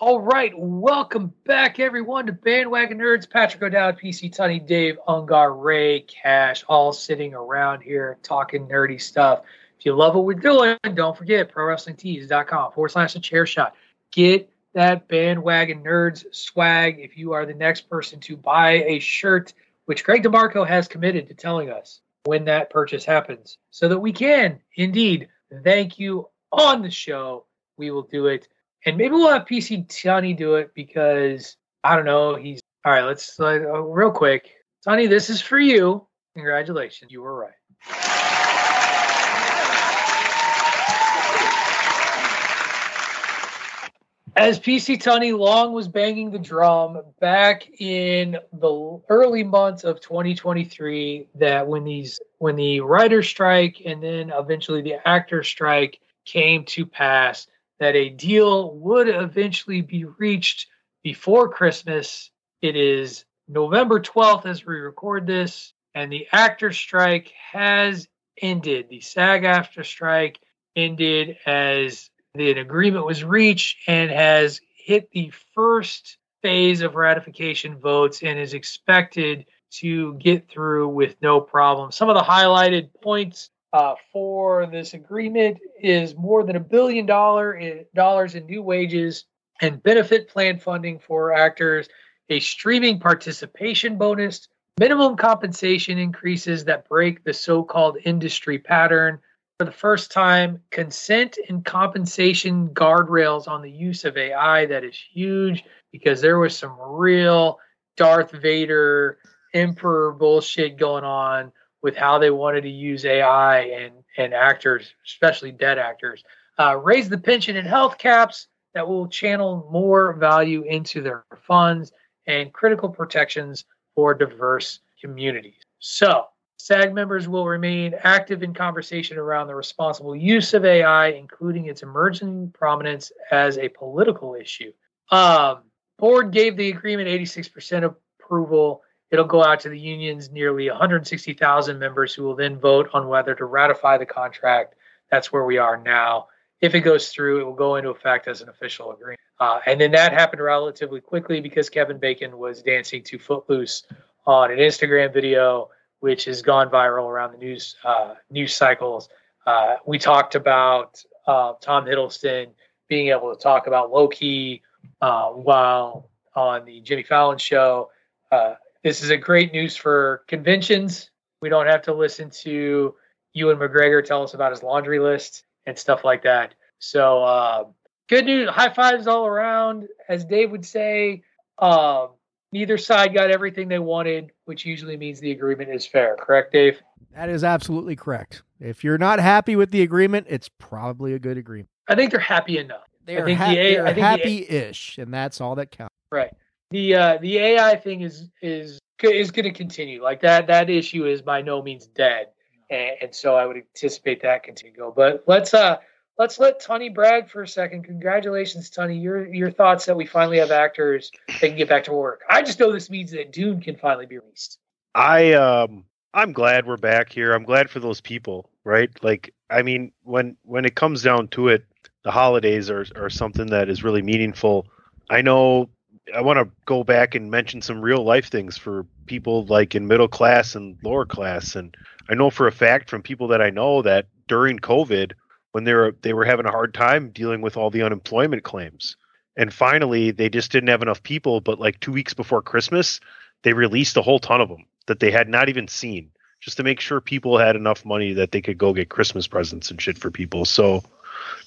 Speaker 1: All right, welcome back, everyone, to Bandwagon Nerds. Patrick O'Dowd, PC Tunney, Dave Ungar, Ray, Cash, all sitting around here talking nerdy stuff. If you love what we're doing, don't forget ProWrestlingTees.com forward slash a chair shot. Get that Bandwagon Nerds swag if you are the next person to buy a shirt, which Greg DeMarco has committed to telling us when that purchase happens so that we can indeed thank you on the show. We will do it and maybe we'll have PC Tony do it because I don't know. He's all right. Let's uh, real quick, Tony. This is for you. Congratulations, you were right. As PC Tony Long was banging the drum back in the early months of 2023, that when these when the writer strike and then eventually the actor strike came to pass, that a deal would eventually be reached before Christmas. It is November 12th as we record this, and the actor strike has ended. The SAG-AFTRA strike ended as an agreement was reached and has hit the first phase of ratification votes and is expected to get through with no problem. Some of the highlighted points uh, for this agreement is more than a billion dollar in, dollars in new wages and benefit plan funding for actors, a streaming participation bonus minimum compensation increases that break the so called industry pattern. For the first time, consent and compensation guardrails on the use of AI. That is huge because there was some real Darth Vader emperor bullshit going on with how they wanted to use AI and, and actors, especially dead actors. Uh, raise the pension and health caps that will channel more value into their funds and critical protections for diverse communities. So, SAG members will remain active in conversation around the responsible use of AI, including its emerging prominence as a political issue. Um, board gave the agreement 86% approval. It'll go out to the union's nearly 160,000 members who will then vote on whether to ratify the contract. That's where we are now. If it goes through, it will go into effect as an official agreement. Uh, and then that happened relatively quickly because Kevin Bacon was dancing to Footloose on an Instagram video which has gone viral around the news uh, news cycles. Uh, we talked about uh, Tom Hiddleston being able to talk about Loki uh, while on the Jimmy Fallon show. Uh, this is a great news for conventions. We don't have to listen to Ewan McGregor tell us about his laundry list and stuff like that. So uh, good news, high fives all around, as Dave would say. Um, neither side got everything they wanted, which usually means the agreement is fair. Correct, Dave?
Speaker 6: That is absolutely correct. If you're not happy with the agreement, it's probably a good agreement.
Speaker 1: I think they're happy enough.
Speaker 6: They're,
Speaker 1: I think
Speaker 6: ha-
Speaker 1: the A-
Speaker 6: they're
Speaker 1: I think the A-
Speaker 6: happy-ish, and that's all that counts.
Speaker 1: Right. The uh, the AI thing is is is going to continue. Like that that issue is by no means dead, and, and so I would anticipate that continue go. But let's uh let's let Tony brag for a second. Congratulations, Tony. Your your thoughts that we finally have actors that can get back to work. I just know this means that Dune can finally be released.
Speaker 5: I um I'm glad we're back here. I'm glad for those people, right? Like I mean, when when it comes down to it, the holidays are are something that is really meaningful. I know I want to go back and mention some real life things for people like in middle class and lower class and I know for a fact from people that I know that during COVID when they were they were having a hard time dealing with all the unemployment claims. And finally, they just didn't have enough people, but like 2 weeks before Christmas, they released a whole ton of them that they had not even seen just to make sure people had enough money that they could go get Christmas presents and shit for people. So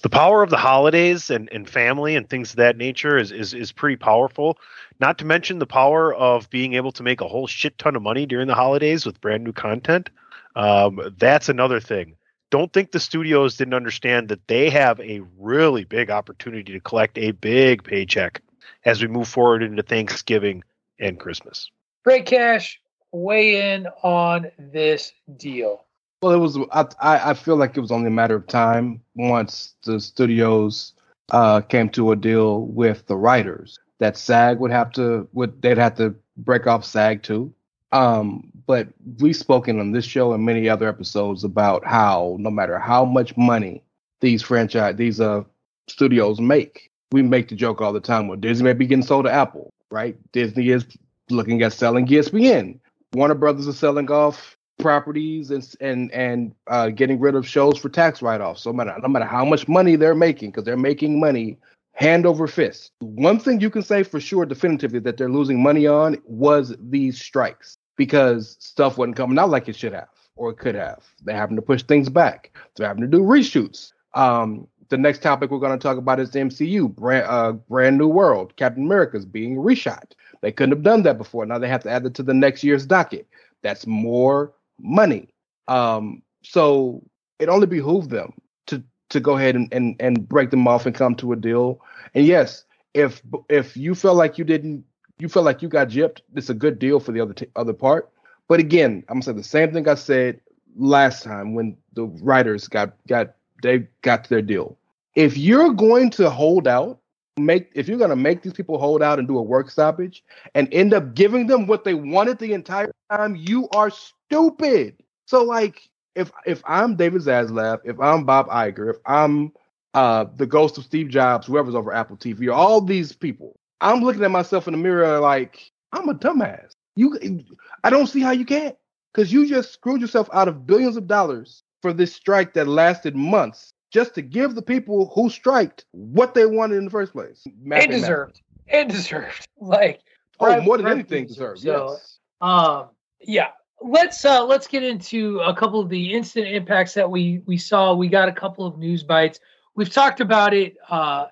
Speaker 5: the power of the holidays and, and family and things of that nature is, is is pretty powerful. Not to mention the power of being able to make a whole shit ton of money during the holidays with brand new content. Um, that's another thing. Don't think the studios didn't understand that they have a really big opportunity to collect a big paycheck as we move forward into Thanksgiving and Christmas.
Speaker 1: Great cash. Weigh in on this deal.
Speaker 3: Well, it was. I, I feel like it was only a matter of time once the studios uh, came to a deal with the writers that SAG would have to would they'd have to break off SAG too. Um, but we've spoken on this show and many other episodes about how no matter how much money these franchise these uh studios make, we make the joke all the time. Well, Disney may be getting sold to Apple, right? Disney is looking at selling ESPN. Warner Brothers is selling off properties and and and uh, getting rid of shows for tax write-offs. So no matter no matter how much money they're making, because they're making money hand over fist. One thing you can say for sure, definitively, that they're losing money on was these strikes because stuff wasn't coming out like it should have or it could have. They're having to push things back. They're having to do reshoots. Um, the next topic we're going to talk about is the MCU, brand, uh, brand new world. Captain America's being reshot. They couldn't have done that before. Now they have to add it to the next year's docket. That's more money. Um, so it only behooved them to to go ahead and, and and break them off and come to a deal. And yes, if if you felt like you didn't, you felt like you got gypped, it's a good deal for the other t- other part. But again, I'm gonna say the same thing I said last time when the writers got got they got their deal. If you're going to hold out, make if you're gonna make these people hold out and do a work stoppage and end up giving them what they wanted the entire time, you are stupid. So like if if I'm David Zaslav, if I'm Bob Iger, if I'm uh the ghost of Steve Jobs, whoever's over Apple TV, all these people, I'm looking at myself in the mirror like I'm a dumbass. You I don't see how you can't. Because you just screwed yourself out of billions of dollars for this strike that lasted months just to give the people who striked what they wanted in the first place.
Speaker 1: And deserved. And deserved. Like
Speaker 3: Oh, more than anything
Speaker 1: deserved.
Speaker 3: deserved.
Speaker 1: So,
Speaker 3: yes.
Speaker 1: um, Yeah, let's uh let's get into a couple of the instant impacts that we we saw. We got a couple of news bites. We've talked about it. Uh,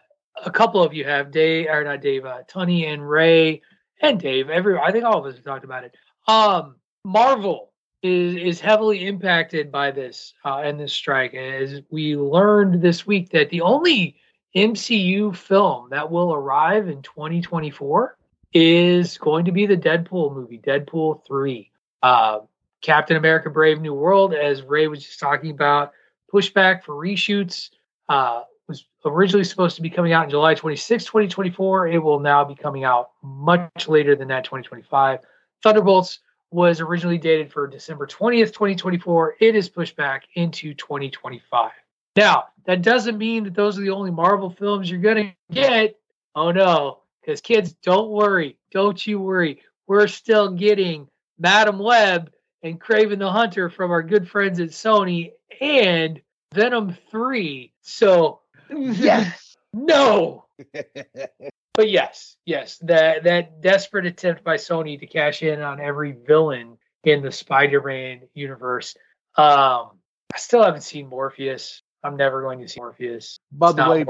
Speaker 1: a couple of you have Dave or not Dave, uh, Tony and Ray and Dave. Every I think all of us have talked about it. Um, Marvel is is heavily impacted by this uh, and this strike. As we learned this week that the only MCU film that will arrive in 2024 is going to be the Deadpool movie, Deadpool 3. Uh, Captain America Brave New World, as Ray was just talking about, pushback for reshoots. Uh, was originally supposed to be coming out in July 26, 2024. It will now be coming out much later than that, 2025. Thunderbolts was originally dated for December 20th, 2024. It is pushed back into 2025. Now, that doesn't mean that those are the only Marvel films you're going to get. Oh no, because kids, don't worry. Don't you worry. We're still getting Madame Web and Kraven the Hunter from our good friends at Sony and Venom 3. So, yes, no. but yes, yes, that that desperate attempt by Sony to cash in on every villain in the Spider-Man universe. Um, I still haven't seen Morbius. I'm never going to see Morbius.
Speaker 3: By
Speaker 1: It's
Speaker 3: the way.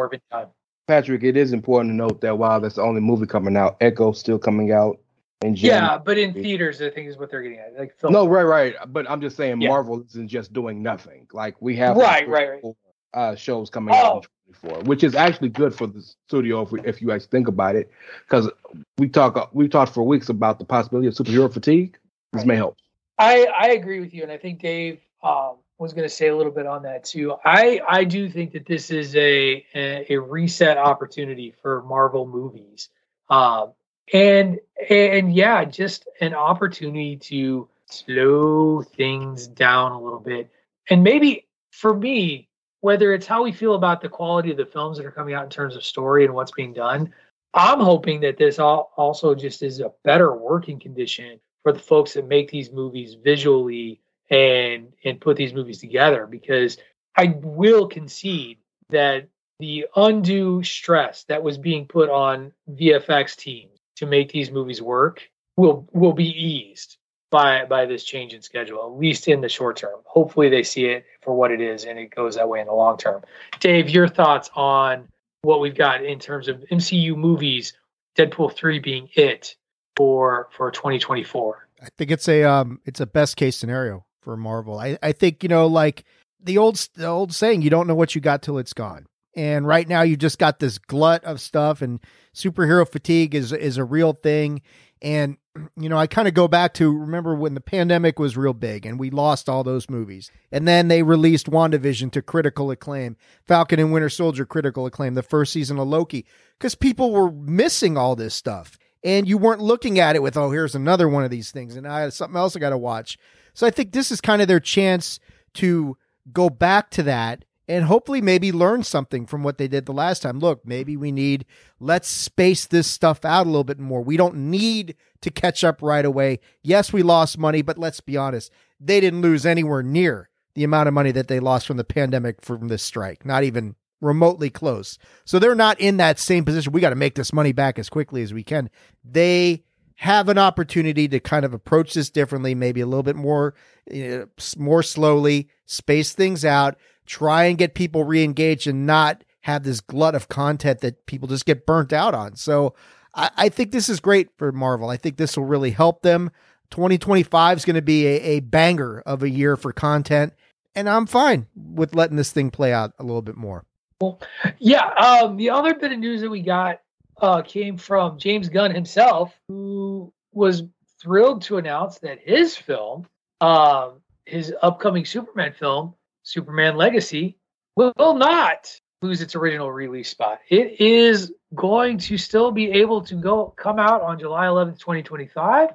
Speaker 3: Patrick, it is important to note that while that's the only movie coming out, Echo still coming out.
Speaker 1: Yeah, but in theaters, I think is what they're getting at. Like film.
Speaker 3: No, right, right. But I'm just saying,
Speaker 1: Yeah.
Speaker 3: Marvel isn't just doing nothing. Like we have
Speaker 1: Right, right, right.
Speaker 3: Uh, shows coming out
Speaker 1: Oh.
Speaker 3: in 24, which is actually good for the studio if, we, if you actually think about it, because we talk we've talked for weeks about the possibility of superhero fatigue. This may help.
Speaker 1: I I agree with you, and I think Dave um, was going to say a little bit on that too. I I do think that this is a a, a reset opportunity for Marvel movies, um, and and yeah, just an opportunity to slow things down a little bit, and maybe for me, whether it's how we feel about the quality of the films that are coming out in terms of story and what's being done. I'm hoping that this all also just is a better working condition for the folks that make these movies visually and and put these movies together because I will concede that the undue stress that was being put on VFX teams to make these movies work will will be eased by by this change in schedule at least in the short term hopefully they see it for what it is and it goes that way in the long term dave your thoughts on what we've got in terms of mcu movies deadpool 3 being it for for 2024
Speaker 6: I think it's a um it's a best case scenario for Marvel. I I think you know like the old the old saying you don't know what you got till it's gone. And right now you just got this glut of stuff and superhero fatigue is is a real thing and you know I kind of go back to remember when the pandemic was real big and we lost all those movies. And then they released WandaVision to critical acclaim, Falcon and Winter Soldier critical acclaim, the first season of Loki cuz people were missing all this stuff and you weren't looking at it with oh here's another one of these things and I have something else I got to watch. So I think this is kind of their chance to go back to that and hopefully maybe learn something from what they did the last time. Look, maybe we need let's space this stuff out a little bit more. We don't need to catch up right away. Yes, we lost money, but let's be honest. They didn't lose anywhere near the amount of money that they lost from the pandemic from this strike. Not even remotely close. So they're not in that same position. We got to make this money back as quickly as we can. They have an opportunity to kind of approach this differently, maybe a little bit more, eh, you know, more slowly, space things out, try and get people re-engaged and not have this glut of content that people just get burnt out on. So I, I think this is great for Marvel. I think this will really help them. 2025 is going to be a, a banger of a year for content. And I'm fine with letting this thing play out a little bit more.
Speaker 1: Well, yeah, um, the other bit of news that we got uh, came from James Gunn himself, who was thrilled to announce that his film, um, his upcoming Superman film, Superman Legacy, will, will not lose its original release spot. It is going to still be able to go come out on July 11th, 2025.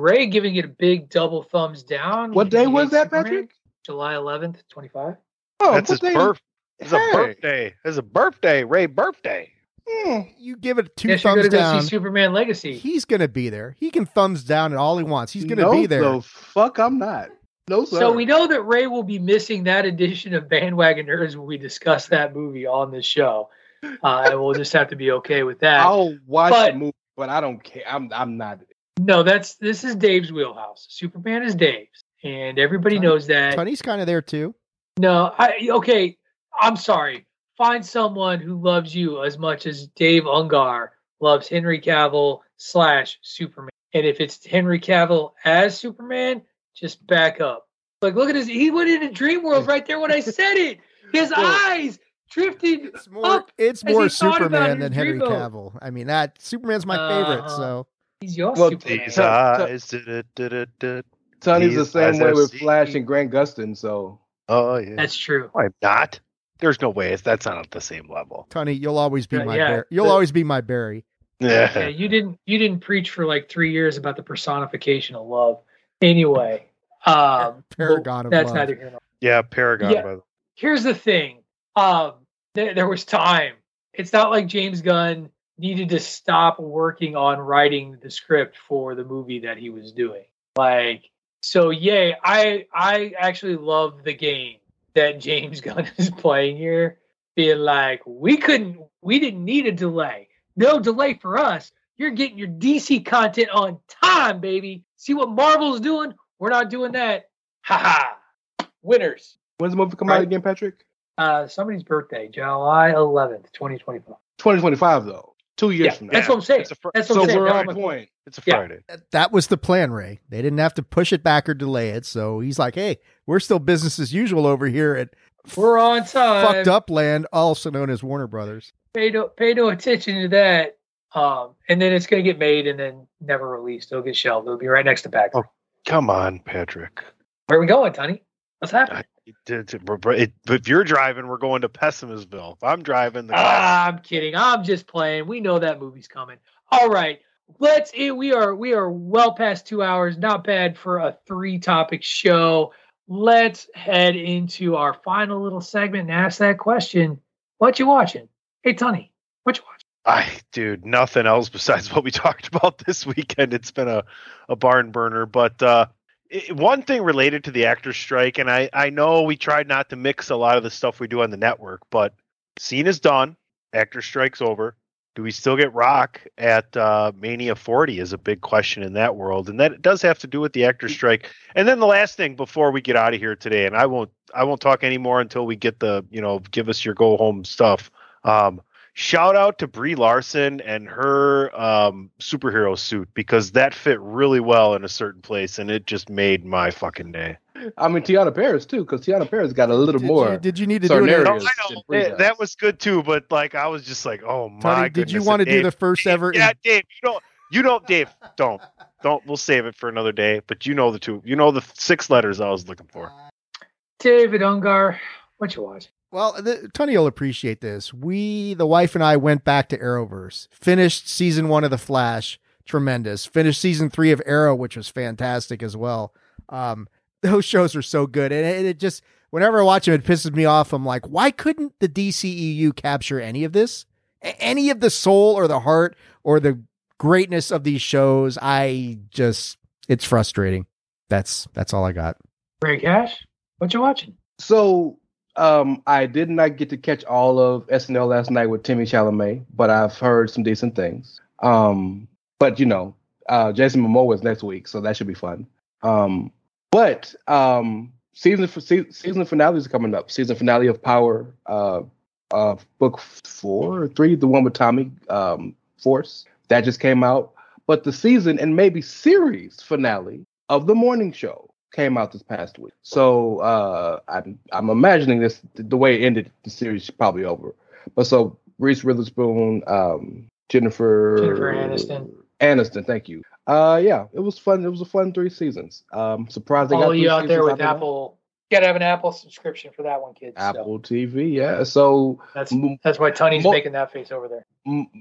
Speaker 1: Ray giving it a big double thumbs down.
Speaker 3: What day was that,
Speaker 1: Superman,
Speaker 3: Patrick?
Speaker 1: July 11th, 25.
Speaker 3: Oh,
Speaker 5: That's his
Speaker 3: what
Speaker 5: birth. It's a birthday. It's a birthday. Ray birthday. Hmm.
Speaker 6: You give it two
Speaker 1: Guess you're
Speaker 6: thumbs
Speaker 1: gonna
Speaker 6: down.
Speaker 1: see Superman Legacy.
Speaker 6: He's going to be there. He can thumbs down at all he wants. He's going to
Speaker 3: no,
Speaker 6: be there.
Speaker 3: The fuck, I'm not. No, sir.
Speaker 1: So we know that Ray will be missing that edition of Bandwagon Nerds when we discuss that movie on this show, uh, and we'll just have to be okay with that.
Speaker 3: I'll watch
Speaker 1: But-
Speaker 3: the movie, but I don't care. I'm I'm not.
Speaker 1: No, that's this is Dave's wheelhouse. Superman is Dave's, and everybody knows that.
Speaker 6: Tony's kind of there too.
Speaker 1: No, I okay. I'm sorry. Find someone who loves you as much as Dave Ungar loves Henry Cavill slash Superman. And if it's Henry Cavill as Superman, just back up. Like, look at his. He went into dream world right there when I said it. His eyes drifted
Speaker 6: It's more,
Speaker 1: up.
Speaker 6: it's
Speaker 1: as
Speaker 6: more
Speaker 1: he
Speaker 6: Superman than Henry
Speaker 1: dream.
Speaker 6: Cavill. I mean, that Superman's my favorite.
Speaker 1: Uh-huh.
Speaker 6: So
Speaker 1: He's your
Speaker 3: Well,
Speaker 1: Superman.
Speaker 5: These eyes.
Speaker 3: Tony's the same way with Flash and Grant Gustin. So
Speaker 5: Oh yeah.
Speaker 1: That's true.
Speaker 5: I'm not. There's no way. That's not at the same level.
Speaker 6: Tony, you'll always be
Speaker 1: Yeah,
Speaker 6: my
Speaker 1: yeah,
Speaker 6: Bar- you'll
Speaker 1: the-
Speaker 6: always be my Barry.
Speaker 1: Yeah,
Speaker 5: Yeah.
Speaker 1: you didn't you didn't preach for like three years about the personification of love. Anyway, um,
Speaker 6: Paragon of
Speaker 1: that's
Speaker 6: love.
Speaker 1: neither here nor
Speaker 5: Yeah. Paragon.
Speaker 1: Yeah.
Speaker 5: By the
Speaker 1: here's the thing um there, there was time it's not like james gunn needed to stop working on writing the script for the movie that he was doing like so yay i i actually love the game that james gunn is playing here being like we couldn't we didn't need a delay no delay for us you're getting your dc content on time baby see what marvel's doing we're not doing that ha ha winners
Speaker 3: when's the movie come out again, Patrick?
Speaker 1: uh, somebody's birthday, July 11th, 2025.
Speaker 3: 2025 though. Two years
Speaker 1: Yeah,
Speaker 3: from now.
Speaker 1: that's what I'm saying.
Speaker 5: It's a fr-
Speaker 1: That's what
Speaker 3: so
Speaker 1: I'm saying.
Speaker 3: we're on point.
Speaker 5: It's a
Speaker 1: Yeah.
Speaker 5: Friday.
Speaker 6: That was the plan, Rey. They didn't have to push it back or delay it. So he's like, "Hey, we're still business as usual over here at
Speaker 1: We're on time.
Speaker 6: fucked up land, also known as Warner Brothers."
Speaker 1: Pay no, pay no attention to that. Um, and then it's going to get made and then never released. It'll get shelved. It'll be right next to Pax.
Speaker 5: Oh. Come on, Patrick.
Speaker 1: Where are we going, Tunney? What's happening?
Speaker 5: If you're driving, we're going to Pessimistville. If I'm driving, the
Speaker 1: Ah, I'm kidding. I'm just playing. We know that movie's coming. All right. Let's eh, we are we are well past two hours. Not bad for a three topic show. Let's head into our final little segment and ask that question. What you watching? Hey Tunney, what you watching?
Speaker 5: I, dude, nothing else besides what we talked about this weekend. It's been a, a barn burner. But uh, it, one thing related to the actor strike, and I, I know we tried not to mix a lot of the stuff we do on the network, but scene is done. Actor strike's over. Do we still get Rock at uh, Mania 40 is a big question in that world, and that does have to do with the actor strike. And then the last thing before we get out of here today, and I won't I won't talk anymore until we get the you know give us your go home stuff. Um, shout out to Brie Larson and her um, superhero suit because that fit really well in a certain place, and it just made my fucking day.
Speaker 3: I mean Teyonah Parris too, because Teyonah Parris got a little
Speaker 6: Did
Speaker 3: more.
Speaker 6: you, did you need to do it?
Speaker 3: Sarnarius
Speaker 5: No,
Speaker 6: in-
Speaker 3: than
Speaker 5: I know
Speaker 3: Brie
Speaker 5: it- that was good too, but like I was just like, oh my.
Speaker 6: Tunney, did you want to do
Speaker 5: Dave-
Speaker 6: the first ever?
Speaker 5: Yeah, Dave. You don't. you don't, Dave. Don't, don't. We'll save it for another day. But you know the two. You know the six letters I was looking for.
Speaker 1: David Ungar, what you watching?
Speaker 6: Well, the, Tunney will appreciate this. We, the wife and I, went back to Arrowverse, finished season one of The Flash, tremendous. Finished season three of Arrow, which was fantastic as well. Um, those shows are so good, and it, it just whenever I watch them, it pisses me off. I'm like, why couldn't the DCEU capture any of this, A- any of the soul or the heart or the greatness of these shows? I just, it's frustrating. That's that's all I got.
Speaker 1: Rey Cash, what you watching?
Speaker 3: So um, I did not get to catch all of SNL last night with Timmy Chalamet, but I've heard some decent things. Um, but you know, uh, Jason Momoa is next week, so that should be fun. Um, but um, season for se- season finales are coming up. Season finale of Power, uh, uh, book four or three, the one with Tommy um, Force that just came out. But the season and maybe series finale of the morning show came out this past week. So uh, I'm I'm imagining this the way it ended. The series is probably over. But so Reese Witherspoon, um, Jennifer
Speaker 1: Jennifer Aniston.
Speaker 3: Aniston, thank you. Uh, yeah, it was fun. It was a fun three seasons. Um, surprised they got
Speaker 1: All
Speaker 3: three
Speaker 1: you out there with. Apple, you gotta have an Apple subscription for that one, kids. so
Speaker 3: Apple TV, yeah. So
Speaker 1: that's that's why Tunney's
Speaker 3: mo-
Speaker 1: making that face over there.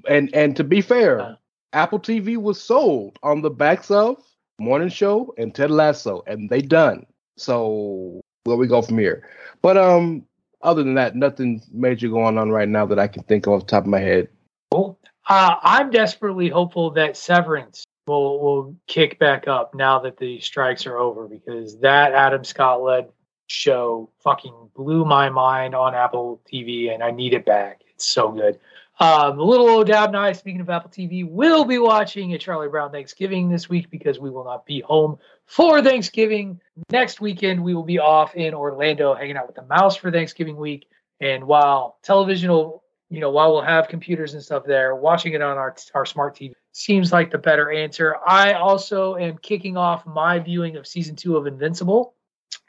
Speaker 3: And and to be fair,
Speaker 1: Uh.
Speaker 3: Apple TV was sold on the backs of Morning Show and Ted Lasso, and they done. So where we go from here? But um, other than that, nothing major going on right now that I can think of off the top of my head.
Speaker 1: Cool. Uh, I'm desperately hopeful that Severance will will kick back up now that the strikes are over because that Adam Scott led show fucking blew my mind on Apple TV and I need it back. It's so good. Um, little O'Dowd and I, speaking of Apple TV, will be watching a Charlie Brown Thanksgiving this week because we will not be home for Thanksgiving. Next weekend, we will be off in Orlando hanging out with the mouse for Thanksgiving week. And while television will, you know, while we'll have computers and stuff there, watching it on our, our smart TV seems like the better answer. I also am kicking off my viewing of season two of Invincible,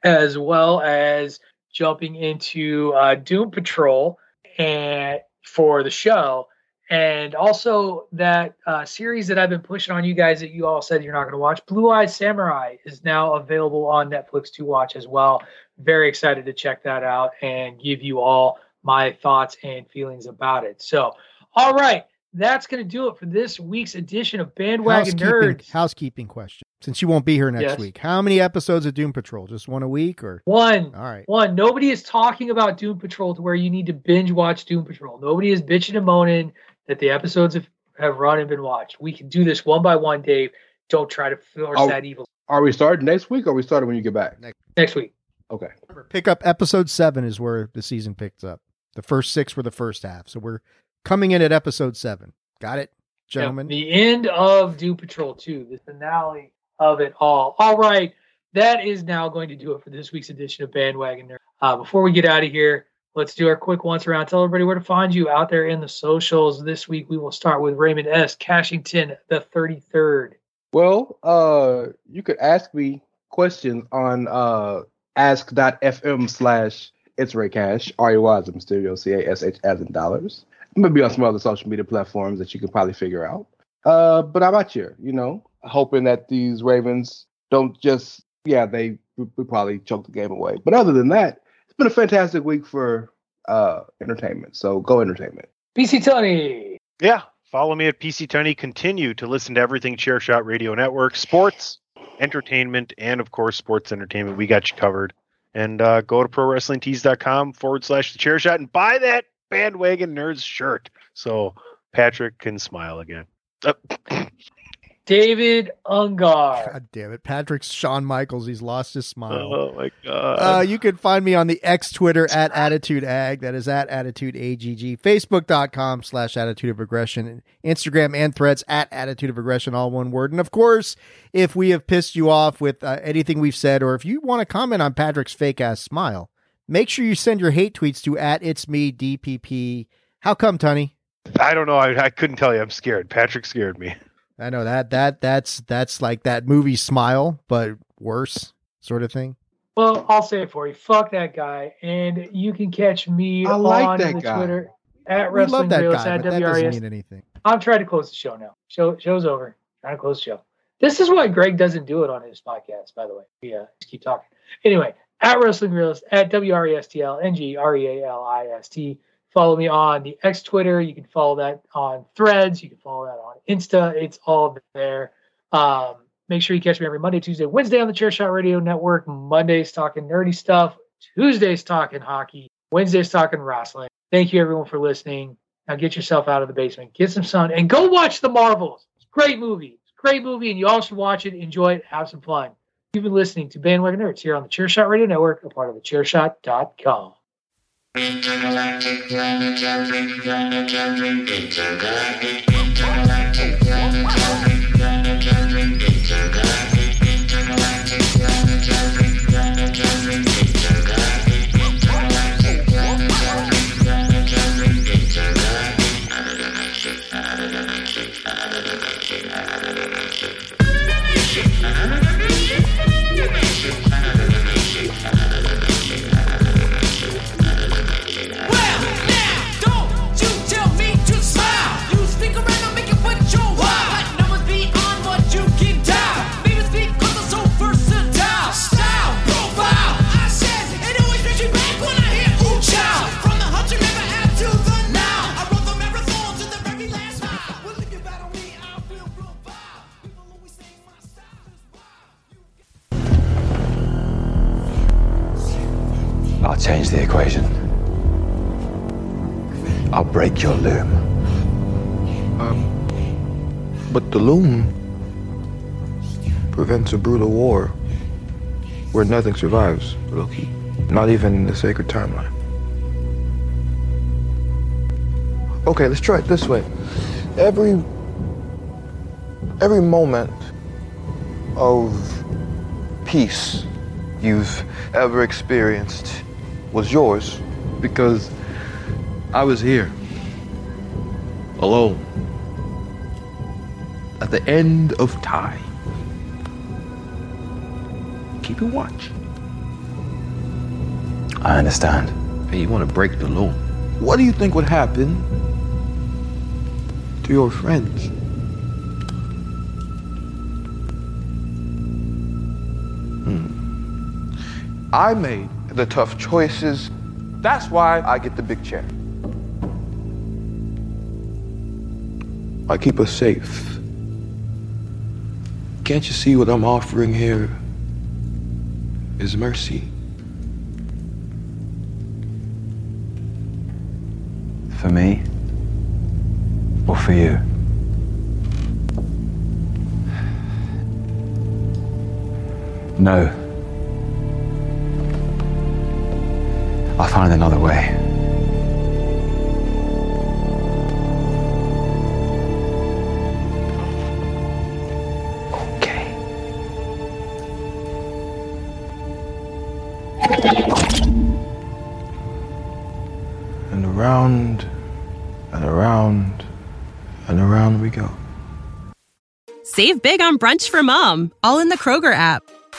Speaker 1: as well as jumping into uh, Doom Patrol and for the show. And also that uh, series that I've been pushing on you guys that you all said you're not going to watch, Blue Eye Samurai, is now available on Netflix to watch as well. Very excited to check that out and give you all my thoughts and feelings about it. So, all right, that's going to do it for this week's edition of Bandwagon
Speaker 6: housekeeping,
Speaker 1: Nerds.
Speaker 6: Housekeeping question. Since you won't be here next
Speaker 1: Yes.
Speaker 6: week, how many episodes of Doom Patrol? Just one a week or?
Speaker 1: One.
Speaker 6: All right.
Speaker 1: One. Nobody is talking about Doom Patrol to where you need to binge watch Doom Patrol. Nobody is bitching and moaning that the episodes have, have run and been watched. We can do this one by one, Dave. Don't try to force
Speaker 3: Oh.
Speaker 1: that evil
Speaker 3: Are we starting next week or are we starting when you get back?
Speaker 1: next week.
Speaker 3: Okay.
Speaker 6: Pick up episode seven is where the season picks up. The first six were the first half. So we're coming in at episode seven. Got it, gentlemen?
Speaker 1: Yep, the end of Doom Patrol 2, the finale of it all. All right, that is now going to do it for this week's edition of Bandwagon Nerd. Uh, before we get out of here, let's do our quick once around. Tell everybody where to find you out there in the socials. This week we will start with Raymond S. Cashington, the 33rd.
Speaker 3: Well, uh, you could ask me questions on uh, ask.fm slash it's Rey Cash, R E Y as in Mysterio, C A S H as in dollars. I'm gonna be on some other social media platforms that you can probably figure out. Uh, but how about you? You know, hoping that these Ravens don't just, yeah, they we probably choke the game away. But other than that, it's been a fantastic week for uh entertainment. So go entertainment.
Speaker 1: PC Tunney.
Speaker 5: Yeah. Follow me at PC Tunney. Continue to listen to everything Chairshot Radio Network, sports, entertainment, and of course, sports entertainment. We got you covered. And uh, go to prowrestlingtees.com forward slash the chair shot and buy that bandwagon nerds shirt so Patrick can smile again. Uh,
Speaker 1: David Ungar.
Speaker 6: God damn it. Patrick's Shawn Michaels. He's lost his smile.
Speaker 5: oh my god.
Speaker 6: Uh, you can find me on the X Twitter at Attitude Ag. That is at Attitude AGG. Facebook.com slash Attitude of Aggression. Instagram and threads at Attitude of Aggression, all one word. And of course, if we have pissed you off with uh, anything we've said, or if you want to comment on Patrick's fake ass smile, make sure you send your hate tweets to at It's Me DPP. How come, Tunney?
Speaker 5: I don't know. I, I couldn't tell you. I'm scared. Patrick scared me.
Speaker 6: I know that that that's that's like that movie Smile, but worse sort of thing.
Speaker 1: Well, I'll say it for you. Fuck that guy. And you can catch me
Speaker 3: I like
Speaker 1: on
Speaker 3: that
Speaker 1: the
Speaker 3: guy.
Speaker 1: Twitter at
Speaker 6: We love
Speaker 1: Wrestling
Speaker 6: that
Speaker 1: Realist
Speaker 6: guy,
Speaker 1: at
Speaker 6: but that doesn't
Speaker 1: WRS.
Speaker 6: mean anything.
Speaker 1: I'm trying to close the show now. Show show's over. Trying to close the show. This is why Greg doesn't do it on his podcast, by the way. Yeah, uh, just keep talking. Anyway, at Wrestling Realist, at W R E S T L N G R E A L I S T. Follow me on the X Twitter. You can follow that on Threads. You can follow that on Insta. It's all there. Um, make sure you catch me every Monday, Tuesday, Wednesday on the Chairshot Radio Network. Mondays talking nerdy stuff. Tuesdays talking hockey. Wednesdays talking wrestling. Thank you everyone for listening. Now get yourself out of the basement, get some sun, and go watch The Marvels. It's a great movie. It's a great movie, and you all should watch it, enjoy it, have some fun. You've been listening to Bandwagon Nerds here on the Chairshot Radio Network, a part of the Chairshot.com.
Speaker 13: I'll change the equation. I'll break your loom.
Speaker 14: Um, but the loom prevents a brutal war where nothing survives, Loki. Not even the sacred timeline. Okay, let's try it this way. Every every moment of peace you've ever experienced was yours because I was here alone at the end of time. Keeping watch.
Speaker 13: I understand.
Speaker 14: Hey, you want to break the law. What do you think would happen to your friends? Hmm. I made the tough choices. That's why I get the big chair. I keep us safe. Can't you see what I'm offering here is mercy?
Speaker 13: For me? Or for you? No. I'll find another way.
Speaker 14: And around and around and around we go.
Speaker 15: Save big on brunch for mom, all in the Kroger app.